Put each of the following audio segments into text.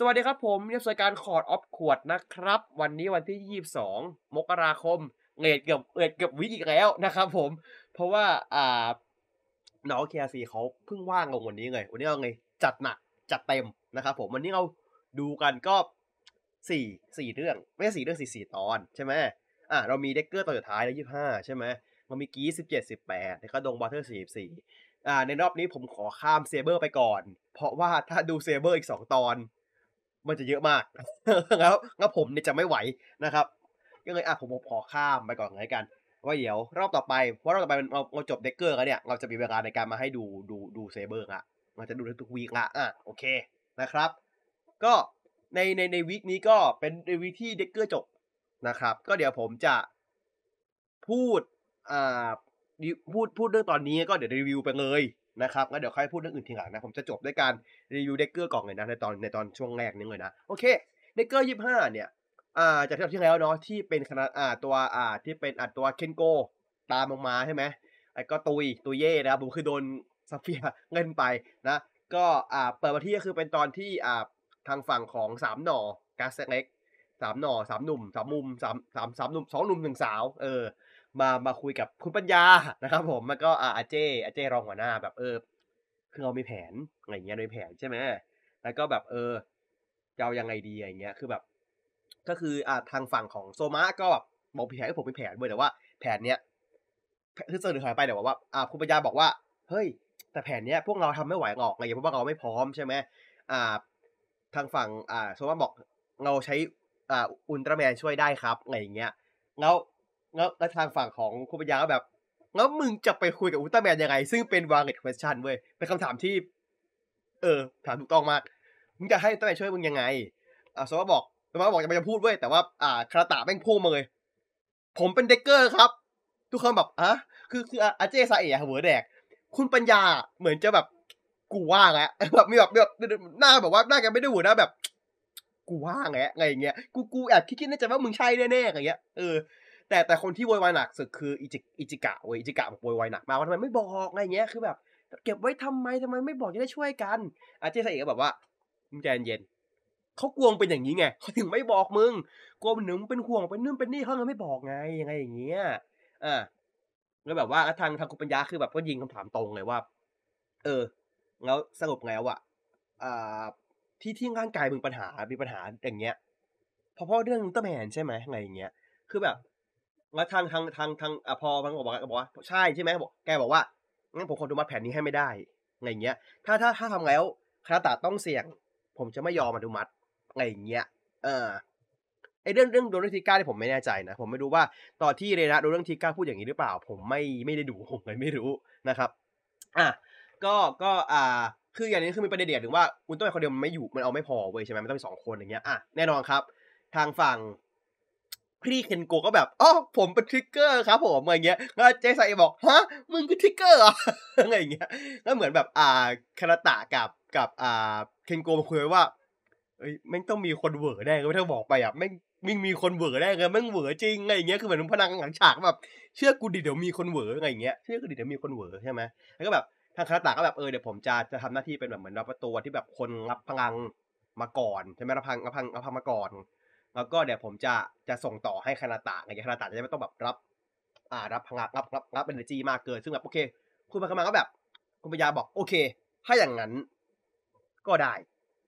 สวัสดีครับผมนี่รายการคอร์ดออฟขวดนะครับ วันนี้วันที่ 22 มกราคมเงดเกือบเงดเกือบวิกอีกแล้วนะครับผม เพราะว่าอ่าน้องเคซีเขาเพิ่งว่างลงวันนี้ไง วันนี้เราไงจัดหนักจัดเต็มนะครับผมวันนี้เราดูกันก็สี่สี่เรื่องไม่ใช่สี่เรื่องสี่สี่ตอนใช่ไหมอะเรามีเด็กเกอร์ตอนสุดท้ายแล้วยี่ห้าใช่ไหมเรามีกีสิบเจ็ดสิบแปดแล้วก็ดงบัตเตอร์สี่สี่อ่าในรอบนี้ผมขอข้าม Saber ไปก่อน เพราะว่าถ้าดู Saber อีกสองตอน มันจะเยอะมากแล้วแล้วผมเนี่ยจะไม่ไหวนะครับก็เลยอะผมขอข้ามไปก่อนเลยกันว่าเดี๋ยวรอบต่อไปเพราะรอบต่อไปเราเราจบ Decker แล้วเนี่ยเราจะมีเวลาในการมาให้ดูดูดู Saber ละเราจะดูทุก week ละอะโอเคนะครับ ก็ในในใน week นี้ก็เป็นใน week ที่ Decker จบนะครับ ก็เดี๋ยวผมจะพูดอ่าพูดพูดเรื่องตอนนี้ก็เดี๋ยวรีวิวไปเลย นะครับแล้วเดี๋ยวค่อยพูดเรื่องอื่นทีหลังนะ ผมจะจบด้วยการรีวิวเด็กเกอร์ก่อนเลยนะในตอนในตอนช่วงแรกนี้เลยนะ โอเคเด็กเกอร์ยี่ห้าเนี่ยอ่าจากที่แล้วเนาะที่เป็นคณะอ่าตัวอ่าที่เป็นอัดตัวเคนโกตามลงมาใช่ไหมไอ้ก็ตุยตุยเย่นะครับผมคือโดนซัฟเฟียเงินไปนะก็อ่าเปิดมาที่ก็คือเป็นตอนที่อ่าทางฝั่งของสามหน่อกาสเล็กสามหน่อสามหนุ่มสามมุมสามสามสามหนุ่มสองหนุ่มหนึ่งสาวเออ มามาคุยกับคุณปัญญานะครับ ผมแล้วก็อาเจอาเจรองหัวหน้าแบบเออคือเรามีแผนอะไรเงี้ยมีแผนใช่ไหมแล้วก็แบบเออจะเอายังไงดีอะไรเงี้ยคือแบบ ก็คืออ่าทางฝั่งของโซมาก็แบบบอกแผนให้ผมมีแผนเว้ยแต่ว่าแผนเนี้ยคือเสนอหายไปแต่ว่าอ่าคุณปัญญาบอกว่าเฮ้ย แต่แผนเนี้ยพวกเราทำไม่ไหวหรอกอะไรเงี้ยเพราะว่าเราไม่พร้อมใช่ไหมอ่า ทางฝั่งอ่าโซมาบอกเราใช้อ่าอุลตร้าแมนช่วยได้ครับอะไรเงี้ยแล้ว แล้วแล้วทางฝั่งของคุณปัญญาก็แบบแล้วมึงจะไปคุยกับอุลตร้าแมนยังไง ซึ่งเป็น valid question เว้ยเป็นคำถามที่ เออ ถามถูกต้องมาก มึงจะให้อุลตร้าแมนช่วยมึงยังไง อ่าโซมาบอกโซมาบอกจะไม่จะพูดเว้ยแต่ว่า อ่าคาราตะแม่งพุ่งมาเลย ผมเป็นเด็กเกอร์ครับ ทุกคนแบบอะคือคืออาเจซาเอะหัวแดก คุณปัญญาเหมือนจะแบบกูว่างแล้วแบบมีแบบแบบหน้าแบบว่าหน้าแกไม่ได้หัวหน้าแบบ กูว่างแล้วอะไรอย่างเงี้ยกูกูแอบคิดๆในใจะว่ามึงใช่แน่ๆอะไรเงี้ยเออ แต่แต่คนที่โวยวายหนักสุดคืออิจิอิจิกะเว้ยอิจิกะบอกโวยวายหนักมากว่าทำไมไม่บอกอะไรเงี้ยคือแบบ เก็บไว้ทำไมทำไมไม่บอกจะได้ช่วยกันอาเจสเอกก็แบบว่ามึงใจเย็นเขากลัวเป็นอย่างนี้ไงเขาถึงไม่บอกมึงกลัวหนึ่งเป็นห่วงเป็นนู่นเป็นนี่เขาเลยไม่บอกไงยังไงอย่างเงี้ยอ่าแล้วแบบว่าทางทางคุณปัญญาคือแบบก็ยิงคำถามตรงเลยว่า เออ แล้วสรุปแล้วอะอ่าที่ที่ร่างกายมึงปัญหามีปัญหาอย่างเงี้ยเพราะเพราะเรื่องอุลตร้าแมนใช่ไหมไงอย่างเงี้ย คือแบบ แล้วทางทางทางทางอพอมันบอกว่าบอกว่าใช่ใช่ไหมบอกแกบอกว่างั้นผมขอดูมาแผนนี้ให้ไม่ได้ไงอย่างเงี้ย ถ้าถ้าถ้าทำแล้วคาราตะต้องเสี่ยง ผมจะไม่ยอมอนุมัติไงอย่างเงี้ย เออไอเรื่องเรื่องโดนเรื่องทีก้าที่ผมไม่แน่ใจนะ ผมไม่รู้ว่าตอนที่เรนะโดนเรื่องทีก้าพูดอย่างนี้หรือเปล่า ผมไม่ไม่ได้ดูผมเลยไม่รู้นะครับ อะก็ก็อ่า คืออย่างนี้คือมีประเด็นเดียวถึงว่าอุลตร้าแมนคนเดียวมันไม่อยู่มันเอาไม่พอเว้ยใช่ไหมมันต้องมีสองคนอย่างเงี้ยอะแน่นอนครับ ทางฝั่ง พี่เคนโกก็แบบอ๋อผมเป็นทริกเกอร์ครับผมอะไรเงี้ยแล้วเจสันบอกฮะมึงคือทริกเกอร์เหรออะไรเงี้ยแล้วเหมือนแบบอ่าคาราตะกับกับอ่าเคนโกมาคุยว่าเอ้ยแม่งต้องมีคนเหวอแน่ก็ไม่ต้องบอกไปอะแม่งม่งมีคนเหวอแน่เลยแม่งเหวอจริงอะไรเงี้ยคือเหมือนพนังหลังฉากแบบเชื่อกูดิเดี๋ยวมีคนเหวออะไรเงี้ยเชื่อกูดิเดี๋ยวมีคนเหวอใช่ไหมแล้วก็แบบทางคาราตะก็แบบเออเดี๋ยวผมจะจะทำหน้าที่เป็นแบบเหมือนรับประตูที่แบบคนรับพลังมาก่อนใช่ไหมรับพลังรับพลังรับพลังมาก่อน แล้วก็เดี๋ยวผมจะจะส่งต่อให้คานาตะไงคานาตะจะไม่ต้องแบบรับ อ่ารับพลังรับรับรับเอเนจีมากเกิน ซึ่งแบบโอเค คุณมาคมาก็แบบ คุณปัญญาบอกโอเค ถ้าอย่างนั้นก็ได้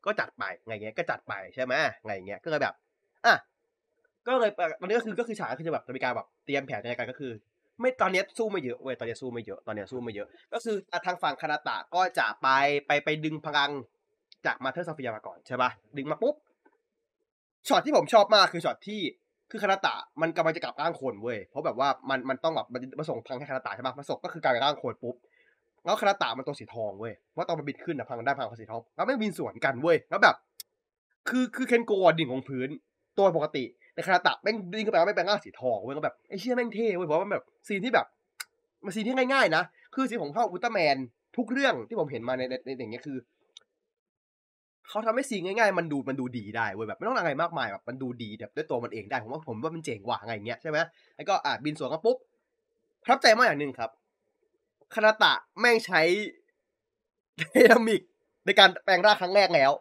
ก็จัดไปไงเงี้ยก็จัดไปใช่ไหมไงเงี้ยก็เลยแบบอะก็เลยตอนนี้ก็คือก็คือฉากคือจะแบบจะมีการแบบเตรียมแผนในการก็คือ ไม่ตอนนี้สู้ไม่เยอะเว้ยตอนนี้สู้ไม่เยอะตอนนี้สู้ไม่เยอะ ก็คือทางฝั่งคานาตะก็จะไปไปไปดึงพลังจากมาเธอร์ซาฟิยามาก่อนใช่ปะดึงมาปุ๊บ ช็อตที่ผมชอบมากคือช็อตที่คือคาราตะมันกำลังจะกลับร่างคนเว้ยเพราะแบบว่ามันมันต้องแบบมันมาส่งพลังให้คาราตะใช่ปะมาส่งก็คือกลายเป็นร่างคนปุ๊บแล้วคาราตะมันตัวสีทองเว้ยว่าตอนมันบินขึ้นนะพังได้พังของสีทองแล้วไม่บินสวนกันเว้ยแล้วแบบ คือคือเคนโกะดิ่งของพื้นตัวปกติแต่คาราตะแม่งดิ่งขึ้นไปไม่เป็นร่างสีทองเว้ยก็แบบไอ้เชี่ยแม่งเท่เว้ยเพราะว่ามันแบบซีนที่แบบมันซีนที่ง่ายๆนะคือซีนของพ่ออุลตร้าแมนทุกเรื่องที่ผมเห็นมาในในในอย่างเงี้ยคือ เขาทำให้ซีนง่ายๆ มันดูมันดูดีได้เว้ยแบบไม่ต้องอะไรมากมายแบบมันดูดีแบบด้วยตัวมันเองได้ผมว่าผมว่ามันเจ๋งกว่าไงเงี้ยใช่ไหมแล้วก็อะบินสวนกันปุ๊บประทับใจมากอย่างหนึ่งครับคาราตะแม่งใช้ไดนามิกในการแปลงร่างครั้งแรกแล้ว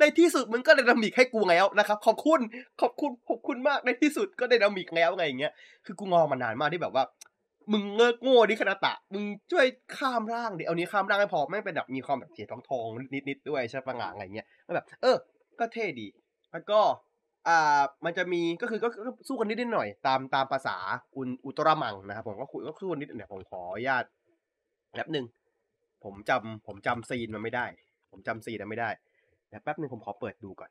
ในที่สุดมึงก็ไดนามิกให้กูแล้วนะครับ ขอบคุณขอบคุณขอบคุณมากในที่สุดก็ไดนามิกแล้วไงอย่างเงี้ยคือกูงอมานานมากที่แบบว่า มึงเงิกโง่ดิคณาตะ มึงช่วยข้ามร่างดิเอานี้ข้ามร่างให้พอไม่เป็นแบบมีความแบบเสียทองทองนิดๆด้วยใช่ปะงางอะไรเงี้ยแบบ เออ ก็เท่ดี แล้วก็อ่ามันจะมีก็คือก็สู้กันนิดนิดหน่อยตามตามภาษาอุลอุลตร้าแมนนะครับผมก็คุยก็สู้กันนิดเนี่ยผมขออนุญาตแป๊บหนึ่งผมจำผมจำ scene มันไม่ได้ ผมจำ scene มันไม่ได้เดี๋ยวแป๊บหนึ่งผมขอเปิดดูก่อน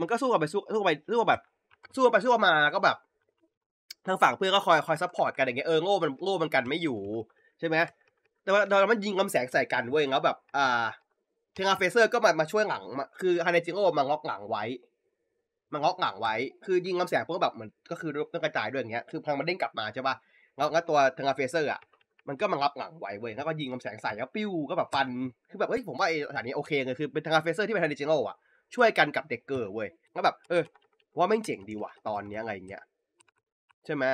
มันก็สู้กันไปสู้สู้ไปสู้แบบสู้ไปสู้มาก็แบบ ทางฝั่งเพื่อนก็คอยคอย support กันอย่างเงี้ยเออโง่มันโง่มันกันไม่อยู่ใช่ไหมแต่ว่าตอนมันยิงกำแสงใส่กันเว้ยแล้วแบบ อ่าเทงาเฟเซอร์ก็มามาช่วยหลังมาคือฮานาจิโร่มางอกหลังไว้มางอกหลังไว้ คือยิงกำแสงพวกแบบเหมือนก็คือต้องกระจายด้วยอย่างเงี้ย คือพลังมันเด้งกลับมาใช่ป่ะแล้วแล้วตัวเทงาเฟเซอร์อะ มันก็มางับหลังไว้เว้ย แล้วก็ยิงกำแสงใส่แล้วปิ้วก็แบบฟัน คือแบบเฮ้ยผมว่าไอ้สถานีโอเคเลย คือเป็นทางาเฟเซอร์ที่เป็นฮานาจิโร่อะ ช่วยกันกับเด็กเกอร์เว้ย แล้วแบบเออว่าแม่เจ๋งดีว่ะตอนเนี้ยอะไรเงี้ย ใช่ไหม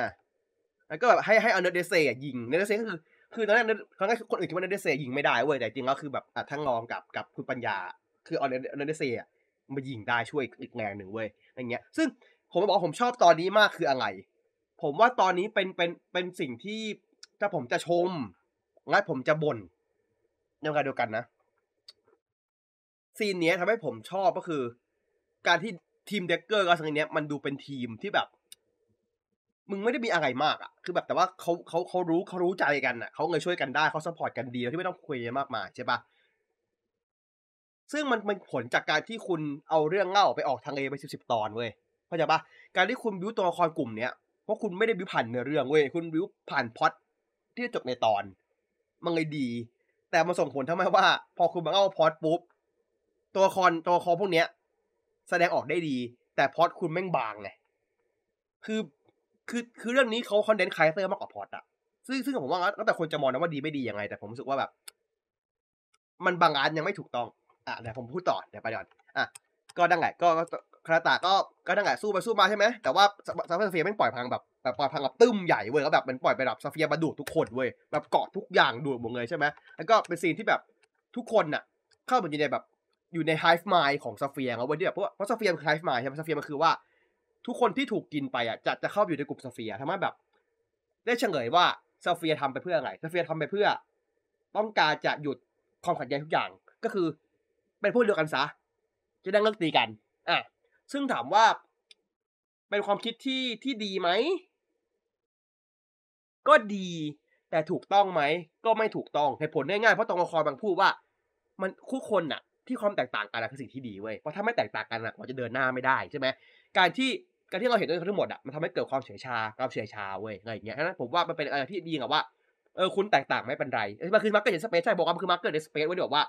แล้วก็แบบให้ให้เอาเนิร์สเดสเซย์ยิงเนิร์สเดสเซย์ก็คือ คือตอนแรกครั้งแรกคนอื่นคิดว่าเนิร์สเดสเซย์ยิงไม่ได้เว้ยแต่จริงแล้วคือแบบทั้งรองกับกับคุณปัญญา คือเอาเนิร์สเดสเซย์อ่ะมายิงได้ช่วยอีกแรงหนึ่งเว้ยอย่างเงี้ย ซึ่งผมบอกผมชอบตอนนี้มากคืออะไร ผมว่าตอนนี้เป็นเป็นเป็นสิ่งที่ถ้าผมจะชมงั้นผมจะบ่นในเวลาเดียวกันนะ scene เนี้ยทำให้ผมชอบก็คือ การที่ทีมเด็กเกอร์กับสังเนี้ยมันดูเป็นทีมที่แบบ มึงไม่ได้มีอะไรมากอะคือแบบแต่ว่าเขาเขาเขารู้เขารู้ใจกันอะเขาเลยช่วยกันได้เขา support กันดีที่ไม่ต้องคุยมากมายใช่ปะซึ่งมันมันผลจากการที่คุณเอาเรื่องเล่าไปออกทางเอไปสิบสิบตอนเว้ยเข้าใจปะการที่คุณบิวตัวละครกลุ่มเนี้ยเพราะคุณไม่ได้บิวผ่านเนื้อเรื่องเว้ยคุณบิวผ่านพล็อตที่จบในตอน มันเลยดี แต่มาส่งผลทำให้ว่า พอคุณมาเล่าพอดปุ๊บตัวละครตัวละครพวกเนี้ย แสดงออกได้ดี แต่พอดคุณแม่งบางไงคือ คือคือเรื่องนี้เขาคอนเดนต์คาแรคเตอร์มากกว่าพอดอะซึ่งซึ่งผมว่าแล้วแต่คนจะมองนะว่าดีไม่ดียังไง แต่ผมรู้สึกว่าแบบ มันบางอันยังไม่ถูกต้อง อะเดี๋ยวผมพูดต่อเดี๋ยวไปก่อนอะก็ดังไงก็คาราตาก็ก็ดังไงสู้ไปสู้มาใช่ไหมแต่ว่าซาฟเฟียแม่ปล่อยพังแบบแบบปล่อยพังแบบตึ้มใหญ่เว้ยแล้วแบบมันปล่อยไปแบบซาเฟียมาดูดทุกคนเว้ยแบบเกาะทุกอย่างดูดหมดเลยใช่ไหมแล้วก็เป็นซีนที่แบบทุกคนน่ะ เข้าไปอยู่ในแบบอยู่ใน hive mind ของสเฟียร์เอาไว้ที่แบบเพราะเพราะสเฟียร์คือ hive mind ใช่ไหมสเฟียร์มันคือว่า ทุกคนที่ถูกกินไปอะจะจะเข้าอยู่ในกลุ่มสเฟียร์ทำให้แบบ ได้เฉลยว่าสเฟียร์ทำไปเพื่ออะไรสเฟียร์ทำไปเพื่อ ต้องการจะหยุดความขัดแย้งทุกอย่างก็คือ เป็นพวกเดียวกันซะจะได้เลิกตีกันอะซึ่งถามว่า เป็นความคิดที่ที่ดีไหมก็ดีแต่ถูกต้องไหมก็ไม่ถูกต้องเหตุผลง่ายๆเพราะตรงละครบางพูดว่า มันคู่คนน่ะ ที่ความแตกต่างกันคือสิ่งที่ดีเว้ยเพราะถ้าไม่แตกต่างกันอะเราจะเดินหน้าไม่ได้ใช่ไหมการที่ การที่เราเห็นทั้งหมดอะมันทำให้เกิดความเฉยชาความเฉยชาเว้ยอะไรอย่างเงี้ยฉะนั้นผมว่ามันเป็นอะไรที่ดีกับว่าเออคุณแตกต่างไม่เป็นไรมันคือมาร์เก็ตในสเปซใช่บอกว่ามันคือมาร์เก็ตในสเปซไว้บอกว่า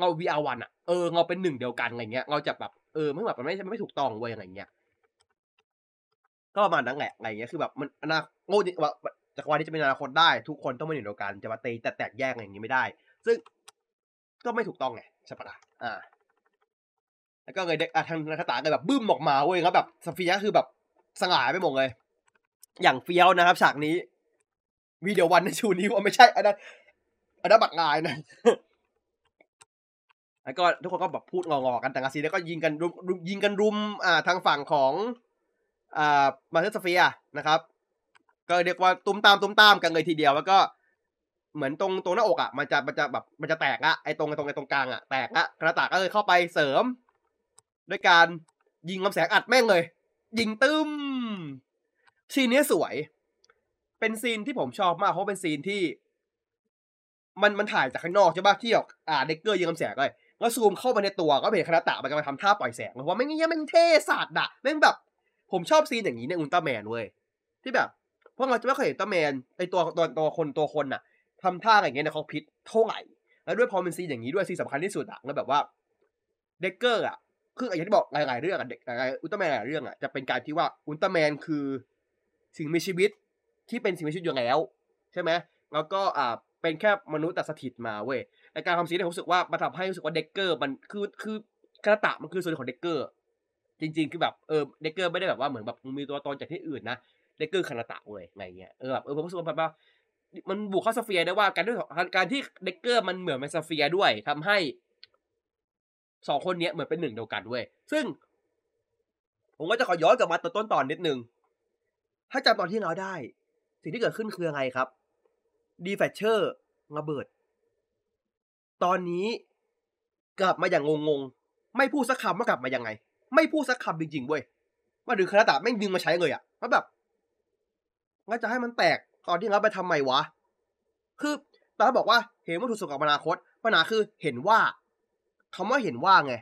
เรา VR วันอะเออเราเป็นหนึ่งเดียวกันอะไรเงี้ยเราจะแบบเออไม่แบบมันไม่ไม่ถูกต้องเว้ยอะไรเงี้ยก็ประมาณนั้นแหละอะไรเงี้ยคือแบบมันอนาโง่ว่าจักรวาลนี้จะเป็นอนาคตได้ทุกคนต้องเป็นหนึ่งเดียวกันจะมาตีแต่แตกแยกอะไรอย่างนี้ไม่ได้ ซึ่งก็ไม่ถูกต้องไงใช่ปะล่ะอ่า แล้วก็เลยเด็กทางนักตาเลยแบบบึ้มออกมาเว้ยแล้วแบบสฟียะคือแบบสลายไปหมดเลย อย่างเฟี้ยวนะครับฉากนี้วีเดียววันในชูนี้ว่าไม่ใช่อันนั้นอันนั้นบักงายนะแล้วก็ทุกคนก็แบบพูดงอๆกันแต่งาซีแล้วก็ยิงกันรุมยิงกันรุมอ่าทางฝั่งของอ่ามาเธอร์สเฟียร์นะครับ ก็เรียกว่าตุ้มตามตุ้มตามกันเลยทีเดียว แล้วก็เหมือนตรงตรงหน้าอกอะมันจะมันจะแบบมันจะแตกอะไอตรงไอตรงไอตรงกลางอะแตกละคานาตะก็เลยเข้าไปเสริม ด้วยการยิงลำแสงอัดแม่งเลย ยิงตึ้ม scene นี้สวย เป็น scene ที่ผมชอบมากเพราะเป็น scene ที่ มันมันถ่ายจากข้างนอกใช่ป่ะที่ออกอ่าเด็กเกอร์ยิงลำแสงเลยแล้วซูมเข้าไปในตัวก็เห็นคาราตะมันกำลังทำท่าปล่อยแสงเพราะว่าไม่งี้แม่งเท่สัตว์อะแม่งแบบ ผมชอบซีนอย่างนี้ในอุลตร้าแมนเว้ยที่แบบพวกเราจะไม่เคยเห็นอุลตร้าแมนไอตัวตัวตัวคนตัวคนอะทำท่าอย่างเงี้ยในคอกพิษเท่าไหร่แล้วด้วยพอเป็นซีนอย่างนี้ด้วยซีนสำคัญที่สุดอะแล้วแบบว่าเด็กเกอร์อะ คืออย่างที่บอกหลาย ๆ เรื่องอะเด็กหลายอุลตร้าแมนหลายเรื่องอะจะเป็นการที่ว่าอุลตร้าแมนคือสิ่งมีชีวิตที่เป็นสิ่งมีชีวิตอยู่แล้ว ใช่ไหมแล้วก็อ่าเป็นแค่มนุษย์แต่สถิตมาเว้ยในการทำซีรีส์ผมรู้สึกว่ามันทำให้รู้สึกว่าเด็กเกอร์มันคือคือกระตะมันคือส่วนของเด็กเกอร์ จริง ๆ คือแบบเออเด็กเกอร์ไม่ได้แบบว่าเหมือนแบบมีตัวตนจากที่อื่นนะเด็กเกอร์คาราตะเว้ยไงเงี้ยเออแบบเออผมรู้สึกว่าแบบว่ามันบุกเข้าสเฟียร์ได้ว่าการด้วยการที่เด็กเกอร์มันเหมือนเป็นสเฟียร์ด้วยทำให้ สองคนเนี้ยเหมือนเป็นหนึ่งเดียวกันเว้ยซึ่ง ผมก็จะขอย้อนกลับมาตอนต้นตอนนิดนึง ถ้าจำตอนที่เราได้ สิ่งที่เกิดขึ้นคืออะไรครับ ดีแฟชเชอร์ระเบิด ตอนนี้กลับมาอย่างงงๆ ไม่พูดสักคำว่ากลับมายังไง ไม่พูดสักคำจริงๆเว้ยมาดึงคาราตะแม่งดึงมาใช้เลยอะแล้วแบบงั้นจะให้มันแตกตอนที่เราไปทำไมวะ คือตอนบอกว่าเห็นว่าถูกส่งกลับอนาคตปัญหาคือเห็นว่า คำว่าเห็นว่าไง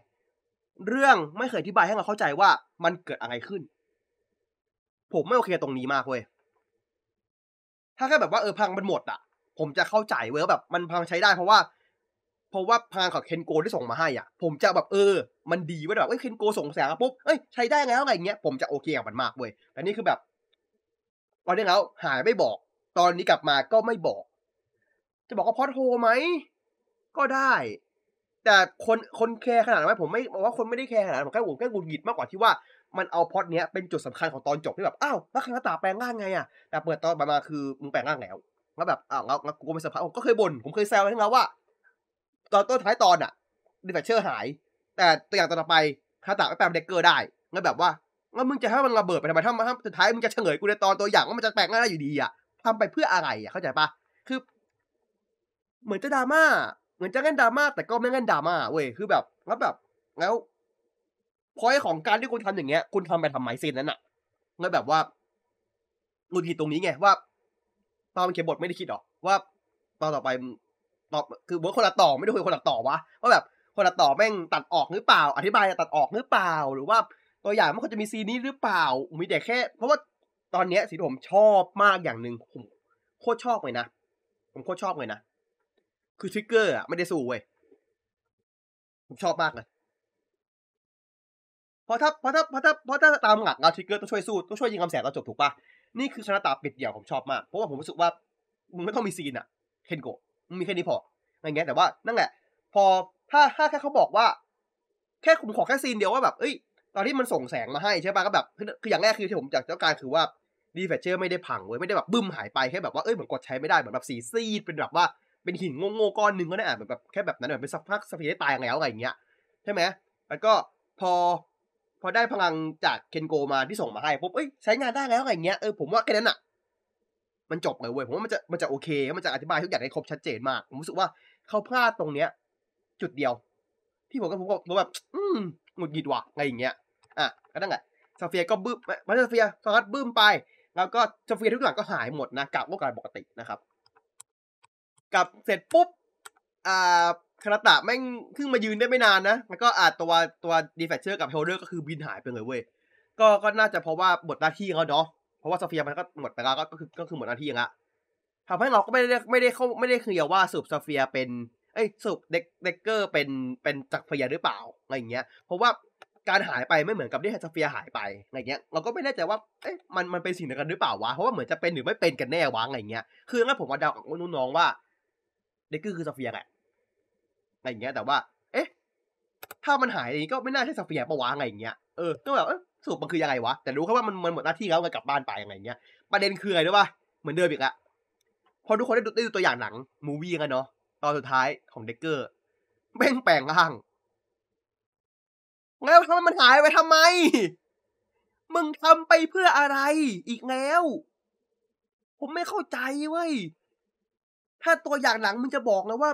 เรื่องไม่เคยอธิบายให้เราเข้าใจว่ามันเกิดอะไรขึ้น ผมไม่โอเคตรงนี้มากเว้ย ถ้าแค่แบบว่าเออพังมันหมดอะ ผมจะเข้าใจเว้ยแบบมันพังใช้ได้เพราะว่า เพราะว่าพังของเคนโกที่ส่งมาให้อะ ผมจะแบบเออ มันดีเว้ยแบบเอ้ยเคนโกส่งแสงปุ๊บเอ้ยใช้ได้แล้วอะไรเงี้ยผมจะโอเคกับมันมากเว้ย แต่นี่คือแบบตอนนี้แล้วหายไม่บอก ตอนนี้กลับมาก็ไม่บอก จะบอกว่าพอดโฮไหม ก็ได้ แต่คนคนแคร์ขนาดนั้นไหมผมไม่บอกว่าคนไม่ได้แคร์ขนาดนั้นผมแค่ผมแค่หงุดหงิดมากกว่าที่ว่ามันเอาพล็อตเนี้ยเป็นจุดสำคัญของตอนจบที่แบบอ้าวแล้วคานาตะแปลงร่างไงอะแต่เปิดตอนมาคือมึงแปลงร่างแล้วแล้วแบบอ้าวแล้วกูก็ไม่เซอร์ไพรส์ผมก็เคยบ่นผมเคยแซวทั้งนั้นว่า ตอนต้นท้ายตอนอะ D Flasher หาย แต่ตัวอย่างต่อไปคานาตะไม่แปลงเด็กเกอร์ได้งั้นแบบว่างั้นมึงจะให้มันระเบิดไปทำไมถ้าถ้าสุดท้ายมึงจะเฉลยกูในตอนตัวอย่างว่ามันจะแปลงร่างได้อยู่ดีอะทำไปเพื่ออะไรอะเข้าใจปะคือ เหมือนจะดราม่า เหมือนจะเล่นดราม่าแต่ก็ไม่เล่นดราม่าเว้ยคือแบบแล้วแบบ แล้วพอยของการที่คุณทำอย่างเงี้ย คุณทำไปทำไมซีนนั้นอะแล้วแบบว่าหงุดหงิดตรงนี้ไงว่าตอนเขียนบทไม่ได้คิดหรอว่าตอนต่อไปตอบคือว่าคนละต่อไม่ได้คุยคนละต่อวะว่าแบบคนละต่อแม่งตัดออกหรือเปล่า อธิบายตัดออกหรือเปล่า หรือว่าตัวอย่างมันควรจะมีซีนนี้หรือเปล่า มีแต่แค่ เพราะว่าตอนเนี้ยสิผมชอบมากอย่างหนึ่งผมโคตรชอบเลยนะผมโคตรชอบเลยนะ คือทริกเกอร์อะไม่ได้สู้เว้ยผมชอบมากเลยเพราะถ้าเพราะถ้าเพราะถ้าเพราะถ้าตามหลักเราทริกเกอร์ต้องช่วยสู้ต้องช่วยยิงลำแสงตอนจบถูกปะนี่คือคานาตะปิดเดี่ยวผมชอบมาก เพราะว่าผมรู้สึกว่ามึงไม่ต้องมี scene อะเคนโกะมึงมีแค่นี้พออะไรเงี้ยแต่ว่านั่นแหละ พอถ้าถ้าแค่เขาบอกว่า แค่ผมขอแค่ scene เดียวว่าแบบเอ้ยตอนที่มันส่งแสงมาให้ใช่ปะก็แบบคืออย่างแรกคือที่ผมอยากต้องการคือว่า D Flasher ไม่ได้พังเว้ยไม่ได้แบบบึ้มหายไปแค่แบบว่าเอ้ยเหมือนกดใช้ไม่ได้เหมือนแบบสีซีดเป็นแบบว่า เป็นหินโง่ๆก้อนหนึ่งก็ได้อะแบบแบบแค่แบบนั้นแบบเป็นสักพักสปีดตายแล้วอะไรอย่างเงี้ยใช่ไหมแล้วก็พอพอได้พลังจากเคนโกมาที่ส่งมาให้ปุ๊บเอ้ยใช้งานได้แล้วอะไรเงี้ยเออผมว่าแค่นั้นอะมันจบเลยเว้ยผมว่ามันจะมันจะโอเคมันจะอธิบายทุกอย่างได้ครบชัดเจนมากผมรู้สึกว่าเขาพลาดตรงเนี้ย จุดเดียว ที่ผมก็ผมก็แบบ อืมหงุดหงิดว่ะอะไรอย่างเงี้ยอะก็นั่นแหละ Sphere ก็บึ้มมา Sphere สกัดบึ้มไป แล้วก็ Sphere ทุกอย่างก็หายหมดนะกลับก็กลายปกตินะครับ กับเสร็จปุ๊บ อ่าคานาตะแม่งเพิ่งมายืนได้ไม่นานนะ แล้วก็อาจตัวตัว D Flasher กับ holder ก็คือบินหายไปเลยเว้ย ก็ก็น่าจะเพราะว่าหมดหน้าที่เขาเนาะ เพราะว่า Sphere มันก็หมดไปแล้วก็คือก็คือหมดหน้าที่ละทำให้เราก็ไม่ได้ไม่ได้เข้าไม่ได้เคลียร์ว่าสรุป Sphere เป็น เอ้ยสรุปเด็ก Decker เป็นเป็นจักรพยาหรือเปล่าอะไรอย่างเงี้ย เพราะว่าการหายไปไม่เหมือนกับที่ Sphere หายไปอะไรเงี้ย เราก็ไม่แน่ใจว่า เอ๊ะมันมันเป็นสิ่งเดียวกันหรือเปล่าวะ เพราะว่าเหมือนจะเป็นหรือไม่เป็นกันแน่วะอะไรเงี้ย คืองั้นผมว่าเดากับน้องๆว่า Decker คือ Sphere แหละอะไรอย่างเงี้ยแต่ว่า เอ๊ะ ถ้ามันหายอย่างนี้ก็ไม่น่าใช่ Sphere ปะวะอะไรอย่างเงี้ยเออก็แบบเออสรุปมันคือยังไงวะแต่รู้แค่ว่ามันมันหมดหน้าที่แล้วก็กลับบ้านไปอะไรอย่างเงี้ยประเด็นคืออะไรรู้ป่ะเหมือนเดิมอีกละพอทุกคนได้ดูได้ดูตัวอย่างหนังมูวี่กันเนาะตอนสุดท้ายของเด็กเกอร์แม่งแปลงร่างแล้วทำไมมันหายไปทำไม มึงทำไปเพื่ออะไรอีกแล้ว ผมไม่เข้าใจเว้ย ถ้าตัวอย่างหนังมึงจะบอกนะว่า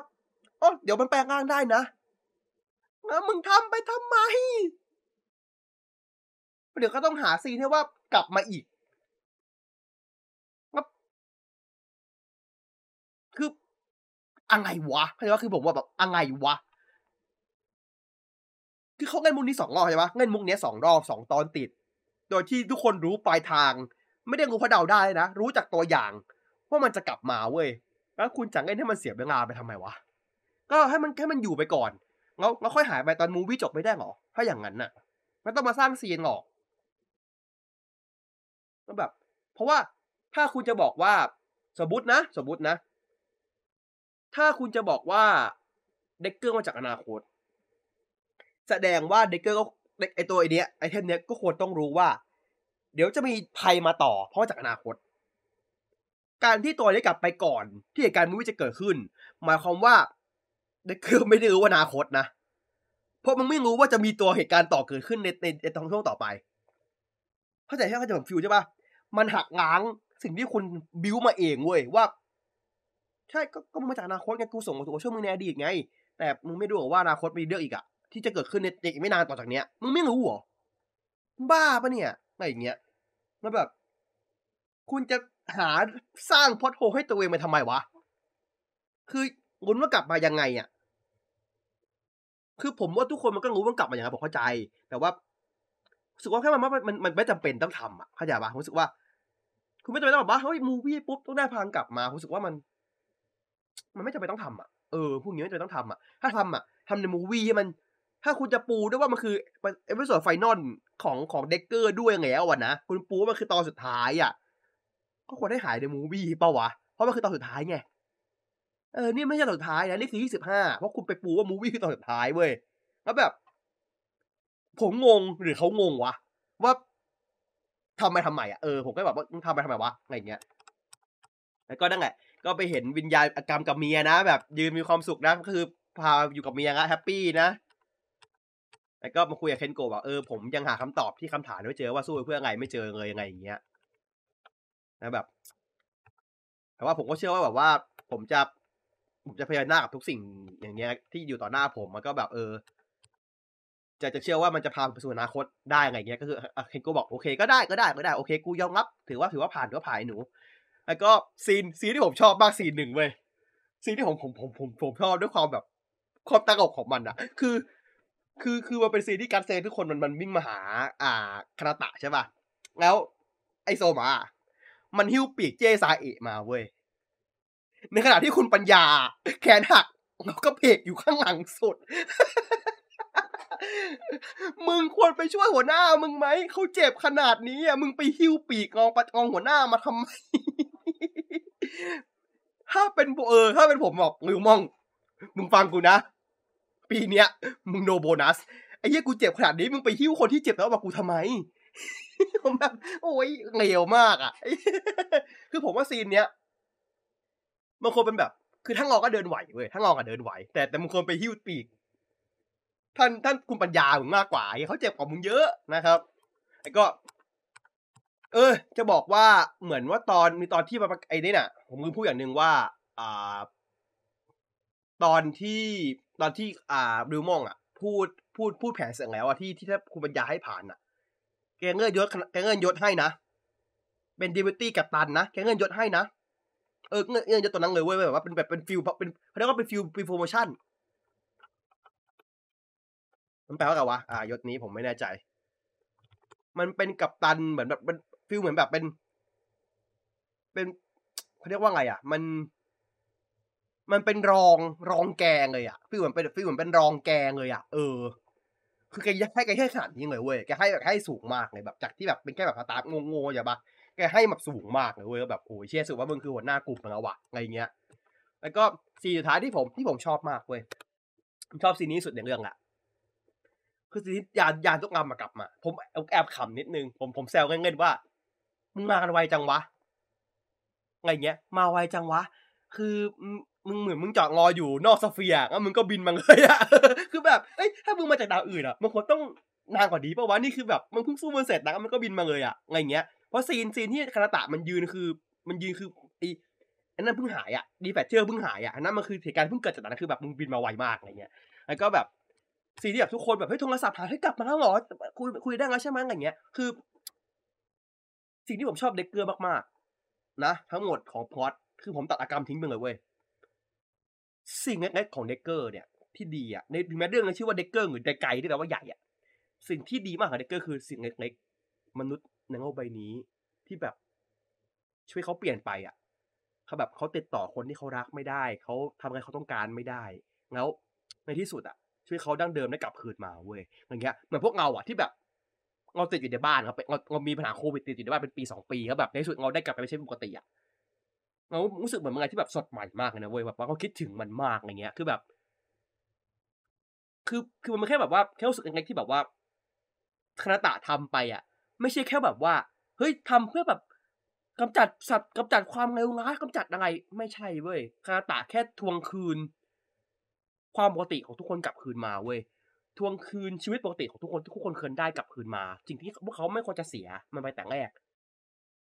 อ๋อเดี๋ยวมันแปลงร่างได้นะแล้วมึงทำไปทำไม เดี๋ยวก็ต้องหาซีนให้ว่ากลับมาอีก คืออะไรวะเข้าใจว่าคือผมว่าแบบอะไรวะ คือเขาเล่นมุกนี้สองรอบใช่ปะเล่นมุกนี้สองรอบสองตอนติด โดยที่ทุกคนรู้ปลายทาง ไม่ได้รู้เพราะเดาได้นะ รู้จากตัวอย่างว่ามันจะกลับมาเว้ย แล้วคุณจะเล่นให้มันเสียเวลาไปทำไมวะ ก็ให้มันแค่มันอยู่ไปก่อนแล้วแล้วค่อยหายไปตอน movie จบไม่ได้หรอ ถ้าอย่างนั้นน่ะไม่ต้องมาสร้าง scene หรอกก็แบบ เพราะว่าถ้าคุณจะบอกว่าสมมตินะ สมมตินะ ถ้าคุณจะบอกว่า Decker มาจากอนาคต แสดงว่า Decker ก็ไอตัวไอเนี้ย item เนี้ยก็ควรต้องรู้ว่า เดี๋ยวจะมีภัยมาต่อเพราะจากอนาคต การที่ตัวนี้กลับไปก่อน ที่เหตุการณ์มูวี่จะเกิดขึ้น หมายความว่าเด็กเกอไม่ได้รู้ว่าอนาคตนะ เพราะมึงไม่รู้ว่าจะมีตัวเหตุการณ์ต่อเกิดขึ้นในในในตอนช่วงต่อไปเข้าใจใช่ไหมเข้าใจผมฟิวใช่ปะมันหักล้างสิ่งที่คุณบิวมาเองเว้ยว่า ใช่ก็ก็มาจากอนาคตไงกูส่งมาตัวช่วยมึงในอดีตไง แต่มึงไม่รู้หรอว่าอนาคตมีเรื่องอีกอะที่จะเกิดขึ้นในอีกไม่นานต่อจากเนี้ยมึงไม่รู้หรอบ้าปะเนี่ยอะไรอย่างเงี้ยแล้วแบบ คุณจะ หาสร้างพอดโฮให้ตัวเองไปทำไมวะ คือลุ้นว่ากลับมายังไงอะ คือผมว่าทุกคนมันก็รู้ว่ากลับมาอย่างไรผมเข้าใจ แต่ว่ารู้สึกว่าแค่มันมันมันไม่จำเป็นต้องทำอะเข้าใจปะผมรู้สึกว่า คุณไม่จำเป็นต้องแบบว่าเฮ้ยมูวี่ปุ๊บต้องได้พลังกลับมาผมรู้สึกว่ามัน มันไม่จำเป็นต้องทำอะเออพวกนี้ไม่จำเป็นต้องทำอะ ถ้าทำอะทำในมูวี่ให้มัน ถ้าคุณจะปูด้วยว่ามันคือepisode final ของของ Decker ด้วยไงวะนะคุณปูว่ามันคือตอนสุดท้ายอะ ก็ควรได้หายใน movie เปล่าวะ เพราะมันคือตอนสุดท้ายไง เออ นี่ไม่ใช่ตอนสุดท้ายนะ นี่คือยี่สิบห้าเพราะคุณไปปูว่า movie คือตอนสุดท้ายเว้ย แล้วแบบ ผมงงหรือเขางงวะ ว่าทำไมทำไมอะ เออ ผมก็แบบว่าทำไมทำไมวะ อะไรเงี้ย แล้วก็นั่นแหละ ก็ไปเห็นวิญญาณอากัมกับเมียนะ แบบยืนมีความสุขนะ ก็คือพาอยู่กับเมียนะ happy นะแล้วก็มาคุยกับเคนโกะว่าเออผมยังหาคำตอบที่คำถามไม่เจอว่าสู้เพื่อไงไม่เจอเลยยังไงอย่างเงี้ย นะแบบ แต่ว่าผมก็เชื่อว่าแบบว่า ผมจะผมจะพยายามหน้ากับทุกสิ่งอย่างเงี้ย ที่อยู่ต่อหน้าผมมันก็แบบ เออ จะจะเชื่อว่ามันจะพาไปสู่อนาคตได้ไงเงี้ยก็คือเคนโกบอกโอเคก็ได้ก็ได้ก็ได้โอเค กูยอมรับถือว่าถือว่าผ่านถือว่าผ่านหนู แล้วก็scene scene ที่ผมชอบมาก scene หนึ่งเว้ย scene ที่ผมผมผมผมผมชอบด้วยความแบบความตลกของมันอะคือ คือคือมันเป็น scene ที่ GUTS-Select ทุกคนมันมันวิ่งมาหา อ่าคานาตะใช่ป่ะแล้ว ไอโซมา มันหิ้วปีกเจซาเอะมาเว้ย ในขณะที่คุณปัญญา แขนหักแล้วก็เผลกอยู่ข้างหลังสุด มึงควรไปช่วยหัวหน้ามึงไหม เขาเจ็บขนาดนี้อะมึงไปหิ้วปีกงองปะกองหัวหน้ามาทำไม ถ้าเป็นเออ ถ้าเป็นผมบอกลิวมอง มึงฟังกูนะ ปีเนี้ย มึงโนโบนัสไอ้เหี้ยกูเจ็บขนาดนี้มึงไปหิ้วคนที่เจ็บแล้วมากูทำไม ผมแบบโอ้ยเลวมากอะ คือผมว่าซีนเนี้ยมันควรเป็นแบบ คือทั้งงอก็เดินไหวเว้ยทั้งงอก็เดินไหว แต่แต่มึงควรไปหิ้วปีก ท่านท่านคุณปัญญามึงมากกว่าเขาเจ็บกว่ามึงเยอะนะครับไอ้ก็ เออ จะบอกว่าเหมือนว่าตอนมีตอนที่มาไอ้นี่น่ะ ผมลืมพูดอย่างหนึ่งว่า อ่า ตอนที่ตอนที่อ่าบิวมองอะ พูดพูดพูดแผนเสร็จแล้วอะที่ที่ถ้าคุณปัญญาให้ผ่านอะ แกเงินยศแกเงินยศให้นะเป็นดีเวตี้กับตันนะแกเงินยศให้นะเออเงินเงินยศตัวนั้นเลยเว้ยแบบว่าเป็นแบบเป็นฟิลเป็นเขาเรียกว่าเป็นฟิลฟิลโปรโมชั่นมันแปลว่าไงวะอ่ายศนี้ผมไม่แน่ใจ มันเป็นกับตันเหมือนแบบเป็น feel เหมือนแบบเป็น เป็นเขาเรียกว่าไงอะ มัน มันเป็นรองรองแกเลยอะ feel เหมือนเป็น feel เหมือนเป็นรองแกเลยอะ เออ คือแกให้แกให้ขนาดนี้เลยเว้ยแกให้แบบให้สูงมากเลยแบบจากที่แบบเป็นแค่แบบ staff งงๆอย่าปะแกให้แบบสูงมากเลยเว้ยแบบโอ้ยเชื่อสุดว่ามึงคือหัวหน้ากลุ่มแล้ววะอะไรเงี้ย แล้วก็scene สุดท้ายที่ผมที่ผมชอบมากเว้ยผมชอบ scene นี้สุดในเรื่องละคือ scene ยานยานทุกงามมากลับมา ผมแอบขำนิดนึงผมผมแซวเล่นๆว่ามึงมากันไวจังวะอะไรเงี้ย มาไวจังวะ คือ มึงเหมือนมึงจอดรออยู่นอก Sphere แล้วมึงก็บินมาเลยอะคือแบบเอ้ยถ้ามึงมาจากดาวอื่นอะมันควรต้องนานกว่านี้ป่าวะนี่คือแบบมันเพิ่งสู้มันเสร็จนะมันก็บินมาเลยอะอะไรเงี้ยเพราะ scene scene ที่คานาตะมันยืนคือ มันยืนคือไอ้อันนั้นเพิ่งหายอะ D Flasher เพิ่งหายอะอันนั้นมันคือเหตุการณ์เพิ่งเกิดจากนั้นคือแบบมึงบินมาไวมากอะไรเงี้ยแล้วก็แบบ scene ที่แบบทุกคนแบบเฮ้ยโทรศัพท์หาให้กลับมาแล้วหรอคุยคุยได้แล้วใช่ไหมอะไรเงี้ยคือ สิ่งที่ผมชอบ Decker มากๆนะทั้งหมดของพอดคือผมตัดอากัมทิ้งไปเลยเว้ย สิ่งเล็กๆของ Decker เนี่ยที่ดีอะในแม้เรื่องนั้นชื่อว่า Decker หรือ でっかい ที่แปลว่าใหญ่อะสิ่งที่ดีมากของ Decker คือสิ่งเล็กๆมนุษย์ในโลกใบนี้ที่แบบช่วยเขาเปลี่ยนไปอะเขาแบบเขาติดต่อคนที่เขารักไม่ได้ เขาทำอะไรเขาต้องการไม่ได้ แล้วในที่สุดอะ ช่วยเขาดั้งเดิมได้กลับคืนมาเว้ยอย่างเงี้ยเหมือนพวกเงาอะที่แบบเราติดอยู่ในบ้านครับเราเรามีปัญหาโควิดติดอยู่ในบ้านเป็นปีสองปีแล้วแบบในที่สุดเราได้กลับไปไม่ใช่ปกติอะ เรารู้สึกเหมือนมันอะไรที่แบบสดใหม่มากเลยนะเว้ยแบบว่าเขาคิดถึงมันมากอะไรเงี้ย คือแบบ คือคือมันแค่แบบว่าแค่รู้สึกเล็กๆที่แบบว่าคณะตะทำไปอะ ไม่ใช่แค่แบบว่า เฮ้ยทำเพื่อแบบกำจัดสัตว์กำจัดความเลวร้ายกำจัดอะไร ไม่ใช่เว้ยคณะตะแค่ทวงคืน ความปกติของทุกคนกลับคืนมาเว้ยทวงคืนชีวิตปกติของทุกคนทุกคนเคยได้กลับคืนมาสิ่งที่พวกเขาไม่ควรจะเสียมันไปแต่แรก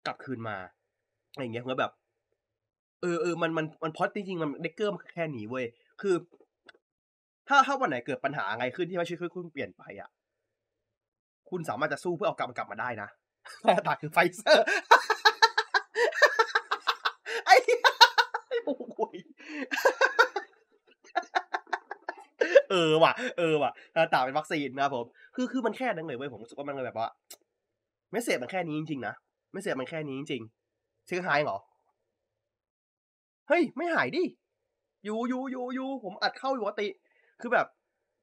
กลับคืนมาอะไรเงี้ยผมก็แบบ เออเออมันมันมันพอดจริงๆมันเด็กเกอร์มันแค่หนีเว้ยคือ ถ้าถ้าวันไหนเกิดปัญหาอะไรขึ้นที่ว่าชีวิตคุณเปลี่ยนไปอะ คุณสามารถจะสู้เพื่อเอากลับมันกลับมาได้นะตาคือไฟเซอร์ไอ้ไอ้โอ้ยเออว่ะเออว่ะตาเป็นวัคซีนนะผมคือคือมันแค่นั้นเลยเว้ยผมรู้สึกว่ามันเลยแบบว่าไม่เสพมันแค่นี้จริงๆนะไม่เสพมันแค่นี้จริงๆชื่อหายเหรอ เฮ้ย ไม่หายดิ อยู่อยู่อยู่อยู่ผมอัดเข้าอยู่ปกติ คือแบบ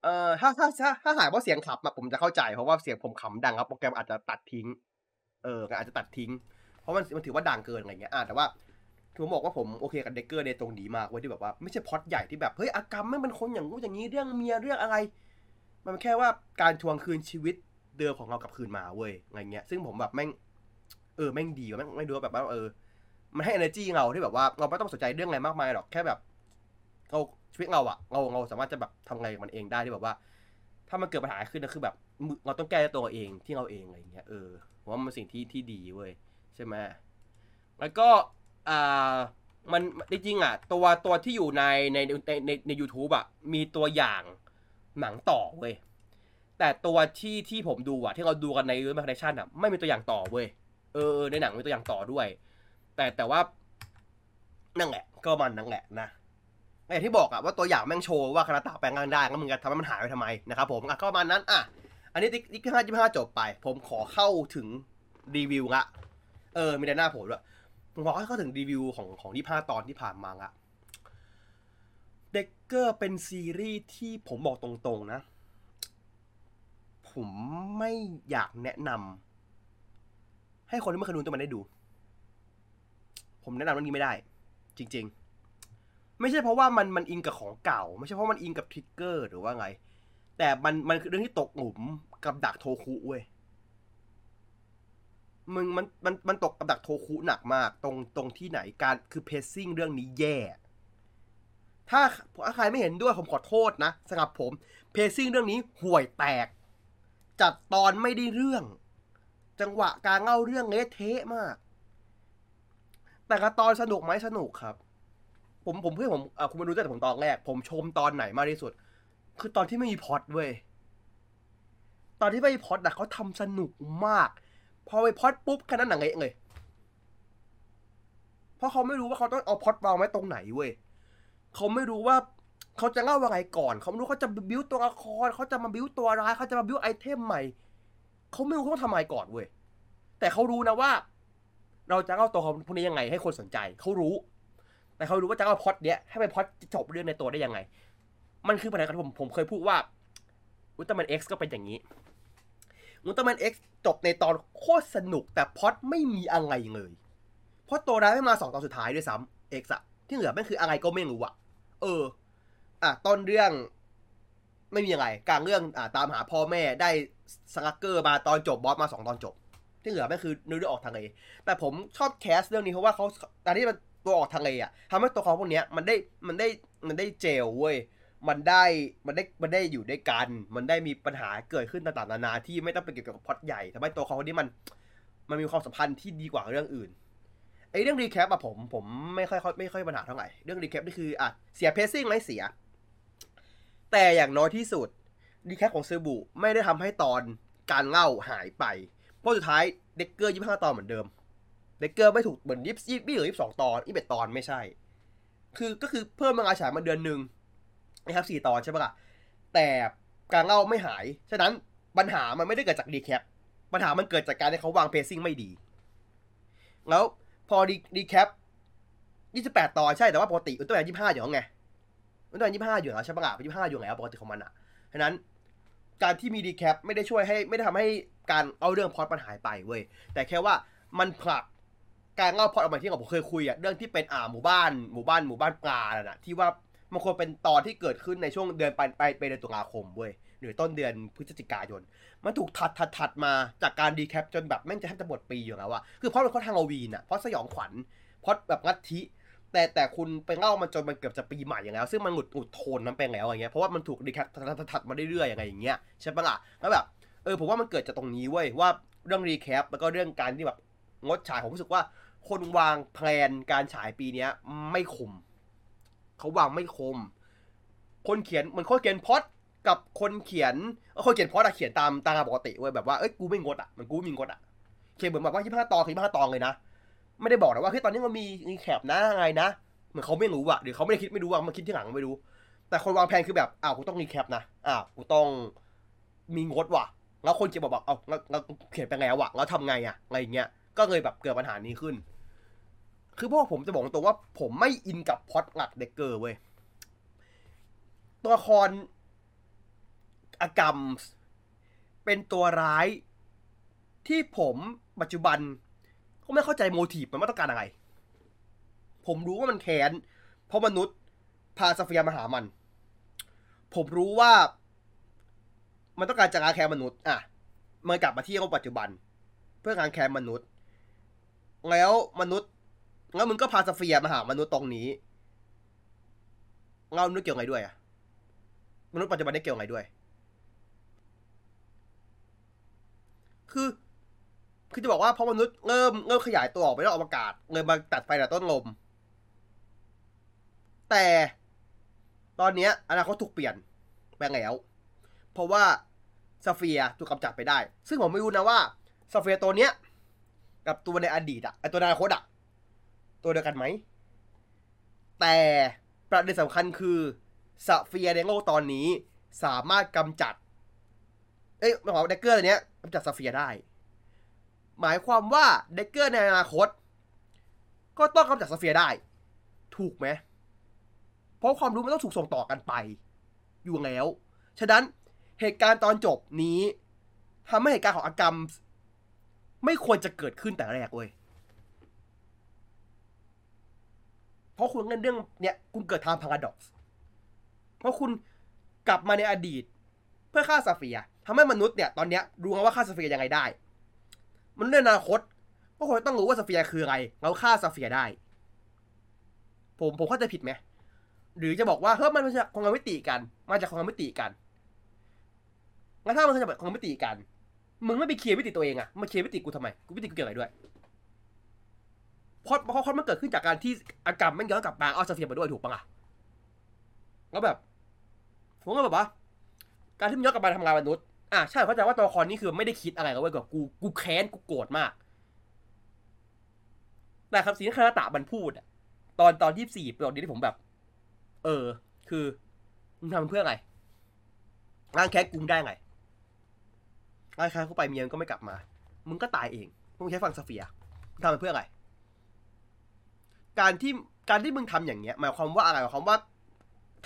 เอ่อถ้าถ้าถ้าถ้าหายเพราะเสียงขับมาผมจะเข้าใจ เพราะว่าเสียงผมขำดังครับ โปรแกรมอาจจะตัดทิ้ง เอออาจจะตัดทิ้ง เพราะมันมันถือว่าดังเกินอะไรเงี้ยอ่าแต่ว่าผมบอกว่าผมโอเคกับเด็กเกอร์ในตรงนี้มากเว้ยที่แบบว่าไม่ใช่พอตใหญ่ที่แบบเฮ้ยอากรรมไม่เป็นคนอย่างงู้อย่างนี้เรื่องเมียเรื่องอะไร มันแค่ว่าการทวงคืนชีวิตเดิมของเรากลับคืนมาเว้ยอะไรเงี้ย ซึ่งผมแบบแม่งเออแม่งดีแม่งไม่ดูแบบว่าเออ มันให้ energy เราที่แบบว่าเราไม่ต้องสนใจเรื่องอะไรมากมายหรอกแค่แบบเราชีวิตเราอะเราเราสามารถจะแบบทำอะไรมันเองได้ที่แบบว่า ถ้ามันเกิดปัญหาขึ้นนะคือแบบเราต้องแก้ตัวเองที่เราเองอะไรเงี้ยเออผมว่ามันสิ่งที่ที่ดีเว้ยใช่ไหมแล้วก็อ่ามันจริงๆอะ ตัวตัวที่อยู่ในในในในใน u t u b e อะมีตัวอย่างหนังต่อเว้ยแต่ตัวที่ที่ผมดูอะที่เราดูกันใน YouTube Connection อะไม่มีตัวอย่างต่อเว้ยเออในหนังมีตัวอย่างต่อด้วย แต่แต่ว่านั่นแหละ ก็มันนั่นแหละนะอย่างที่บอกอะว่าตัวอย่างแม่งโชว์ว่าคานาตะแปลงร่างได้ก็มึงจะทำให้มันหายไปทำไมนะครับผมอะก็ประมาณนั้นอะอันนี้ติ๊กติ๊กห้ายี่ห้าจบไป ผมขอเข้าถึงรีวิวละเออมีแต่หน้าผมด้วยผมขอเข้าถึงรีวิวของของที่ห้าตอนที่ผ่านมาละเด็กเกอร์เป็นซีรีส์ที่ผมบอกตรงๆนะ ผมไม่อยากแนะนำให้คนที่ไม่เคยดูตัวมันได้ดู ผมแนะนำเรื่องนี้ไม่ได้ จริง ๆ ไม่ใช่เพราะว่ามันมันอิงกับของเก่า ไม่ใช่เพราะมันอิงกับทริกเกอร์หรือว่าไง แต่มันมันคือเรื่องที่ตกหลุมกับดักโทคุเว้ยมึงมันมันมันตกกับดักโทคุหนักมาก ตรงตรงที่ไหนการคือเพซซิ่งเรื่องนี้แย่ ถ้าถ้าใครไม่เห็นด้วยผมขอโทษนะสำหรับผมเพซซิ่งเรื่องนี้ห่วยแตก จัดตอนไม่ได้เรื่อง จังหวะการเล่าเรื่องเละเทะมาก แต่กระตอนสนุกไหมสนุกครับ ผมผมเพื่อนผมอะคุณมาดูตั้งแต่ผมตอนแรก ผมชมตอนไหนมากที่สุด คือตอนที่ไม่มีพล็อดเว้ยตอนที่ไม่มีพล็อดอะเขาทำสนุกมาก พอไปพล็อดปุ๊บแค่นั้นหนังเละเลยเพราะเขาไม่รู้ว่าเขาต้องเอาพล็อดวางไว้ตรงไหนเว้ยเขาไม่รู้ว่าเขาจะเล่าว่าไงก่อน เขาไม่รู้เขาจะบิ้วตัวละครเขาจะมาบิ้วตัวร้ายเขาจะมาบิ้วไอเทมใหม่เขาไม่รู้เขาต้องทำอะไรก่อนเว้ยแต่เขารู้นะว่า เราจะเล่าตัวของพวกนี้ยังไงให้คนสนใจเขารู้ แต่เขารู้ว่าจะเอาพอดเนี้ยให้เป็นพอดจบเรื่องในตัวได้ยังไง มันคือปัญหาที่ผมผมเคยพูดว่าอุลตร้าแมนเอ็กซ์ก็เป็นอย่างนี้อุลตร้าแมนเอ็กซ์จบในตอนโคตรสนุกแต่พอดไม่มีอะไรเลย เพราะตัวร้ายไม่มาสองตอนสุดท้ายด้วยซ้ำ X อะที่เหลือไม่คืออะไรก็ไม่รู้อะเออ อะต้นเรื่องไม่มีอะไรกลางเรื่องอ่าตามหาพ่อแม่ได้สลักเกอร์มาตอนจบ boss มาสองตอนจบ ที่เหลือไม่คือเนื้อเรื่องออกทะเลแต่ผมชอบ cast เรื่องนี้เพราะว่าเขาตอนที่มันตัวออกทะเลอะทำให้ตัวเขาพวกเนี้ยมันได้มันได้มันได้เจลเว้ยมันได้มันได้มันได้อยู่ด้วยกัน มันได้มีปัญหาเกิดขึ้นต่างๆนานาที่ไม่ต้องเป็นเกี่ยวกับพอตใหญ่ทำให้ตัวเขาคนนี้มัน มันมีความสัมพันธ์ที่ดีกว่าเรื่องอื่นไอ้เรื่อง recap อะผมผมไม่ค่อยไม่ค่อยปัญหาเท่าไหร่เรื่อง recap นี่คืออะเสีย pacing ไหมเสีย แต่อย่างน้อยที่สุด recap ของซึบุไม่ได้ทำให้ตอนการเล่าหายไป เพราะสุดท้าย Decker ยี่ห้าตอนเหมือนเดิม Decker ไม่ถูกเหมือนยี่สิบยี่หรือยี่สิบสองตอนยี่สิบตอนไม่ใช่ คือก็คือเพิ่มมังอาฉายมาเดือนหนึ่งนะครับสี่ตอนใช่ปะล่ะแต่การเล่าไม่หาย ฉะนั้นปัญหามันไม่ได้เกิดจาก recap ปัญหามันเกิดจากการที่เขาวาง pacing ไม่ดี แล้วพอ recap ยี่สิบแปดตอนใช่แต่ว่าปกติอุลตร้าแมนยี่ห้าอยู่แล้วไงอุลตร้าแมนยี่ห้าอยู่แล้วใช่ปะล่ะยี่ห้าอยู่แล้วปกติของมันอะ ฉะนั้นการที่มี recap ไม่ได้ช่วยให้ไม่ได้ทำให้ การเอาเรื่องพอดมันหายไปเว้ยแต่แค่ว่ามันผลักการเล่าพอดออกมาที่ผมเคยคุยอะเรื่องที่เป็นอ่าหมู่บ้านหมู่บ้านหมู่บ้านปลาน่ะที่ว่ามันควรเป็นตอนที่เกิดขึ้นในช่วงเดือนไปไปไปเดือนตุลาคมเว้ยหรือต้นเดือนพฤศจิกายน มันถูกถัดถัดถัดมาจากการดีแคปจนแบบแม่งจะแทบจะหมดปีอยู่แล้วอะคือเพราะมันเขาทางฮาโลวีนอะเพราะสยองขวัญเพราะแบบงัดทิแต่แต่คุณไปเล่ามันจนมันเกือบจะปีใหม่อย่างแล้ว ซึ่งมันหงุดหุดโทนนั้นไปแล้วอย่างเงี้ยเพราะว่ามันถูกดีแคปถัดมาเรื่อยๆอย่างไงอย่างเงี้ยใช่ปะล่ะแล้วแบบ ออผมว่ามันเกิดจากตรงนี้เว้ยว่าเรื่องรีแคปแล้วก็เรื่องการที่แบบงดฉายผมรู้สึกว่า คนวาง plan การฉายปีเนี้ย ไม่คมเขาวางไม่คม คนเขียนเหมันคนเขียนพอดกับคนเขียนคนเขียนพอดอะเขียนตามตามปกติเว้ยแบบว่าเอ้ยกูไม่งดอะมันกูไม่มีงดอะเขียนเหมือนแบบว่าที่ห้าตอนคือห้าตอนเลยนะไม่ได้บอกนะว่าเฮ้ยตอนนี้มันมี recap นะไงนะเหมือนเขาไม่รู้อะหรือเขาไม่ได้คิดไม่รู้อะมันคิดที่หลังไม่รู้ แต่คนวางแผนคือแบบอ้าวกูต้อง recap นะอ้าวกูต้องมีงดว่ะ แล้วคนเขียนบอกบอกเอาแล้วแล้วเขียนไปแล้วอะแล้วทำไงอะอะไรอย่างเงี้ยก็เลยแบบเกิดปัญหานี้ขึ้น คือพวกผมจะบอกตรงว่า ผมไม่อินกับพอดหลักเด็กเกอร์เว้ยตัวละครอากรรมเป็นตัวร้ายที่ผมปัจจุบัน ก็ไม่เข้าใจโมทีฟมันว่าต้องการอะไร ผมรู้ว่ามันแค้นเพราะมนุษย์พาซาเฟียมาหามัน ผมรู้ว่า มันต้องการจะล้างแค้นมนุษย์ อะ มันกลับมาที่โลกปัจจุบัน เพื่อล้างแค้นมนุษย์ แล้วมนุษย์ แล้วมึงก็พาซาเฟียมาหามนุษย์ตรงนี้เรามนุษย์เกี่ยวไงด้วยอะมนุษย์ปัจจุบันได้เกี่ยวไงด้วย คือ คือจะบอกว่าพอมนุษย์เริ่มเริ่มขยายตัวออกไปนอกอวกาศเลยมาตัดไฟแต่ต้นลม แต่ตอนนี้อนาคตถูกเปลี่ยนไปแล้ว เพราะว่า Sphere ถูกกำจัดไปได้ ซึ่งผมไม่รู้นะว่า Sphere ตัวเนี้ย กับตัวในอดีตอะไอตัวในอนาคตอะตัวเดียวกันไหม แต่ประเด็นสำคัญคือ Sphere ในโลกตอนนี้สามารถกำจัด เอ้ยหมายความว่าเดกเกอร์ตัวเนี้ยกำจัด Sphere ได้ หมายความว่า Decker ในอนาคต ก็ต้องกำจัดซเฟียได้ ถูกไหมเพราะความรู้มันต้องถูกส่งต่อกันไป อยู่แล้ว ฉะนั้น เหตุการณ์ตอนจบนี้ทำให้เหตุการณ์ของอากรรม ไม่ควรจะเกิดขึ้นแต่แรกเว้ยเพราะคุณเล่นเรื่องเนี่ยคุณเกิดทางพาราดอกซ์เพราะคุณกลับมาในอดีต เพื่อฆ่าซาเฟียทำให้มนุษย์เนี่ยตอนเนี้ยรู้ว่าฆ่าซาเฟียยังไงได้ มันเรื่องอนาคตก็คงต้องรู้ว่า Sphere คืออะไรแล้วฆ่า Sphere ได้ ผมผมเข้าใจผิดไหมหรือจะบอกว่าเฮ้ยมันมาจากคนละมิติกัน มาจากคนละมิติกัน งั้นถ้ามันมาจากคนละมิติกัน มึงไม่ไป clear มิติตัวเองอะมา clear มิติกูทำไม กูมิติกูเกี่ยวอะไรด้วยเพราะเพราะเพราะมันเกิดขึ้นจากการที่อากรรมมันย้อนกลับมาเอา Sphere มาด้วยถูกปะล่ะแล้วแบบผมก็แบบว่า การที่มันย้อนกลับมาทำงานมนุษย์อะใช่เข้าใจว่าตัวละครนี้คือไม่ได้คิดอะไรเว้ยกับกูกูแค้นกูโกรธมาก แต่คำสิ่งที่คาราตะมันพูดอะตอนตอนที่สี่ตอนนี้ที่ผมแบบ เออ คือมึงทำเพื่ออะไรร่างแค้นกูได้ไง ร่างแค้นเข้าไปเมียมก็ไม่กลับมา มึงก็ตายเอง มึงใช้ฟังซาเฟียทำมันเพื่ออะไร การที่การที่มึงทำอย่างเงี้ยหมายความว่าอะไรหมายความว่า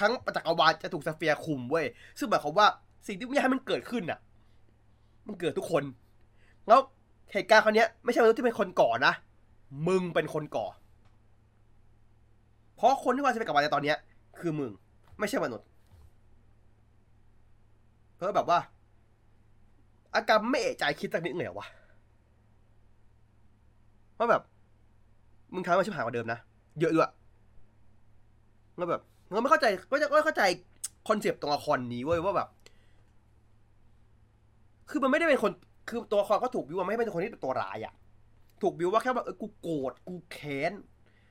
ทั้งจักรวาลจะถูกซาเฟียคุมเว้ย ซึ่งหมายความว่าสิ่งที่มึงอยากให้มันเกิดขึ้นอะ มันเกิดทุกคน แล้วเหตุการณ์ครั้งนี้ยไม่ใช่มนุษย์ที่เป็นคนก่อนะ มึงเป็นคนก่อ เพราะคนที่ว่างชีวิตกับมันในตอนเนี้ย คือมึง ไม่ใช่มนุษย์เพราะแบบว่า อาการไม่เอะใจคิดสักนิดเหนียววะว่าแบบ มึงทำมาชิบหายกว่าเดิมนะ เยอะด้วยแล้วแบบเราไม่เข้าใจก็จะก็เข้าใจ concept ตัวละครนี้เว้ยว่าแบบ คือมันไม่ได้เป็นคน คือตัวละครก็ถูกบิวว่าไม่ให้เป็นคนที่เป็นตัวร้ายอะถูกบิวว่าแค่แบบเออกูโกรธกูแค้น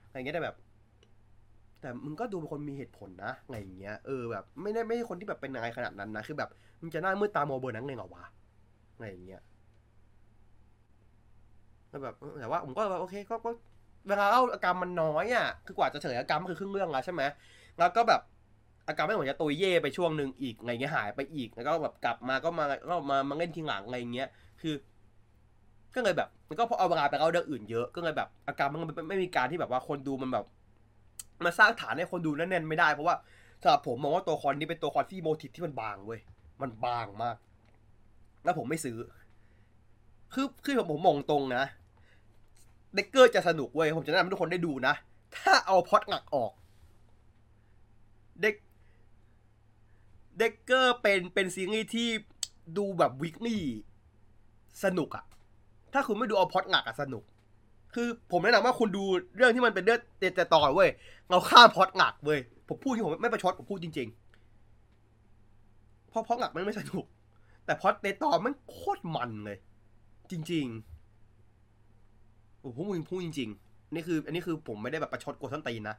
อะไรเงี้ยแต่แบบ แต่มึงก็ดูเป็นคนมีเหตุผลนะอะไรเงี้ยเออแบบ ไม่ได้ไม่ใช่คนที่แบบเป็นนายขนาดนั้นนะคือแบบมึงจะหน้ามืดตามัวเบอร์นั้นเลยเหรอวะ อะไรอย่างเงี้ยแล้วแบบแต่ว่าผมก็แบบโอเคก็ก็เวลาเล่าอาการมันน้อยอะ คือกว่าจะเฉลยอาการมันคือครึ่งเรื่องล้วใช่ไหมแล้วก็แบบอาการไม่เหมือนจะตุยเย่ไปช่วงหนึ่งอีกอะไรเงี้ยหายไปอีก แล้วก็แบบกลับมาก็มาก็มามาเล่นทีหลังอะไรเงี้ย คือ ก็เลยแบบ มันก็พอเอาเวลาไปเล่าเรื่องอื่นเยอะ ก็เลยแบบ อาการมันไม่ไม่มีการที่แบบว่าคนดูมันแบบมาสร้างฐานให้คนดูแน่นๆไม่ได้เพราะว่าสำหรับผมมองว่าตัวคอนนี้เป็นตัวคอนที่โมทิฟที่มันบางเว้ย มันบางมาก แล้วผมไม่ซื้อ คือคือผมมองตรงนะเด็กเกอร์จะสนุกเว้ย ผมจะแนะนำให้ทุกคนได้ดูนะ ถ้าเอาพอดหลักออก เด็กเด็กเกอร์เป็นเป็นซีรีส์ที่ดูแบบวิกนี่สนุกอะถ้าคุณไม่ดูเอาพอดหลักอะสนุก คือผมแนะนำว่าคุณดูเรื่องที่มันเป็นเรื่องเตต่อเว้ยเราข้ามพอดหลักเว้ย ผมพูดที่ผมไม่ประชดผมพูดจริง ๆ เพราะพอดหลักมันไม่สนุก แต่พอดเตตอนมันโคตรมันเลย จริงๆโอ้โหพูดพูดจริงๆนี่คือ อันนี้คือผมไม่ได้แบบประชดกดส้นตีนนะ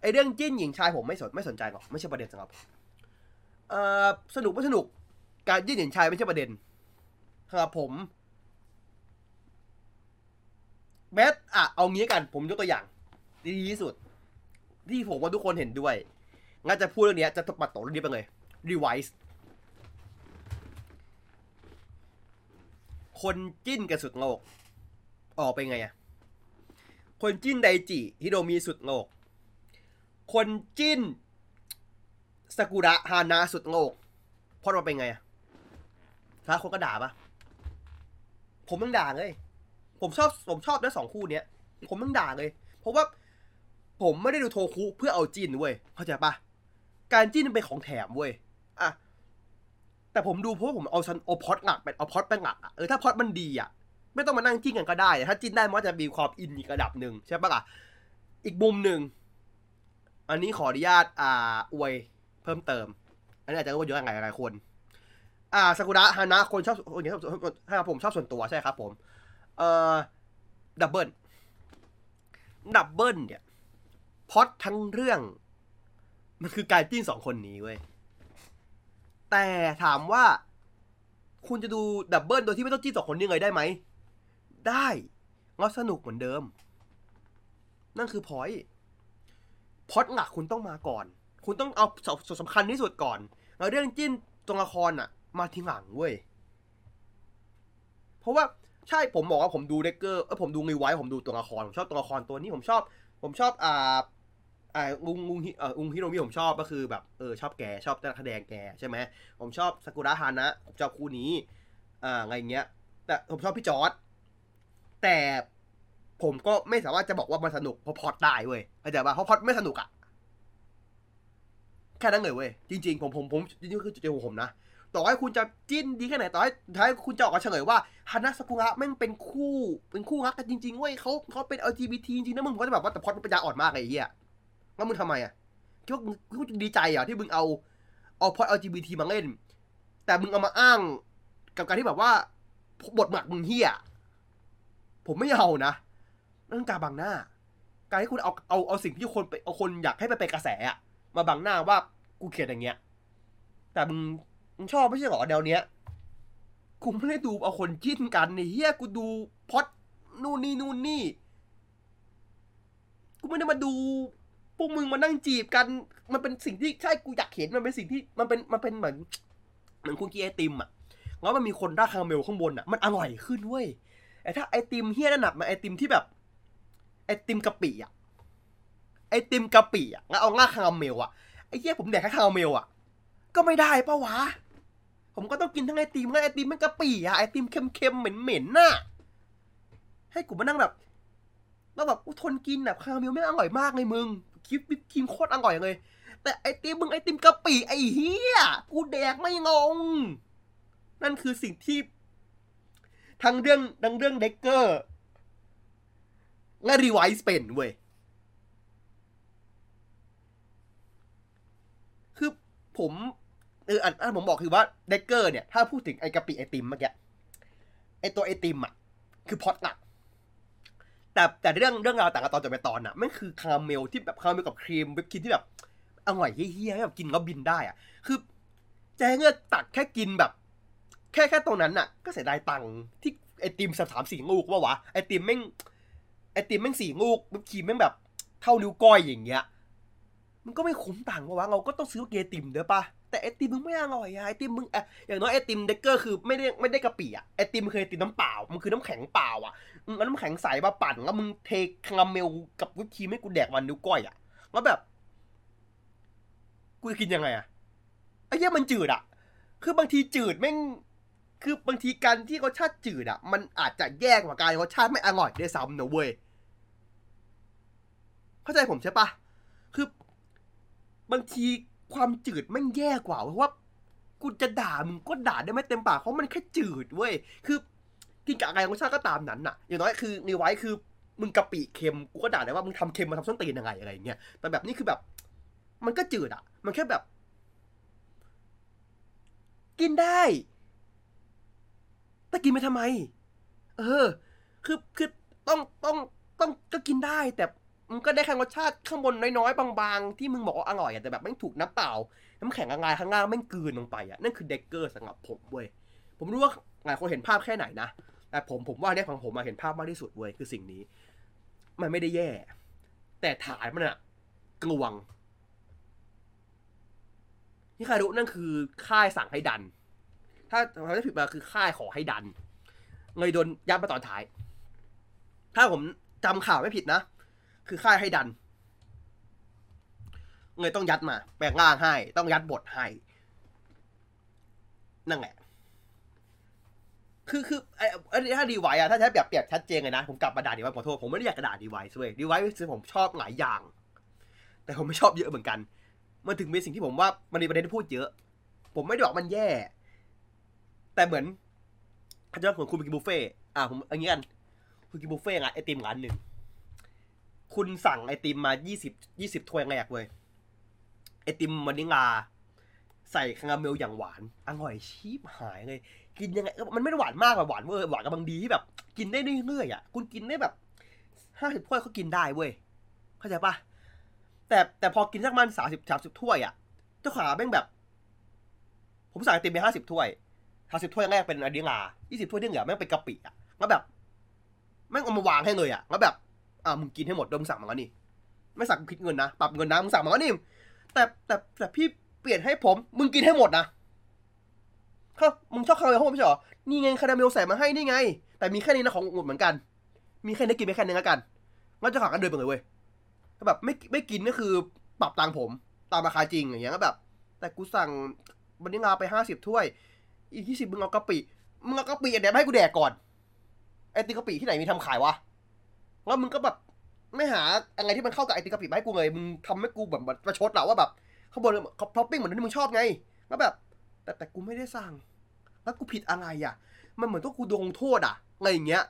ไอเรื่องจิ้นหญิงชายผมไม่สนไม่สนใจหรอกไม่ใช่ประเด็นสำหรับผมเอ่อสนุกไม่สนุก การจิ้นหญิงชายไม่ใช่ประเด็นสำหรับผมแม้อะเอางี้กัน ผมยกตัวอย่างดีที่สุด ที่ผมว่าทุกคนเห็นด้วยงั้นจะพูดเรื่องนี้จะปัดตกเรื่องนี้ไปเลย Revise คนจิ้นกันสุดโลก ออกไปไงอะคนจิ้นไดจิฮิโดมีสุดโลก คนจิ้นสกุระฮานาสุดโลกพอดมาเป็นไงอะถ้าคนก็ด่าปะผมต้องด่าเลย ผมชอบผมชอบทั้งสองคู่เนี้ย ผมต้องด่าเลย เพราะว่าผมไม่ได้ดูโทคุเพื่อเอาจิ้นเว้ยเข้าใจปะการจิ้นมันเป็นของแถมเว้ย อะ แต่ผมดูเพราะผมเอาชันเอาพอดหลักเป็นเอาพอดเป็นหลักอะเออถ้าพอดมันดีอะ ไม่ต้องมานั่งจิ้นกันก็ได้ ถ้าจิ้นได้มันจะมีความอินอีกระดับหนึ่งใช่ปะล่ะอีกมุมหนึ่งอันนี้ขออนุญาตอ่าอวยเพิ่มเติม อันนี้อาจจะรู้ว่าเยอะหลายหลายคน อ่าซากุระฮานะคนชอบคนนี้ชอบถ้าผมชอบส่วนตัวใช่ครับผม เอ่อ Double Double เนี่ยพอดทั้งเรื่อง มันคือการจิ้นสองคนนี้เว้ย แต่ถามว่า คุณจะดู Double โดยที่ไม่ต้องจิ้นสองคนนี้เลยได้ไหม ได้ก็สนุกเหมือนเดิม นั่นคือพอยพอดหลักคุณต้องมาก่อน คุณต้องเอาส่วนสำคัญที่สุดก่อนแล้วเรื่องจิ้นตัวละครอะมาทีหลังเว้ย เพราะว่าใช่ผมบอกว่าผมดูเดกเกอร์เออผมดูงีไว้ผมดูตัวละครผมชอบตัวละครตัวนี้ผมชอบ ผมชอบอ่า อ่าลุงลุงฮิเอ่อลุงฮิโรมิผมชอบก็คือแบบเออชอบแกชอบนักแสดงแกใช่ไหมผมชอบซากุระฮานะผมชอบคู่นี้ อ่าอะไรเงี้ย แต่ผมชอบพี่จอร์ดแต่ผมก็ไม่สามารถจะบอกว่ามันสนุกเพราะพอดได้เว้ยเข้าใจป่ะเพราะพอดไม่สนุกอะแค่นั้นเลยเว้ยจริงๆผมผมผมจริงๆคือจุดยืนของผมนะต่อให้คุณจะจิ้นดีแค่ไหนต่อให้ท้ายคุณจะออกมาเฉลยว่าฮานาสกุระแม่งเป็นคู่เป็นคู่รักกันจริงๆเว้ยเขาเขาเป็น LGBT จริงๆนะมึงผมก็จะแบบว่าแต่พอดมันปัญญาอ่อนมากเลยไอ้เหี้ย แล้วมึงทำไมอะคิดว่ามึงคิดว่าดีใจเหรอที่มึงเอาเอาพอด LGBT มาเล่น แต่มึงเอามาอ้างกับการที่แบบว่าบทหมักมึงเหี้ยผมไม่เอานะนั่นการบังหน้า การที่คุณเอาเอาเอาสิ่งที่คนไปเอาคนอยากให้ไปเป็นกระแสอะมาบังหน้าว่ากูเขียนอย่างเงี้ย แต่มึงมึงชอบไม่ใช่เหรอแนวเนี้ยกูไม่ได้ดูเอาคนจิ้นกันในเฮียกูดูพอดนู่นนี่นู่นนี่ กูไม่ได้มาดู พวกมึงมานั่งจีบกัน มันเป็นสิ่งที่ใช่กูอยากเห็นมันเป็นสิ่งที่มันเป็นมันเป็นเหมือนเหมือนคุณกี้ไอติมอะแล้วมันมีคนราดคาราเมลข้างบนอะ มันอร่อยขึ้นเว้ยไอ้ถ้าไอติมเฮี้ยนั่นน่ะมันไอติมที่แบบ ไอติมกะปิอะไอติมกะปิอะแล้วเอาราดคาราเมลอะไอ้เฮี้ยผมแดกแค่คาราเมลอะ ก็ไม่ได้ปะวะ ผมก็ต้องกินทั้งไอติมและไอติมมันกะปิอะไอติมเค็มๆเหม็นๆน่ะให้กูมานั่งแบบแล้วแบบกูทนกินแบบคาราเมลไม่อร่อยมากเลยมึง คิปวิปครีมโคตรอร่อยเลย แต่ไอติมมึงไอติมกะปิไอเฮียกูแดกไม่งง นั่นคือสิ่งที่ทั้งเรื่องทั้งเรื่อง Decker และ Revice เป็นเว้ย คือผมเอออันผมบอกคือว่า Decker เนี่ย ถ้าพูดถึงไอกะปิไอติมเมื่อกี้ไอตัวไอติมอะ คือพอตหลัก แต่แต่เรื่องเรื่องราวต่างกันตอนจบในตอนอะมันคือคาราเมลที่แบบคาราเมลกับครีมวิปครีมที่แบบอร่อยเฮี้ยๆแบบกินแล้วบินได้อะ คือแจงเงือกตักแค่กินแบบ แค่แค่ตรงนั้นน่ะ ก็เสียดายตังค์ที่ไอติมสามสี่ลูกว่าวะไอติมแม่งไอติมแม่งสี่ลูกวิปครีมแม่งแบบ เท่านิ้วก้อยอย่างเงี้ยมันก็ไม่คุ้มตังค์ปะวะเราก็ต้องซื้อเกยติมเด้อปะ แต่ไอติมมึงไม่อร่อยอะไอติมมึงอะอย่างน้อยไอติมเด็กเกอร์คือไม่ได้ไม่ได้กะปิอะไอติมมันคือไอติมน้ำเปล่า มันคือน้ำแข็งเปล่าอะมึงเอาน้ำแข็งใสมาปั่นแล้วมึงเทคาราเมลกับวิปครีมให้กูแดกวันนิ้วก้อยอะแล้วแบบ กูกินยังไงอะไอ้เหี้ยมันจืดอะคือบางทีจืดแม่ง คือบางทีการที่รสชาติจืดอะมันอาจจะแย่กว่าการรสชาติไม่อร่อยด้วยซ้ำนะเว้ย เข้าใจผมใช่ปะ คือบางที ความจืดแม่งแย่กว่าเพราะว่ากูจะด่ามึงก็ด่าได้ไม่เต็มปากเพราะมันแค่จืดเว้ยคือกินกับอะไรรสชาติก็ตามนั้นน่ะ อย่างน้อยคือในไว้คือมึงกะปิเค็มกูก็ด่าได้ว่ามึงทำเค็มมาทำส้นตีนยังไงอะไรเงี้ยแต่แบบนี้คือแบบ มันก็จืดอะ มันแค่แบบ กินได้ แต่กินไปทำไม เออ คือคือต้องต้องต้องก็กินได้ แต่ มันก็ได้แค่รสชาติข้างบนน้อยๆ บางๆ ที่มึงบอกว่าอร่อยแต่แบบไม่ถูกน้ำเปล่า น้ำแข็งละลายข้างล่างไม่กืนลงไปอะนั่นคือเด็กเกอร์สำหรับผมเว้ยผมรู้ว่าหลายคนเห็นภาพแค่ไหนนะแต่ผมผมว่าเนี่ยของผมมาเห็นภาพมากที่สุดเว้ยคือสิ่งนี้ มันไม่ได้แย่ แต่ฐานมันอะกลวงที่คารุนั่นคือค่ายสั่งให้ดัน ถ้าถ้าไม่ผิดมาคือค่ายขอให้ดันเงยโดนยัดมาตอนท้าย ถ้าผมจำข่าวไม่ผิดนะ คือค่ายให้ดันเงยต้องยัดมา แปลงร่างให้ ต้องยัดบทให้ นั่นแหละ คือคือไอ้ถ้าดีไวอะถ้าใช้แบบเปรียบชัดเจนเลยนะ ผมกลับมาด่าดีไวขอโทษ ผมไม่ได้อยากกระด่าดีไวซ์เวยดีไวซ์คือผมชอบหลายอย่าง แต่ผมไม่ชอบเยอะเหมือนกันมันถึงเป็นสิ่งที่ผมว่ามันมีประเด็นที่พูดเยอะ ผมไม่ได้บอกมันแย่ แต่เหมือนเขาจะว่าเหมือนคุณไปกินบุฟเฟ่อ่าผมเอันนี้กัน คุณกินบุฟเฟ่ต์อะไอติมร้านหนึ่ง คุณสั่งไอติมมายี่สิบยี่สิบถ้วยแรกเว้ย ไอติมวานิลา ใส่คาราเมลอย่างหวาน อร่อยชีบหายเลย กินยังไง มันไม่ได้หวานมากแบบหวานเวอร์หวานกำลังดีที่แบบ กินได้เรื่อยๆอะ คุณกินได้แบบห้าสิบถ้วยเขากินได้เว้ย เข้าใจปะแต่แต่พอกินสักมันสามสิบสามสิบถ้วยอะ เจ้าขาแม่งแบบ ผมสั่งไอติมไปห้าสิบถ้วยห้าสิบถ้วยแรกเป็นวานิลายี่สิบถ้วยที่เหลือแม่งเป็นกะปิอะแล้วแบบแม่งเอามาวางให้เลยอะแล้วแบบ อ่ามึงกินให้หมดเดิมงสั่งมาแล้วนี่ ไม่สั่งคิดเงินนะปรับเงินนะมึงสั่งมาแล้วนี่แต่แต่แต่พี่เปลี่ยนให้ผม มึงกินให้หมดนะเขามึงชอบคาราเมลไม่ใช่เหรอนี่ไงคาราเมลใส่มาให้นี่ไง แต่มีแค่นี้นะของหมดเหมือนกัน มีแค่นี้กินไปแค่นี้แล้วกันแล้วเจะขากันเดินไปเลยเว้ยแล้วแบบไม่ไม่กินก็คือปรับตังผมตามราคาจริงอย่างเงี้ยก็แบบ แต่กูสั่งวันนี้ลาไปห้าสิบถ้วย อีกยี่สิบมึงเอากะปิมึงเอากะปิอันเดียวให้กูแดกก่อนไอติมกะปิที่ไหนมีทำขายวะ แล้วมึงก็แบบไม่หาอะไรที่มันเข้ากับไอติมกะปิมาให้กูเลยมึงทำให้กูแบบประชดเราว่าแบบข้างบนท็อปปิ้งเหมือนที่มึงชอบไงแล้วแบบ แต่แต่กูไม่ได้สั่ง แล้วกูผิดอะไรอะ มันเหมือนต้องกูโดนโทษอะอะไรอย่างเงี้ย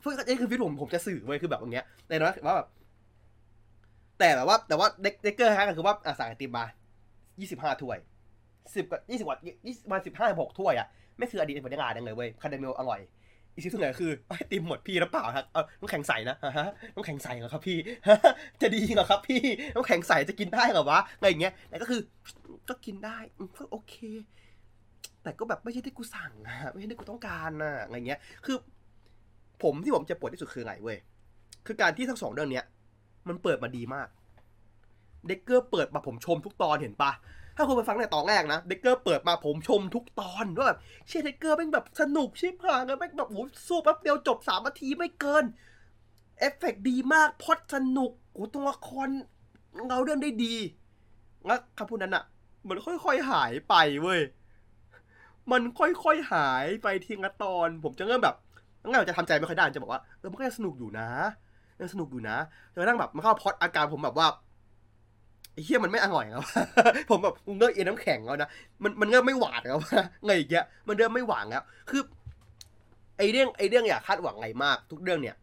เพื่อนี่คือ feel ผมผมจะสื่อไว้คือแบบอย่างเงี้ยแต่นะว่าแบบแต่แบบว่า แต่ว่า Decker ฮะก็คือว่าอะสั่งไอติมมายี่สิบห้าถ้วยสิบกับยี่สิบกว่ายี่สิบมาสิบห้าหกถ้วยอะไม่คืออดีตเป็นยังไงเลยเว้ยคาเดเมลอร่อย อีกสิ่งหนคือไอติมหมดพี่หรือเปล่าครับเออน้ำแข็งใสนะฮะน้ำแข็งใสเหรอครับพี่จะดีเหรอครับพี่น้ำแข็งใสจะกินได้เหรอวะอะไรอย่างเงี้ยแต่ก็คือก็กินได้ก็โอเค แต่ก็แบบไม่ใช่ที่กูสั่งนะไม่ใช่ที่กูต้องการนะอะไรเงี้ย คือ ผมที่ผมจะปวดที่สุดคืออะไรเว้ยคือการที่ทั้งสองเรื่องเนี้ย มันเปิดมาดีมาก Decker เปิดมาผมชมทุกตอนเห็นปะ ถ้าคุณไปฟังในตอนแรกนะ Decker เปิดมาผมชมทุกตอนว่าแบบเชี่ย Decker แม่งแบบสนุกชิบหายเลยแม่งแบบโอ้สู้แป๊บเดียวจบสามนาทีไม่เกินเอฟเฟกดีมากพอดสนุกโอ้ตัวละครเราเรื่องได้ดีแล้วคำพูดนั้นอะมันค่อยๆหายไปเว้ยมันค่อยๆหายไปทีละตอน ผมจะเริ่มแบบตั้งแต่จะทำใจไม่ค่อยได้จะบอกว่าเออมันก็ยังสนุกอยู่นะยังสนุกอยู่นะจนกระทั่งแบบมันเข้าพอดอาการผมแบบว่า เฮียมันไม่อร่อยแล้ว ผมแบบเงยเอ็นน้ำแข็งแล้วนะ มันมันเริ่มไม่หวานแล้วไงอย่างเงี้ยมันเริ่มไม่หวานแล้ว คือ ไอเรื่องไอเรื่องอย่าคาดหวังอะไรมาก ทุกเรื่องเนี่ย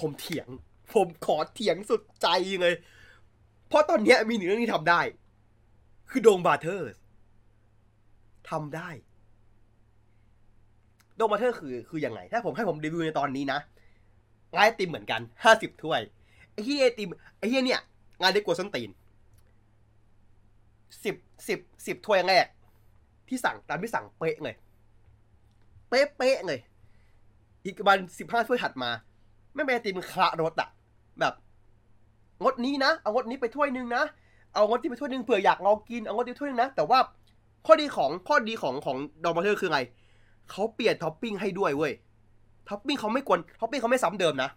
ผมเถียง ผมขอเถียงสุดใจเลย เพราะตอนเนี้ยมีหนึ่งเรื่องที่ทำได้ คือโดงบาเทอร์ทำได้ โดงบาเทอร์คือคือยังไง ถ้าผมให้ผมรีวิวในตอนนี้นะงานไอติมเหมือนกันห้าสิบถ้วยไอ้เฮียไอติมไอ้เฮียเนี่ยงานเล็กกว่าส้นตีน สิบสิบสิบถ้วยแรก ที่สั่งตามที่สั่งเป๊ะเลย เป๊ะเป๊ะเลย อีกวันสิบห้าถ้วยถัดมา ไม่เป็นไอติมคละรสอะแบบงดนี้นะ เอางดนี้ไปถ้วยหนึ่งนะ เอางดที่ไปถ้วยหนึ่งเผื่ออยากลองกิน เอางดที่ถ้วยหนึงนะ แต่ว่าข้อดีของข้อดีของของ Donbrothers คือไงเขาเปลี่ยนท็อปปิ้งให้ด้วยเว้ย ท็อปปิ้งเขาไม่กวนท็อปปิ้งเขาไม่ซ้ำเดิมนะ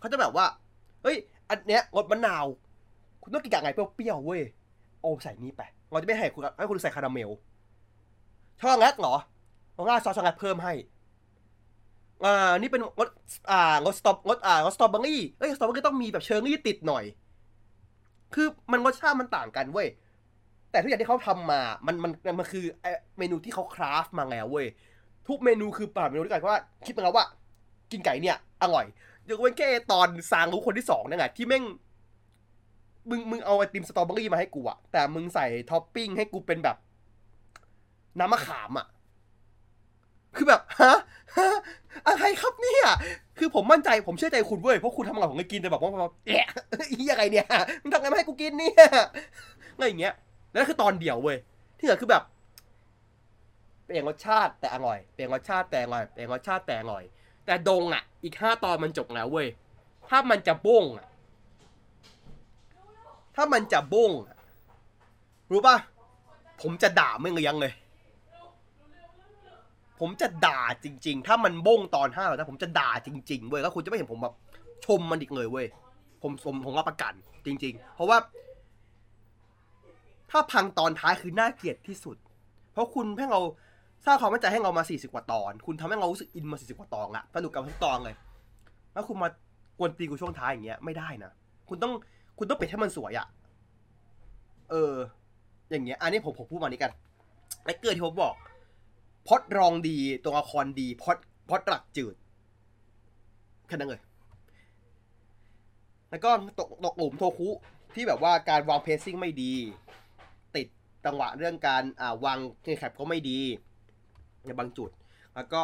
เขาจะแบบว่า เฮ้ย อันเนี้ยรสมะนาว คุณต้องกินกับไงเปรี้ยวๆเว้ย โอ้ใส่นี้ไป เราจะไม่ให้คุณให้คุณใส่คาราเมลชอบงัดเหรอเราง่าซอสช็อกโกแลตเพิ่มให้ อ่า นี่เป็นรสอ่ารสสตรอรสอ่ารสสตอเบอรี่เอ้ยสตอเบอรี่ต้องมีแบบเชอร์รี่ติดหน่อย คือมันรสชาติมันต่างกันเว้ย แต่ทุกอย่างที่เขาทำมา มันมันมันคือเมนูที่เขา craft มาแล้วเว้ย ทุกเมนูคือป่าเมนูด้วยกันเพราะว่า คิดมาแล้วว่า กินไก่เนี่ย อร่อยยกเว้นแค่ตอนซางรู้คนที่สองนั่นแหละที่แม่ง มึงมึงเอาไอติมสตรอเบอรี่มาให้กูอะแต่มึงใส่ท็อปปิ้งให้กูเป็นแบบ น้ำมะขามอะคือแบบฮะฮะอะไรครับเนี่ยคือผมมั่นใจผมเชื่อใจคุณเว้ยเพราะคุณทำงานผมก็กินแต่แบบว่าแอะอีอะไรเนี่ยมึงทำไงมาให้กูกินเนี่ยอะไรอย่างเงี้ยนั่นคือตอนเดียวเว้ยที่เหลือคือแบบเปลี่ยนรสชาติแต่อร่อยเปลี่ยนรสชาติแต่อร่อยเปลี่ยนรสชาติแต่อร่อย แต่ดงอะ อีกห้าตอนมันจบแล้วเว้ยถ้ามันจะบ้งอะ ถ้ามันจะบ้งรู้ป่ะ ผมจะด่าไม่เลี้ยงเลย ผมจะด่าจริง ๆ ถ้ามันบงตอนห้าแล้วผมจะด่าจริงๆเว้ยแล้วคุณจะไม่เห็นผมแบบชมมันอีกเลยเว้ย ผมผมผมรับประกันจริง ๆ เพราะว่า ถ้าพังตอนท้ายคือน่าเกลียดที่สุด เพราะคุณให้เราสร้างความมั่นใจให้เรามา 40 กว่าตอน คุณทำให้เรารู้สึกอินมา 40 กว่าตอนละสนุกกับทุกตอนเลย แล้วคุณมากวนตีกูช่วงท้ายอย่างเงี้ยไม่ได้นะ คุณต้อง คุณต้องเปลี่ยนให้มันสวยอะเออ อย่างเงี้ย อันนี้ผมผมพูดมานี้กันไอ้เกิดที่ผมบอกพอดรองดีตัวละครดีพอดพอดหลักจืดแค่นั้นเลยแล้วก็ตกตกหลุมโทคุที่แบบว่าการวางเพซซิ่งไม่ดี ติดจังหวะเรื่องการอ่าวางเทแคปก็ไม่ดีในบางจุด แล้วก็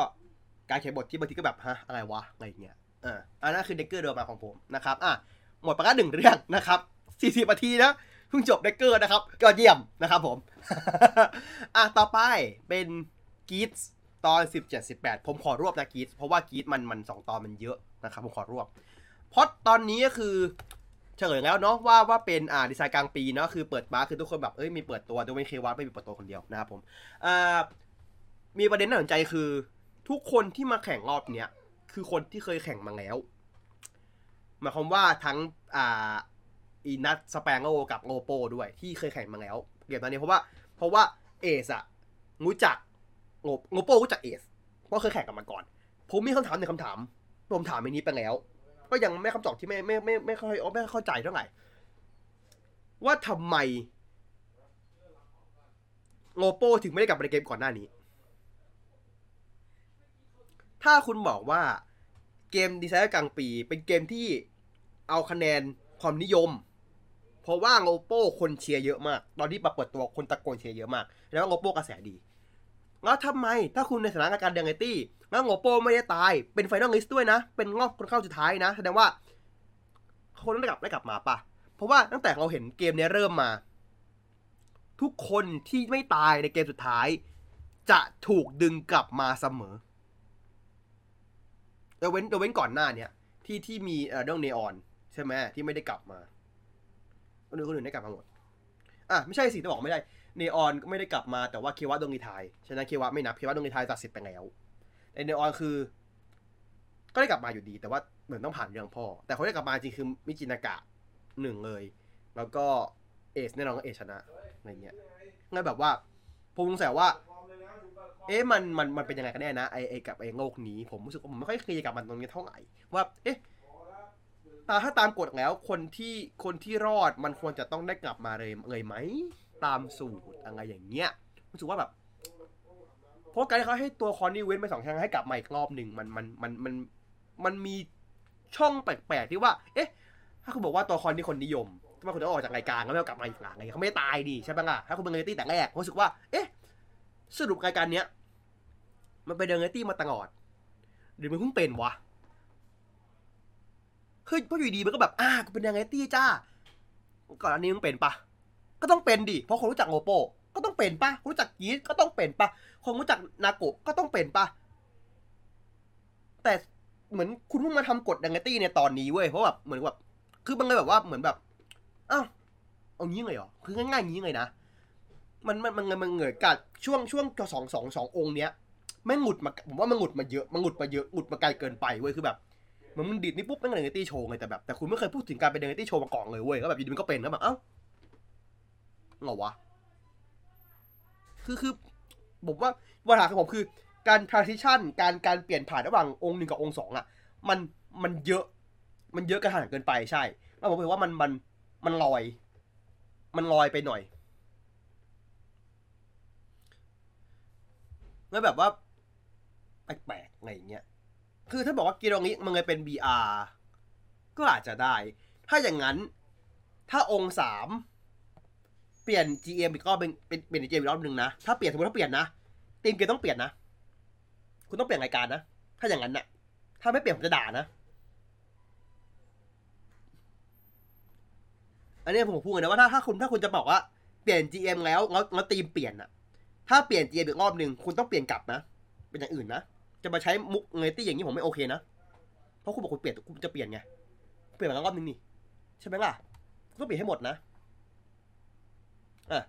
การเขียนบทที่บางทีก็แบบฮะอะไรวะอะไรเงี้ยอ่าอันนั้นคือเด็กเกอร์เดิมมาของผมนะครับ อะ หมดไปแล้วหนึ่งเรื่องนะครับสี่สิบนาทีนะเพิ่งจบเดกเกอร์นะครับก็เยี่ยมนะครับผม อะต่อไปเป็นกีตตอนสิบเจ็ดสิบแปดผมขอรวบนะกีตเพราะว่ากีตมันมันสองตอนมันเยอะนะครับผมขอรวบเพราะตอนนี้ก็คือเฉลยแล้วเนาะว่าว่าเป็นอ่าดีไซน์กลางปีเนาะคือเปิดมาคือทุกคนแบบเอ้ยมีเปิดตัวโดยไม่เควัตไม่มีเปิดตัวคนเดียวนะครับผมอ่ามีประเด็นน่าสนใจคือ ทุกคนที่มาแข่งรอบเนี้ยคือคนที่เคยแข่งมาแล้ว หมายความว่าทั้งอ่าอีนัทสแปงโอกับโงโปด้วยที่เคยแข่งมาแล้วเกมตอนนี้เพราะว่าเพราะว่าเอสอะรู้จักโงโงโปรู้จักเอสเพราะเคยแข่งกันมาก่อน ผมมีคำถามหนึ่งคำถามผมถามอันนี้ไปแล้ว ก็ยังไม่คำตอบที่ไม่ไม่ไม่ไม่ค่อยไม่เข้าใจเท่าไหร่ว่าทำไมโลโปถึงไม่ได้กลับมาในเกมก่อนหน้านี้ ถ้าคุณบอกว่าเกม Desire Grand Prix เป็นเกมที่ เอาคะแนนความนิยม เพราะว่าโลโปคนเชียร์เยอะมาก ตอนที่มาเปิดตัวคนตะโกนเชียร์เยอะมาก แล้วโลโปกระแสดีแล้วทำไมถ้าคุณในสถานการณ์เดงไงตี้แล้วโลโปไม่ได้ตายเป็น finalist ด้วยนะ เป็นรอบคนเข้าสุดท้ายนะแสดงว่า คนได้กลับได้กลับมาปะเพราะว่าตั้งแต่เราเห็นเกมเนี้ยเริ่มมา ทุกคนที่ไม่ตายในเกมสุดท้าย จะถูกดึงกลับมาเสมอโดยเว้นโดยเว้นก่อนหน้าเนี้ยที่ที่มีเอ่อเรื่องเนออน ใช่ไหมที่ไม่ได้กลับมาคนอื่นคนอื่นได้กลับมาหมดอะไม่ใช่สิจะบอกไม่ได้เนออนก็ไม่ได้กลับมาแต่ว่าเควะดงนีไทยฉะนั้นเควะไม่นับเควะดงนีไทยตัดสิทธิ์ไปแล้วแต่เนออนคือ ก็ได้กลับมาอยู่ดี แต่ว่าเหมือนต้องผ่านเรื่องพ่อ แต่คนที่กลับมาจริงคือมิจินากะหนึ่งเลย แล้วก็เอสแน่นอนก็เอชชนะอะไรเงี้ยงั้นแบบว่าผมสงสัยว่า เอ๊ะมันมันมันเป็นยังไงกันแน่นะไอไอกับไอโลกนี้ ผมรู้สึกว่าผมไม่ค่อยเคยร์กับมันตรงนี้เท่าไหร่ว่า เอ๊ะ ถ้าตามกฎแล้วคนที่คนที่รอดมันควรจะต้องได้กลับมาเลยเลยไหมตามสูตรอะไรอย่างเงี้ยรู้สึกว่าแบบเพราะการที่เขาให้ตัวคอนนี่เว้นไปสองครั้งให้กลับมาอีกรอบหนึ่งมันมันมันมันมันมีช่องแปลกๆที่ว่า เอ๊ะ ถ้าคุณบอกว่าตัวคอนที่คนนิยมทำไมคุณต้องออกจากรายการแล้วไม่กลับมาอีกหลังไงเขาไม่ได้ตายดีใช่ปะล่ะถ้าคุณเป็นเรตตี้แต่แรกผมรู้สึกว่า เอ๊ะ สรุปรายการเนี้ยมันไปเป็นเรตตี้มาตลอดหรือมันเพิ่งเป็นวะ เฮ้ยเพราอยู่ดีมันก็แบบอ่ากูเป็นเรตตี้จ้า ก่อนอันนี้มึงเป็นปะก็ต้องเป็นดิ เพราะคนรู้จักโงโป ก็ต้องเป็นปะคนรู้จักกีดก็ต้องเป็นปะคนรู้จักนาโกะก็ต้องเป็นปะแต่เหมือนคุณเพิ่งมาทำกฎดังเกตี้ในตอนนี้เว้ย เพราะแบบเหมือนแบบ คือมันเลยแบบว่าเหมือนแบบ อ้าวเอางี้เลยเหรอ คือง่ายง่างนี้เลยนะ มันมันมันมันเหงื่อกัดช่วงช่วงสองสองสององค์เนี้ยไม่หงุดมา ผมว่ามันหงุดมาเยอะ มันหงุดมาเยอะหงุดมาไกลเกินไปเว้ย คือแบบ เหมือนมึงดิดนี่ปุ๊บไม่งเป็นดังเกตี้โชว์ไงแต่แบบแต่คุณไม่เคยพูดถึงการเป็นดังเกตี้โชว์มาก่อนเลยเว้ยก็แบบยูดีมันก็เป็นแล้วแบบเอ้าหรอวะคือคือผมว่าปัญหาของผมคือการ transition การการเปลี่ยนผ่านระหว่างองค์หนึ่งกับองค์สองอะ มันมันเยอะ มันเยอะกระหันเกินไปใช่ แล้วผมรู้ว่ามันมันมันลอย มันลอยไปหน่อยแล้วแบบว่าแปลกๆอะไรอย่างเงี้ย คือถ้าบอกว่ากมตรงนี้มันเลยเป็น BR ก็อาจจะได้ ถ้าอย่างนั้นถ้าองค์สามเปลี่ยน GM อีกรอบเป็นเป็นเปลี่ยน GM อีกรอบหนึ่งนะ ถ้าเปลี่ยนสมมติถ้าเปลี่ยนนะทีมเกมต้องเปลี่ยนนะ คุณต้องเปลี่ยนรายการนะ ถ้าอย่างนั้นน่ะ ถ้าไม่เปลี่ยนผมจะด่านะ อันนี้ผมพูดเลยนะว่าถ้าถ้าคุณถ้าคุณจะบอกว่าเปลี่ยน GM แล้วแล้วแล้วทีมเปลี่ยนอะถ้าเปลี่ยน GM อีกรอบหนึ่งคุณต้องเปลี่ยนกลับนะ เป็นอย่างอื่นนะ จะมาใช้มุกเงยตี้อย่างนี้ผมไม่โอเคนะ เพราะคุณบอกคุณเปลี่ยนคุณจะเปลี่ยนไง เปลี่ยนมาแล้วรอบนึงนี่ใช่ไหมล่ะคุณต้องเปลี่ยนให้หมดนะอะ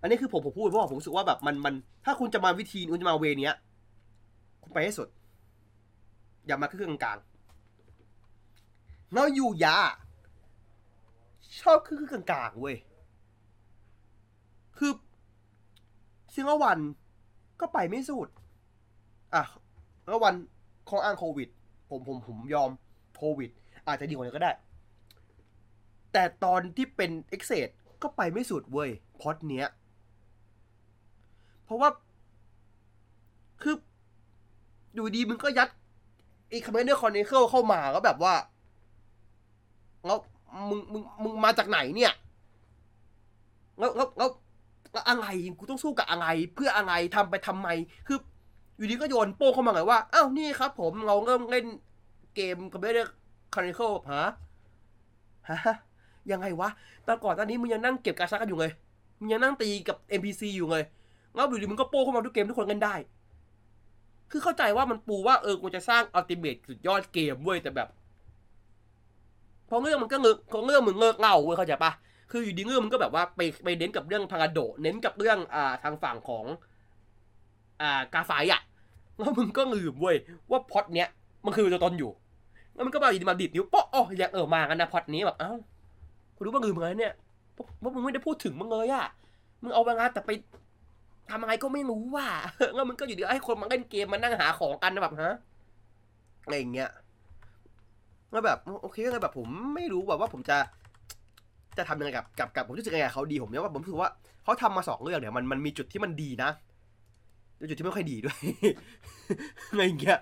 อันนี้คือผมผมพูดเพราะผมรู้สึกว่าแบบมันมันถ้าคุณจะมาวิธีคุณจะมาเวเนี้ย คุณไปให้สุด อย่ามาครึ่งกลางๆแล้วอยู่ยาชอบครึ่งกลางๆเว้ย คือซิงเกิลวันก็ไปไม่สุด อะ แล้ววันข้ออ้างโควิด ผมผมผมยอมโควิด อาจจะดีกว่านี้ก็ได้ แต่ตอนที่เป็น Ex-Aid ก็ไปไม่สุดเว้ยพอดเนี้ย เพราะว่า คืออยู่ดีมึงก็ยัดไอ้ Kamen Rider Chronicle เข้ามาก็แบบว่าแล้วมึงมึงมึงมาจากไหนเนี่ยแล้วแล้วแล้วแล้วอะไรกูต้องสู้กับอะไร เพื่ออะไรทำไปทำไม คือ อยู่ดีก็โยนโป้งเข้ามาไงว่าอ้าวนี่ครับ ผมเราเริ่มเล่นเกม Kamen Rider Chronicle ฮะฮะยังไงวะตอนก่อนตอนนี้มึงยังนั่งเก็บการซักกันอยู่เลยมึงยังนั่งตีกับ NPC อยู่เลยแล้วอยู่ดีมึงก็โป้เข้ามาทุกเกมทุกคนเล่นได้ คือเข้าใจว่ามันปูว่าเออกูจะสร้าง ultimate สุดยอดเกมเว้ยแต่แบบพอเรื่องมันก็เลิกพอเรื่องมึงเลิกเล่าเว้ยเข้าใจปะคืออยู่ดีเรื่องมันก็แบบว่าไปไปเน้นกับเรื่องพาราโดเน้นกับเรื่องอ่าทางฝั่งของ อ่ากาไฟอะแล้วมึงก็ลืมเว้ยว่าพ็อดเนี้ยมันคือตัวตนอยู่ แล้วมันก็มาอยู่ดีมาดิดนิ้วโป๊ะอ๋ออยากเออมากันนะพ็อดนี้แบบเอ้าคุณรู้ว่าลืมเลยเนี่ยว่ามึงไม่ได้พูดถึงมึงเลยอะมึงเอาบางานแต่ไปทำอะไรก็ไม่รู้ว่าแล้วมึงก็อยู่ดีให้คนมาเล่นเกมมานั่งหาของกันนะแบบฮะอะไรอย่างเงี้ยแล้วแบบโอเคก็เลยแบบผมไม่รู้แบบว่าผมจะจะทำยังไงกับกับกับผมรู้สึกยังไงกับเขาดีผมเนี่ยว่าผมรู้สึกว่าเขาทำมาสองเรื่องเนี่ยมันมันมีจุดที่มันดีนะ แล้วจุดที่ไม่ค่อยดีด้วยอะไรอย่างเงี้ย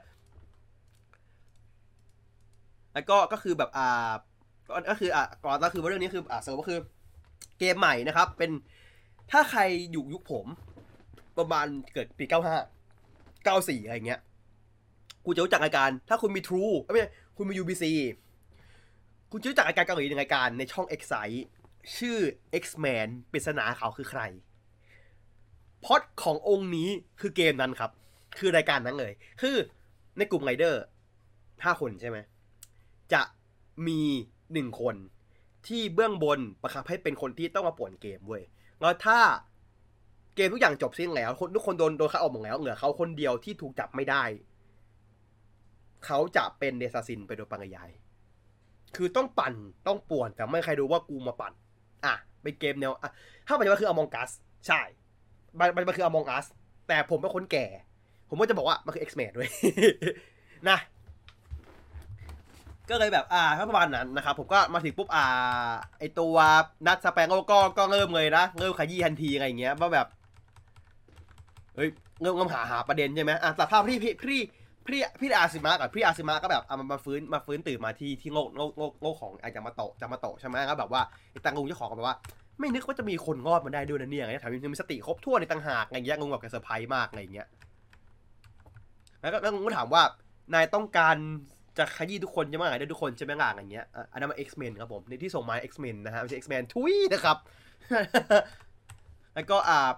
แล้วก็ก็คือแบบอ่าก็คืออะก่อนก็คือว่าเรื่องนี้คืออะสรุปก็คือเกมใหม่นะครับ เป็นถ้าใครอยู่ยุคผม ประมาณเกิดปี 95 94 อะไรเงี้ยกูจะรู้จักรายการ ถ้าคุณมี True ไม่ใช่คุณมี UBC คุณจะรู้จักรายการเกาหลีหนึ่งรายการในช่อง Excite ชื่อ X-Man ปริศนาเขาคือใคร พอดขององค์นี้คือเกมนั้นครับ คือรายการนั้นเลย คือในกลุ่มไรเดอร์ห้าคนใช่ไหม จะมีหนึ่งคนที่เบื้องบนประคับให้เป็นคนที่ต้องมาป่วนเกมเว้ยแล้วถ้าเกมทุกอย่างจบสิ้นแล้วคนทุกคนโดนโดนคัดออกหมดแล้วเหลือเขาคนเดียวที่ถูกจับไม่ได้ เขาจะเป็นเดซาซินไปโดยปริยาย คือต้องปั่นต้องป่วนแต่ไม่ใครรู้ว่ากูมาปั่น อะเป็นเกมแนวอะถ้าปัจจุบันคือ Among Us ใช่ มันมันมันคือ Among Us แต่ผมเป็นคนแก่ ผมก็จะบอกว่ามันคือ X-Men ด้วย นะ ก็เลยแบบอ่าถ้าประมาณนั้นนะครับ ผมก็มาถึงปุ๊บอ่า ไอตัว Nadge-Sparrow ก็ก็เริ่มเลยนะเริ่มขยี้ทันทีอะไรอย่างเงี้ยว่าแบบเฮ้ยเริ่มเริ่มหาหาประเด็นใช่ไหมอะแต่ภาพี่พี่พี่พี่พี่อาซิมะกับพี่อาซิมะก็แบบอะมันมาฟื้นมาฟื้นตื่นมาที่ที่โลกโลกโลกโลกของไอจามาโตะจามาโตะใช่ไหมก็แบบว่าไอตังลุงเจ้าของก็แบบว่า ไม่นึกว่าจะมีคนรอดมาได้ด้วยนะเนี่ยอะไรเงี้ยแถมยังมีสติครบถ้วนในต่างหากอะไรเงี้ยงงแบบกับเซอร์ไพรส์มากอะไรเงี้ยแล้วก็แล้วลุงก็ถามว่านายต้องการจะขยี้ทุกคนใช่ไหมได้ทุกคนใช่ไหมล่ะอะไรเงี้ยอันนั้นมัน X-Men ครับผมในที่ส่งมา X-Men นะฮะไม่ใช่ X-Men ทุยนะครับ แล้วก็อ่า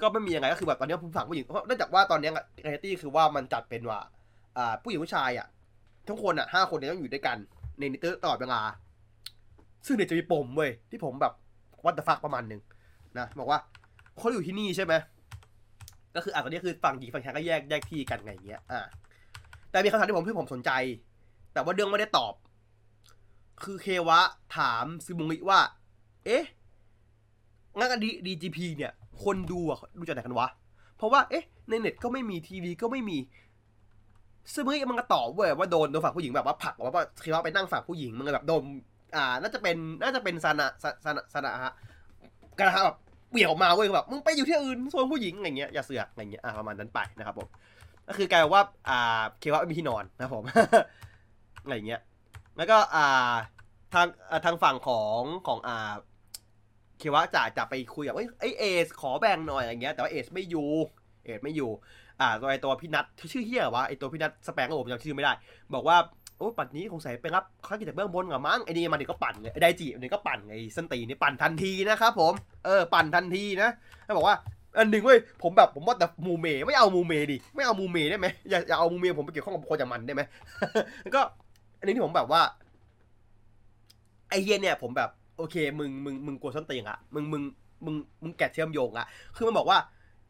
ก็ไม่มียังไงก็คือแบบตอนนี้ผมฝังผู้หญิงเพราะเนื่องจากว่าตอนนี้เรตี้คือว่ามันจัดเป็นว่า อ่าผู้หญิงผู้ชายอะทั้งคนอะห้าคนเนี่ยต้องอยู่ด้วยกันในนิเตอร์ตลอดเวลา ซึ่งเดี๋ยวจะมีปมเว้ยที่ผมแบบวัตถุฟักประมาณหนึ่งนะบอกว่าเขาอยู่ที่นี่ใช่ไหมก็คืออะตอนนี้คือฝั่งหญิงฝั่งชายก็แยกแยกที่กันไงอย่างเงี้ย อ่าแต่มีคำถามที่ผมที่ผมสนใจ แต่ว่าเรื่องไม่ได้ตอบ คือเควะถามซึมุงิว่า เอ๊ะงั้นดีดีจีพีเนี่ย คนดูอะดูจากไหนกันวะ เพราะว่าเอ๊ะในเน็ตก็ไม่มีทีวีก็ไม่มีซึ่งมึงมันก็ตอบเว้ยว่าโดนโดนฝั่งผู้หญิงแบบว่าผักว่าเควะไปนั่งฝั่งผู้หญิงมันก็แบบโดน อ่า น่าจะเป็น น่าจะเป็นซานะซานะซานะฮะกระทะแบบเปี่ยวมาเว้ยแบบมึงไปอยู่ที่อื่นโซนผู้หญิงอะไรเงี้ยอย่าเสือกอะไรเงี้ยอ่าประมาณนั้นไปนะครับผมก็คือกลายว่าอ่าเควะไม่มีที่นอนนะครับผมอะไรอย่างเงี้ยแล้วก็อ่าทางทางฝั่งของของอ่าเควะจะจะไปคุยกับเอ้ยไอเอสขอแบ่งหน่อยอะไรเงี้ยแต่ว่าเอสไม่อยู่เอสไม่อยู่ อ่าตัวไอตัวพี่นัทชื่อเฮียหรอวะไอตัวพี่นัทสแปงก็ผมจำชื่อไม่ได้ บอกว่า โอ้ปัดนี้คงใส่ไปรับข้ากิจจากเบื้องบนกับมั้งไอ้นี่มาเดี๋ยวก็ปั่นเลยไอ้ไดจิเดี๋ยก็ปั่นไอ้สันตีนี่ปั่นทันทีนะครับผมเออปั่นทันทีนะแล้วบอกว่าอันหนึ่งเว้ยผมแบบผมว่าแต่มูเมไม่เอามูเมดิไม่เอามูเมได้ไหมอย่าอย่าเอามูเมผมไปเกี่ยวข้องกับคนจากมันได้ไหมแล้วก็อันนี้ที่ผมแบบว่าไอเฮียเนี่ยผมแบบโอเค มึงมึงมึงกวนส้นตีนอะมึงมึงมึงมึงแกะเชื่อมโยงอะคือมันบอกว่า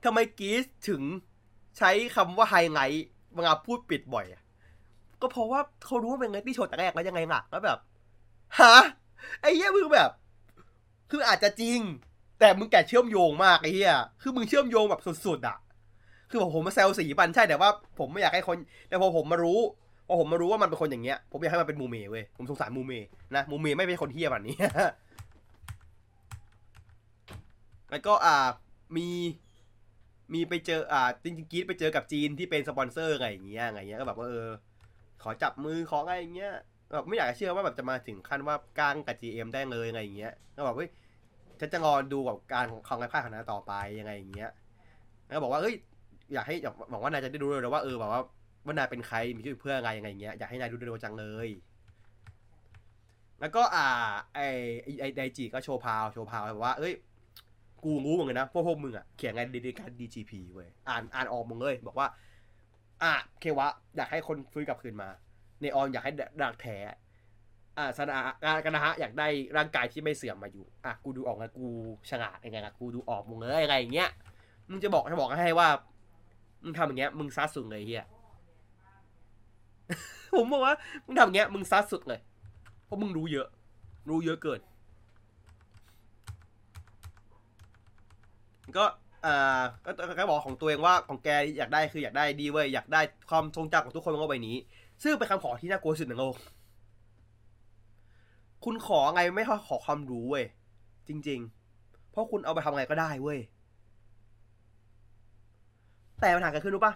ทำไมกีสถึงใช้คำว่าไฮไลท์เวลาพูดปิดบ่อยอะ ก็เพราะว่าเขารู้ว่าเป็นเรียลลิตี้โชว์แต่แรกแล้วยังไงล่ะแล้วแบบฮะไอ้เหี้ยมึงแบบ คืออาจจะจริง แต่มึงแกเชื่อมโยงมากไอ้เหี้ยคือมึงเชื่อมโยงแบบสุดๆอะคือผมมาแซวสีปันใช่แต่ว่า ผมไม่อยากให้คน แต่พอผมมารู้พอผมมารู้ว่ามันเป็นคนอย่างเงี้ย ผมอยากให้มันเป็นมูเมเว้ยผมสงสารมูเมนะมูเมไม่เป็นคนเฮี้ยแบบนี้แล้วก็อ่ามีมีไปเจออ่าจริงๆกีดไปเจอกับจีนที่เป็นสปอนเซอร์อะไงอย่างเงี้ยอะไงเงี้ยก็แบบว่าเออ ขอจับมือขออะไรอย่างเงี้ยแบบไม่อยากจะเชื่อว่าแบบจะมาถึงขั้นว่ากลางกับ GM ได้เลยไงอย่างเงี้ยก็บอกเฮ้ยฉันจะรอดูกับการของของการค่าขนาต่อไปยังไงอย่างเงี้ยแล้วก็บอกว่าเฮ้ยอยากให้อยากหวังว่านายจะได้รู้เลยว่าเออแบบว่าว่านายเป็นใครมีชื่อเพื่ออะไรยังไงอย่างเงี้ยอยากให้นายดูเร็วจังเลย แล้วก็อ่าไอไอ้ไดจิก็โชว์พาวโชว์พาวแบบว่าเอ้ยกูรู้เหมือนกันนะพวกพวกมึงอะเขียนไงดีการ DGP เว้ยอ่านอ่านออกมึงเลยบอกว่า อะเควะ อยากให้คนฟื้นกลับคืนมาเนออนอยากให้ดักแท้อ่าสนาอ่ากันนะฮะอยากได้ร่างกายที่ไม่เสื่อมมาอยู่อะกูดูออกนะกูฉงาดยังไงล่ะกูดูออกมึงเลยอะไรอย่างเงี้ยมึงจะบอกจะบอกให้ว่ามึงทำอย่างเงี้ยมึงซัดสุดเลยเฮียผมบอกว่ามึงทำอย่างเงี้ยมึงซัดสุดเลยเพราะมึงรู้เยอะ รู้เยอะเกินก็ อ่าก็ก็บอกของตัวเองว่าของแกอยากได้คืออยากได้ดีเว้ยอยากได้ความทรงจำของทุกคนบนโลกใบนี้ ซึ่งเป็นคำขอที่น่ากลัวสุดในโลก คุณขอไงไม่ขอความรู้เว้ยจริง ๆ เพราะคุณเอาไปทำไงก็ได้เว้ยแต่ปัญหาเกิดขึ้นรู้ปะ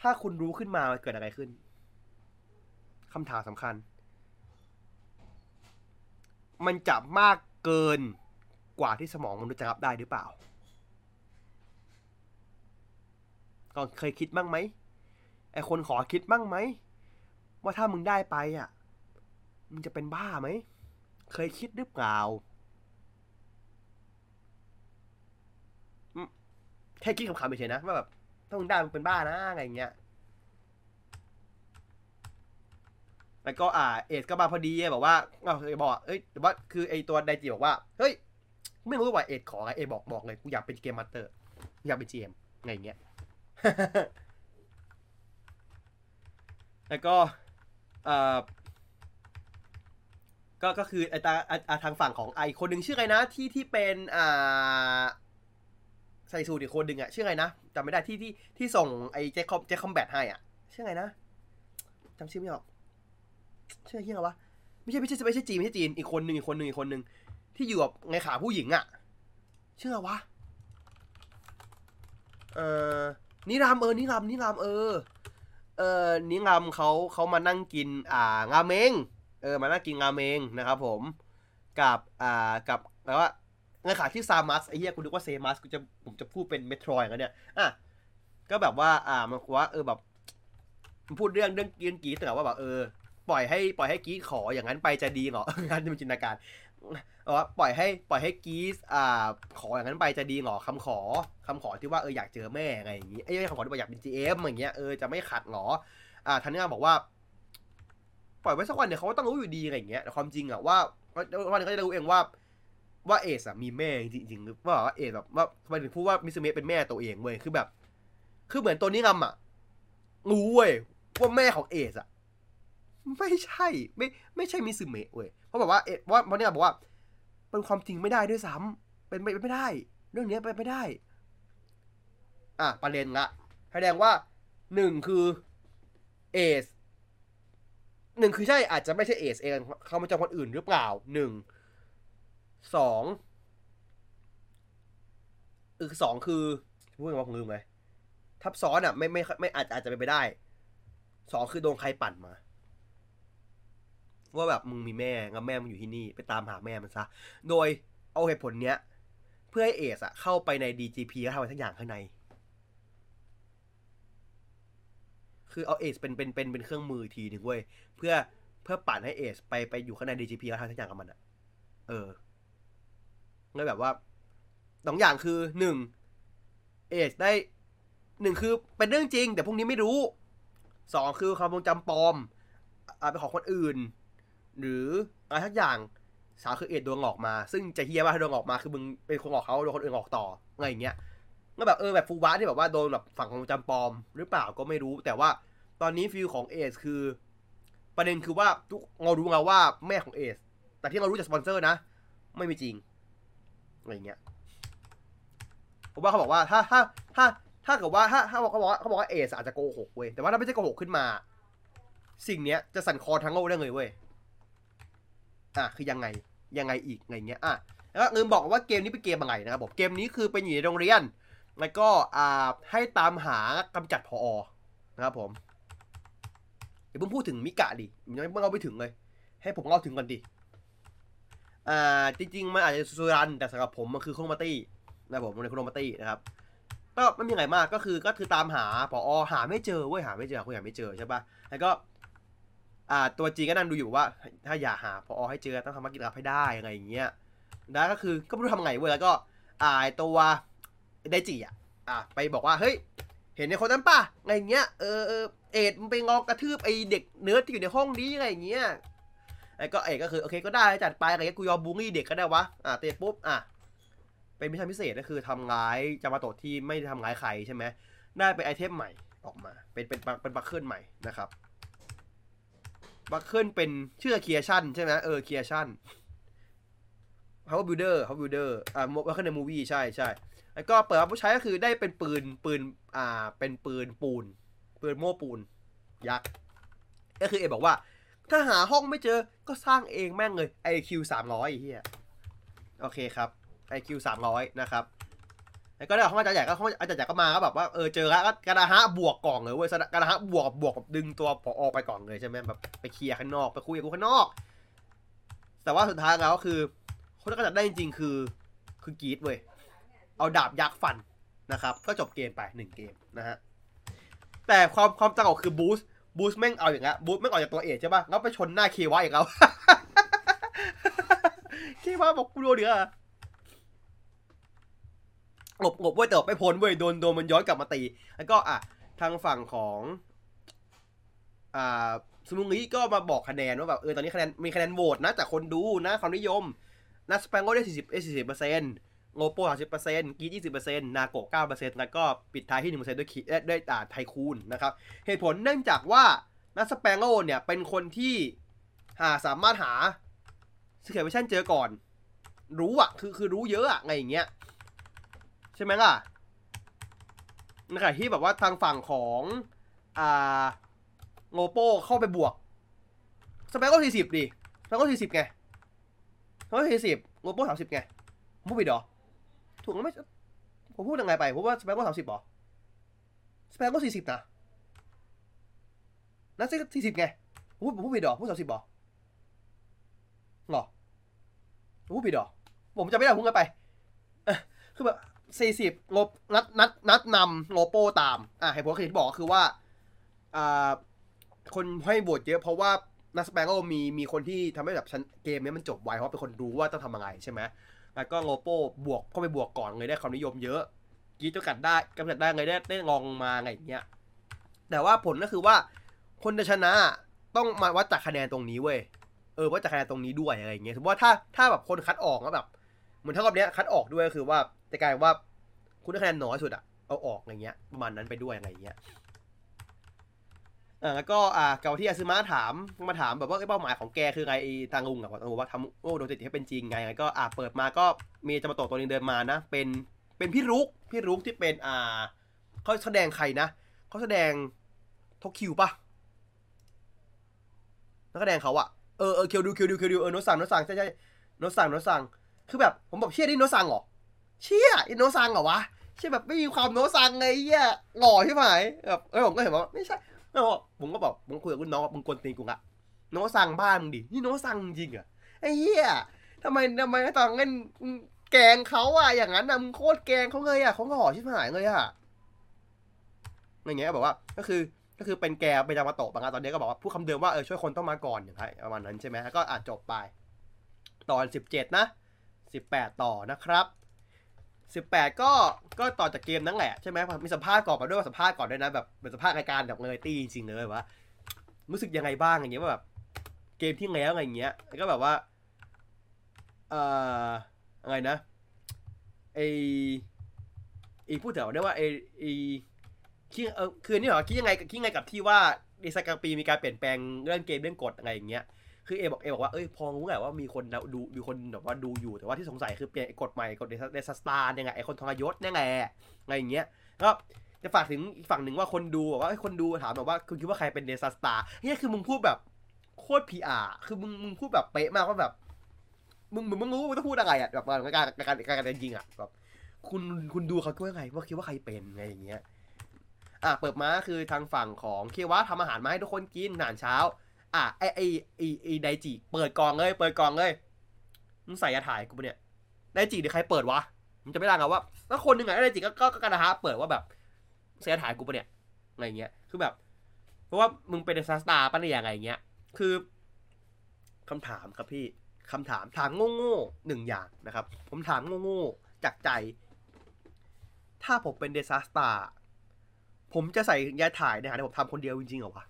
ถ้าคุณรู้ขึ้นมาเกิดอะไรขึ้นคำถามสำคัญ มันจะมากเกิน กว่าที่สมองมนุษย์จะรับได้หรือเปล่าก็เคยคิดบ้างไหมไอคนขอคิดบ้างไหมว่าถ้ามึงได้ไปอะมึงจะเป็นบ้าไหมเคยคิดหรือเปล่าแค่คิดคำๆเฉยๆนะว่าแบบถ้ามึงได้มึงเป็นบ้านะอะไรเงี้ยแล้วก็อ่าเอสก็มาพอดีบอกว่าเอ้าบอกเอ้ยแต่ว่าคือไอตัวไดจิบอกว่า เฮ้ย ไม่รู้ว่าเอสขออะไรเอบอกบอกเลยกูอยากเป็น game master อยากเป็น GM ไงอย่างเงี้ย แล้วก็เอ่อก็ก็คือไอตาอาทางฝั่งของไอคนหนึ่งชื่ออะไรนะที่ที่เป็นอ่าใส่สูตรอีกคนหนึ่งอะชื่ออะไรนะจำไม่ได้ที่ที่ที่ส่งไอเจคอมเจคอมแบทให้อะชื่ออะไรนะจำชื่อไม่ออกชื่ออะไรวะไม่ใช่ไม่ใช่ไม่ใช่จีนไม่ใช่จีนอีกคนหนึ่งอีกคนหนึ่งอีกคนหนึ่ง ที่อยู่กับไงขาผู้หญิงอะชื่อวะ เอ่อนิรามเออนิรามนิรามเออ เออนิรามเขาเขามานั่งกิน อ่างาเมง เออ มานั่งกินงาเมงนะครับผม กับอ่ากับแล้วว่าไงขาที่ซามัสไอ้เหี้ยกูนึกว่าเซมัสกูจะผมจะพูดเป็นเมโทรอยกันเนี่ยอะก็แบบว่า อ่ามันว่าเออแบบมันพูดเรื่องเรื่องกินกีแต่ว่าแบบเออปล่อยให้ปล่อยให้กีดขออย่างนั้นไปจะดีเหรองานจะเป็นจินตนาการ ว่าปล่อยให้ปล่อยให้กีสอ่าขออย่างนั้นไปจะดีเหรอคำขอคำขอที่ว่าเอออยากเจอแม่ไงอย่างงี้ไอ้คำขอที่ว่าอยากเป็น GM อย่างเงี้ยเออจะไม่ขัดเหรอ อ่าทันนี้บอกว่า ปล่อยไว้สักวันเนี่ยเขาก็ต้องรู้อยู่ดีอะไรอย่างเงี้ยแต่ความจริงอะว่าวันนึงเขาจะรู้เองว่า ว่าเอสอะมีแม่จริงๆหรือว่าเอสแบบว่าทำไมถึงพูดว่ามิสเมะเป็นแม่ตัวเองเว้ยคือแบบ คือเหมือนตัวนี้งำอะรู้เว้ยว่าแม่ของเอสอะไม่ใช่ ไม่ ไม่ใช่มิซึเมะเว้ย ราะแบบว่าเอ็ดว่าเพราะเนี่ยบอกว่า เป็นความจริงไม่ได้ด้วยซ้ำเป็นไปไม่ได้ เรื่องนี้เป็นไม่ได้ อะประเด็นละแสดงว่าหนึ่งคือเอสหนึ่งคือใช่อาจจะไม่ใช่เอสเองเขามาจากคนอื่นหรือเปล่าหนึ่งสองเออสองคือพูดว่าผมลืมเลยทับซ้อนอะ ไม่ไม่ไม่อาจอาจจะเป็นไปได้สองคือโดนใครปั่นมา ว่าแบบมึงมีแม่งั้นแม่มึงอยู่ที่นี่ไปตามหาแม่มันซะ โดยเอาเหตุผลเนี้ย เพื่อให้เอสอะเข้าไปใน DGP แล้วทำอะไรสักอย่างข้างใน คือเอาเอสเป็นเป็นเป็นเป็นเครื่องมือทีหนึ่งเว้ยเพื่อเพื่อปั่นให้เอสไปไปอยู่ข้างใน DGP แล้วทำอะไรสักอย่างกับมันอะเอองั้นแบบว่าสองอย่างคือหนึ่งเอสได้หนึ่งคือเป็นเรื่องจริง แต่พวกนี้ไม่รู้สองคือความทรงจำปลอมอ่าเป็นของคนอื่น หรืออะไรทักอย่างสามคือเอ็ดโดนหลอกมา ซึ่งจะเฮียว่าโดนหลอกมาคือมึงเป็นคนหลอกเขาโดนคนอื่นหลอกต่ออะไรอย่างเงี้ยก็แบบเออแบบฟูบาที่แบบว่าโดนแบบฝั่งของจำปอม หรือเปล่าก็ไม่รู้ แต่ว่าตอนนี้ feel ของเอสคือ ประเด็นคือว่าทุกเรารู้แล้วว่าแม่ของเอสแต่ที่เรารู้จากสปอนเซอร์นะ ไม่มีจริงอะไรอย่างเงี้ยผมว่าเขาบอกว่าถ้าถ้าถ้าถ้าเกิดว่าถ้าถ้าเขาบอกว่าเขาบอกว่าเอสอาจจะโกหกเว้ยแต่ว่าถ้าไม่ใช่โกหกขึ้นมา สิ่งเนี้ยจะสั่นคลอนทั้งโลกได้เลยเว้ย อะคือยังไงยังไงอีกไงเงี้ยอะแล้วก็ลืมบอกว่าเกมนี้เป็นเกมอะไรนะครับผมเกมนี้คือเป็นอยู่ในโรงเรียน แล้วก็อ่าให้ตามหากำจัดพออนะครับผมเดี๋ยวเพิ่งพูดถึงมิกะดิยังไม่เล่าไปถึงเลย ให้ผมเล่าถึงก่อนดิอ่าจริงๆมันอาจจะสุรันแต่สำหรับผมมันคือโครมาตี้นะครับผมมันโครมาตี้นะครับก็ไม่มีอะไรมากก็คือก็คือตามหาพออหาไม่เจอเว้ยหาไม่เจอคุยหาไม่เจอใช่ปะแล้วก็ ตัวจีก็นั่งดูอยู่ว่า ถ้าอยากหาพอให้เจอต้องทำมากิจกรรมให้ได้อะไรอย่างเงี้ยแล้ก็คือก็ไม่รู้ทำไงเว้ยแล้วก็อ่าตัวไดจิอะอะไปบอกว่าเฮ้ย เห็นในคนนั้นป่ะอะไรอย่างเงี้ยเออเออเอ็ดมันไปงอกระทืบไอเด็กเนื้อที่อยู่ในห้องนี้อะไรอย่างเงี้ยไอ้ก็เอ็ดก็คือโอเคก็ได้จัดไปอะไรเงี้ยกูยอมบูลลี่เด็กก็ได้วะอะเตะปุ๊บอะเป็นมิชชั่นพิเศษก็คือทำร้ายจามาโตะที่ไม่ทำร้ายใครใช่ไหมได้ไป item ใหม่ออกมา เป็นเป็นเป็น buckle ใหม่นะครับ buckle เป็นชื่อเคียชั่นใช่ไหมเออเคียชั่น Power Builder Power Builder อ่า buckle ใน movie ใช่ใช่แล้วก็เปิดมาผู้ใช้ก็คือได้เป็นปืนปืนอ่าเป็นปืนปูน ปืนโม่ปูน ยักษ์ก็คือเอบอกว่า ถ้าหาห้องไม่เจอก็สร้างเองแม่งเลย IQ สามร้อยเฮียโอเคครับ IQ สามร้อยนะครับ แล้วก็ได้ห้องอาจารย์ใหญ่ก็ห้องอาจารย์ใหญ่ก็มาก็แบบว่าเออเจอแล้วก็กระดาฮะบวกกล่องเลยเว้ยกระดาฮะบวกบวกแบบดึงตัวผอออกไปก่อนเลยใช่ไหมแบบไปเคลียร์ข้างนอกไปคุยกับกูข้างนอก แต่ว่าสุดท้ายแล้วก็คือ คนที่กระจัดได้จริงๆ คือคือกรีดเว้ยเอาดาบยักษ์ฟันนะครับ ก็จบเกมไปหนึ่งเกมนะฮะแต่ความความต่างออกคือบูสบูสแม่งเอาอย่างเงี้ยบูสแม่งออกจากตัวเอกใช่ป่ะแล้วไปชนหน้าเควะอีกแล้วเควะบอกกูโดนเดือ หลบหลบเว้ยแต่ไม่พ้นเว้ยโดนโดนมันย้อนกลับมาตี แล้วก็อะทางฝั่งของอ่าสมุงิก็มาบอกคะแนนว่าแบบเออตอนนี้คะแนนมีคะแนนโหวตนะจากคนดูนะความนิยมนัสสเปงโกได้40เอ40เปอร์เซ็นต์โลโป30เปอร์เซ็นต์กี20เปอร์เซ็นต์นาโกะ9เปอร์เซ็นต์แล้วก็ปิดท้ายที่1เปอร์เซ็นต์ด้วยคิเอ่อด้วยอ่าไทคูนนะครับ เหตุผลเนื่องจากว่านัสสเปงโกเนี่ยเป็นคนที่หาสามารถหาสเกลเวชั่นเจอก่อน รู้อะคือคือรู้เยอะอะไงอย่างเงี้ย ใช่ไหมล่ะในขณะที่แบบว่าทางฝั่งของอ่าโงโปเข้าไปบวกสเปกก็สี่สิบดิสเปกก็สี่สิบไงสเปกก็สี่สิบโงโปสามสิบไงพูดผิดหรอถูกแล้วไหมผมพูดยังไงไปผมว่าสเปกก็สามสิบหรอสเปกก็สี่สิบนะนั่นสี่สิบไงผมพูดผมพูดผิดหรอพูดสามสิบหรอหรอผมพูดผิดหรอผมจะไม่ได้พูดกันไปคือแบบ สี่สิบนัดนัดนัดนำโลโป้ตามอะเหตุผลคือที่บอกคือว่าอ่าคนให้บวชเยอะเพราะว่านักสเปงก็มีมีคนที่ทำให้แบบชั้นเกมนี้มันจบไวเพราะเป็นคนรู้ว่าต้องทำยังไงใช่ไหมแล้วก็โลโป้บวกเข้าไปบวกก่อนเลยได้ความนิยมเยอะกีดจกัดได้กำจัดได้ไงได้ได้ลองมาไงอย่างเงี้ยแต่ว่าผลก็คือว่า คนจะชนะต้องมาวัดจากคะแนนตรงนี้เว้ยเออวัดจากคะแนนตรงนี้ด้วยอะไรอย่างเงี้ยสมมติว่าถ้าถ้าแบบคนคัดออกแล้วแบบเหมือนเท่ากับเนี้ยคัดออกด้วยก็คือว่า จะกลายว่าคุณได้คะแนนน้อยสุดอะเอาออกอะไรเงี้ยประมาณนั้นไปด้วยอะไรเงี้ยอ่าแล้วก็อ่าเก่าที่อาซึมะถามมาถามแบบว่าเป้าหมายของแกคือไงไอ้ทางลุงกับทางลุงว่าทำโอ้โดนติดให้เป็นจริงไงไงก็อ่าเปิดมาก็มีจะมาโตะตัวนึงเดินมานะ เป็นเป็นพี่รุกพี่รุกที่เป็นอ่าเขาแสดงใครนะเขาแสดงทกคิวปะนักแสดงเขาอะเออเออคิวดูคิวดูคิวดูเออโนตซังโนตซังใช่ใช่โนตซังโนตซังคือแบบผมบอกเชี่ยนี่โนตซังเหรอ เชี่ยไอ้โนซังเหรอวะใช่แบบไม่มีความโนซังไงเหี้ยหล่อใช่ไหมแบบเออผมก็เห็นว่าไม่ใช่แล้วผมก็บอกผมคุยกับรุ่นน้องว่ามึงกวนตีนกูอะโนซังบ้านมึงดินี่โนซังจริงอะไอ้เหี้ยทำไมทำไมตอนเล่นแกงเขาอะอย่างนั้นอะมึงโคตรแกงเขาเลยอะเขาหล่อชิบหายเลยอะอย่างเงี้ยบอกว่าก็คือก็คือเป็นแกเป็นยามาโตะบางงานตอนนี้ก็บอกว่าพูดคำเดิมว่าเออช่วยคนต้องมาก่อนอย่างไรประมาณนั้นใช่ไหมก็อาจจบไป ตอนสิบเจ็ดนะสิบแปดต่อนะครับ สิบแปดก็ก็ต่อจากเกมนั่นแหละใช่ไหมมีสัมภาษณ์ก่อนมาด้วยว่าสัมภาษณ์ก่อนด้วยนะแบบเป็นสัมภาษณ์รายการแบบเลยตีจริงเลยว่ารู้สึกยังไงบ้างอย่างเงี้ยว่าแบบเกมที่แล้วอะไรเงี้ยก็แบบว่าเอ่ออะไรนะไอไอพูดถึงได้ว่าไอไอคิดเออคือนี่เหรอคิดยังไงคิดยังไงกับที่ว่าดีไซน์กลางปีมีการเปลี่ยนแปลงเรื่องเกมเรื่องกฎอะไรอย่างเงี้ย คือเอบอกเอบอกว่าเอ้ยพองรู้แหละว่ามีคนดูมีคนแบบว่าดูอยู่แต่ว่าที่สงสัยคือเปลี่ยนกฎใหม่กฎเดสตาร์เนี่ยไงไอคนทรยศเนี่ยไงอะไรอย่างเงี้ยก็จะฝากถึงอีกฝั่งหนึ่งว่าคนดูบอกว่าไอคนดูถามแบบว่าคุณคิดว่าใครเป็น Desastar เนี่ยคือมึงพูดแบบโคตร PR คือมึงมึงพูดแบบเป๊ะมากว่าแบบ มึงมึงมึงรู้ว่าต้องพูดอะไรอะแบบการการการการจริงอะแบบคุณคุณดูเขาคิดว่าไงว่าคิดว่าใครเป็นไงอย่างเงี้ยอะเปิดมาคือทางฝั่งของเคียวะทำอาหารมาให้ทุกคนกินอาหารเช้า อะไอไอไอไอไดจิเปิดกองเลย เปิดกองเลยมึงใส่ยาถ่ายกูปะเนี่ยไดจิเดี๋ยวใครเปิดวะมันจะไม่ได้ไงว่าถ้าคนหนึ่งไงไดจิก็ก็กระหาเปิดว่าแบบใส่ยาถ่ายกูปะเนี่ยอะไรเงี้ยคือแบบ เพราะว่ามึงเป็นซัสตาร์ปะเนี่ยอะไรเงี้ย คือคำถามครับพี่คำถามถามโง่ๆหนึ่งอย่างนะครับ ผมถามโง่ๆจากใจ ถ้าผมเป็นเดซัสตาร์ผมจะใส่ยาถ่ายในขณะที่ผมทำคนเดียวจริงๆเหรอวะ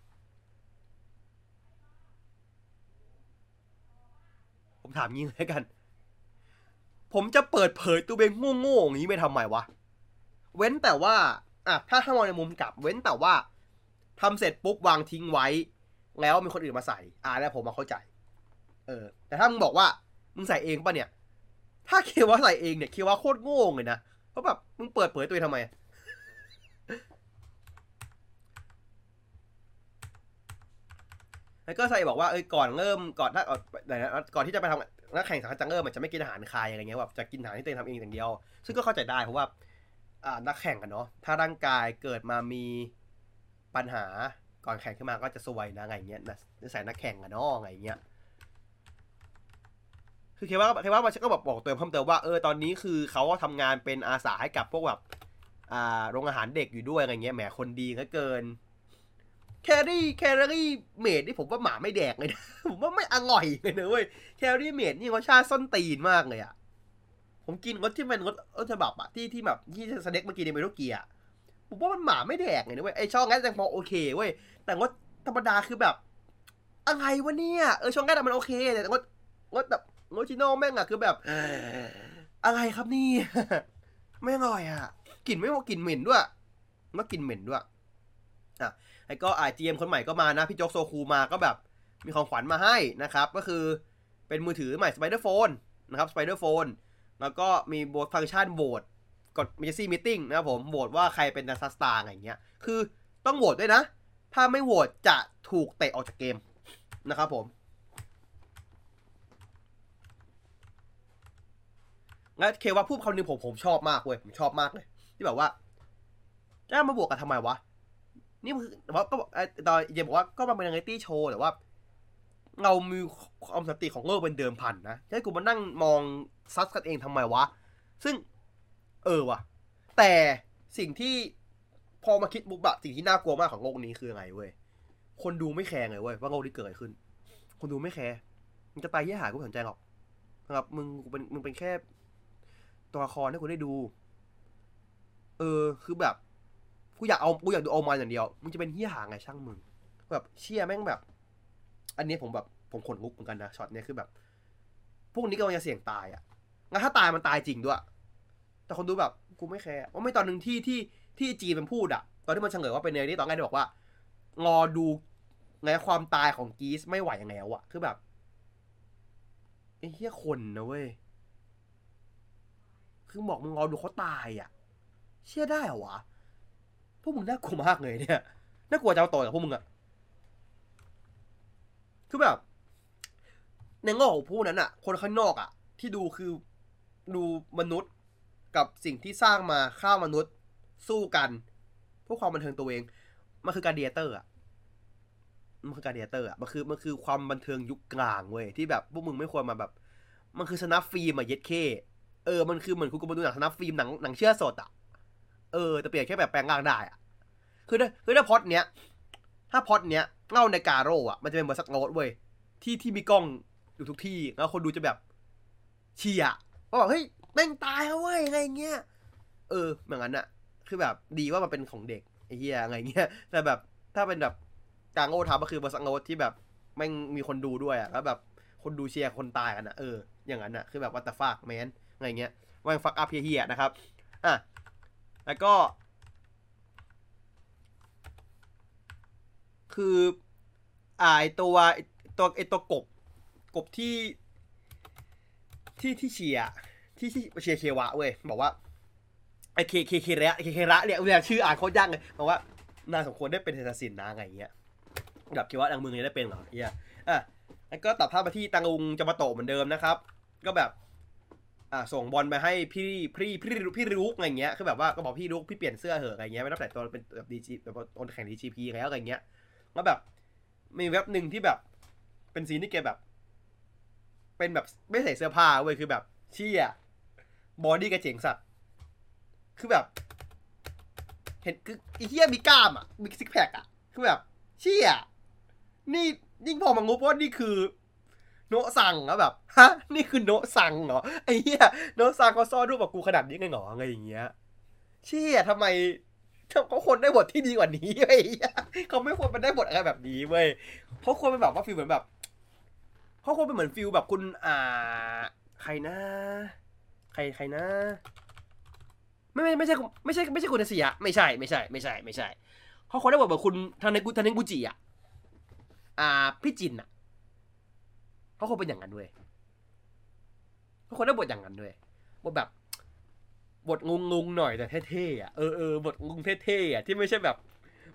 ผมถามงี้เลยกัน ผมจะเปิดเผยตัวเองโง่ๆอย่างนี้ไปทำไมวะ เว้นแต่ว่า อะ ถ้าถ้ามองในมุมกลับ เว้นแต่ว่าทำเสร็จปุ๊บวางทิ้งไว้ แล้วมีคนอื่นมาใส่ อ่าแล้วผมมาเข้าใจ เออ แต่ถ้ามึงบอกว่า มึงใส่เองปะเนี่ย ถ้าเคว่าใส่เองเนี่ยเคว่าโคตรโง่เลยนะ เพราะแบบมึงเปิดเผยตัวเองทำไม แล้วก็ใส่บอกว่าเออก่อนเริ่มก่อนถ้าก่อนที่จะไปทำนักแข่งสังกัดจังเริ่มมันจะไม่กินอาหารคายอะไรเงี้ยแบบจะกินอาหารที่ตัวเองทำเองอย่างเดียว ซึ่งก็เข้าใจได้เพราะว่านักแข่งกันเนาะถ้าร่างกายเกิดมามีปัญหาก่อนแข่งขึ้นมาก็จะสวยนะไงเงี้ยนะนิสัยนักแข่งกันเนาะไงเงี้ยคือเคว่าเคว่ามันก็แบบบอกเติมเพิ่มเติมว่าเออตอนนี้คือเขาก็ทำงานเป็นอาสาให้กับพวกแบบอ่าโรงอาหารเด็กอยู่ด้วยอะไรเงี้ยแหมคนดีเหลือเกิน แคลอรี่ CalorieMate นี่ผมว่าหมาไม่แดกเลยนะ ผมว่าไม่อร่อยเลยนะเว้ย CalorieMate นี่รสชาติส้นตีนมากเลยอะผมกินรสที่เป็นรสรสฉบับอะที่ที่แบบที่ snack เมื่อกี้ในเมโลเกียผมว่ามันหมาไม่แดกเลยนะเว้ยไอช็อกโกแลตยังพอโอเคเว้ยแต่รสธรรมดาคือแบบอะไรวะเนี่ยเออช็อกโกแลตมันโอเคแต่รสรสแบบรสชิโน่แม่งอะคือแบบอะไรครับนี่ไม่อร่อยอะกลิ่นไม่พอกลิ่นเหม็นด้วยแล้วกลิ่นเหม็นด้วยอะ ไอ้ก็ไอจีเอ็มคนใหม่ก็มานะ พี่โจ๊กโซคูมาก็แบบมีของขวัญมาให้นะครับ ก็คือเป็นมือถือใหม่ Spider Phone นะครับ Spider Phone แล้วก็มีโบฟังก์ชันโหวตกดมิชซี่มิ팅นะครับผมโหวตว่าใครเป็นนักสตาร์อะไรเงี้ย คือต้องโหวตด้วยนะ ถ้าไม่โหวตจะถูกเตะออกจากเกมนะครับผมแล้วเคว่าพูดคำนึงผมผมชอบมากเว้ยผมชอบมากเลย ที่แบบว่าจะมาบวกกันทำไมวะ นี่คือแต่ว่าก็ตอนเยบอกว่าก็มันเป็นเรตี้โชว์แต่ว่า เรามีความสติของโลกเป็นเดิมพันนะให้กูมานั่งมองซัดกันเองทำไมวะ ซึ่ง เออวะแต่สิ่งที่พอมาคิดบุบะสิ่งที่น่ากลัวมากของโลกนี้คืออะไรเว้ย คนดูไม่แคร์เลยเว้ยว่าโลกนี้เกิดอะไรขึ้น คนดูไม่แคร์มึงจะตายยี่หายกูสนใจหรอกนะครับมึงเป็นมึงเป็นแค่ตัวละครให้กูได้ดู เออ คือแบบ กูอยากเอากูอยากดูเอามาอย่างเดียวมึงจะเป็นเหี้ยห่าไงช่างมึงแบบเชี่ยแม่งแบบ อันนี้ผมแบบผมขนลุกเหมือนกันนะช็อตเนี้ยคือแบบ พวกนี้ก็จะเสี่ยงตายอะงั้นถ้าตายมันตายจริงด้วย แต่คนดูแบบกูไม่แคร์ว่าไม่ตอนหนึ่งที่ที่ที่จีมันพูดอะ ตอนที่มันเฉลยว่าเป็นเนนี่ตอนแรกบอกว่ารอดูไงความตายของกีสไม่ไหวยังไงวะคือแบบไอ้เฮี้ยคนนะเว้ยคือบอกมึงรอดูเขาตายอะ เชื่อได้เหรอวะ พวกมึงน่ากลัวมากเลยเนี่ยน่ากลัวจะเอาต่อกับพวกมึงอะคือแบบ ในงอกของพวกนั้นอะคนข้างนอกอะที่ดูคือดูมนุษย์กับสิ่งที่สร้างมาข้ามนุษย์สู้กันเพื่อความบันเทิงตัวเอง มันคือ gladiator อะมันคือ gladiator อะมันคือมันคือความบันเทิงยุคกลางเว้ยที่แบบพวกมึงไม่ควรมาแบบ มันคือ snuff film อะเย็ดเคเออมันคือเหมือนคุณกูมาดูหนัง snuff film หนังหนังเชือดสดอะ เออแต่เปลี่ยนแค่แบบแปลงร่างได้อะคือถ้าคือถ้าพล็อตเนี้ย ถ้าพล็อตเนี้ยเล่าในกาโร่อะมันจะเป็นเหมือน Versus Road เว้ยที่ที่มีกล้องอยู่ทุกที่แล้วคนดูจะแบบเชียร์ว่าแบบเฮ้ยแม่งตายเว้ยอะไรเงี้ยเอออย่างนั้นอะคือแบบดีว่ามันเป็นของเด็กไอ้เหี้ยอะไรเงี้ยแต่แบบถ้าเป็นแบบกางโง่ทำก็คือบอสักโนตที่แบบแม่งมีคนดูด้วยอะแล้วแบบคนดูเชียร์คนตายกันอะเอออย่างนั้นอะคือแบบวัตฟากแมนอะไรเงี้ยว่าฟักอัพเฮียๆนะครับอะ แล้วก็ คืออ่าไอตัวตัวไอตัวกบกบที่ที่ที่เชียที่ที่เชียเควะเว้ยบอกว่าไอเคเคเคระเคเคระเนี่ยเรียกชื่ออ่านโคตรยากเลยบอกว่านายสมควรได้เป็นเทนสินนะไงเงี้ยแบบคิดว่าดังมึงเนี่ยได้เป็นเหรอเฮียอะแล้วก็ตัดภาพมาที่ตังอุงจะมาโตเหมือนเดิมนะครับ ก็แบบ อ่าส่งบอลไปให้พี่พี่พี่พี่รุกอะไรเงี้ยคือแบบว่าก็บอกพี่รุกพี่เปลี่ยนเสื้อเหอะอะไรเงี้ยไม่ต้องแต่งตัวเป็นแบบดีจีแบบว่าคนแข่งดีจีพีแล้วอะไรเงี้ยแล้วแบบมีเว็บหนึ่งที่แบบ เป็นซีนที่แกแบบ เป็นแบบไม่ใส่เสื้อผ้าเว้ยคือแบบเชี่ยบอดี้กระเจงสัตว์คือแบบ เห็นคือไอีเหี้ยมีกล้ามอะมีซิกแพคอะ คือแบบ เชี่ยนี่ยิ่งพอมางบว่านี่คือ โนะสั่งแล้วแบบฮะนี่คือโนะสั่งเหรอไอ้เหี้ยโนะสั่งเขาซ่อนรูปกับกูขนาดนี้ไงเหรออะไรอย่างเงี้ยเชี่ยทำไมเขาคนได้บทที่ดีกว่านี้ไอ้เหี้ยเขาไม่ควรมันได้บทอะไรแบบนี้เว้ยเพราะควรเป็นแบบว่าฟีลเหมือนแบบเขาควรเป็นเหมือนฟีลแบบคุณอ่า ใครนะใครใครนะไม่ไม่ไม่ใช่ไม่ใช่ไม่ใช่คุณเสียไม่ใช่ไม่ใช่ไม่ใช่ไม่ใช่เขาควรได้บทแบบคุณทางในกุทางในกุจิอะอ่าพี่จินอะ เขาคงเป็นอย่างนั้นด้วยเขาควรได้บทอย่างนั้นด้วยบทแบบ บทงงงหน่อยแต่เท่ๆอะเออเออบทงงเท่ๆอะที่ไม่ใช่แบบ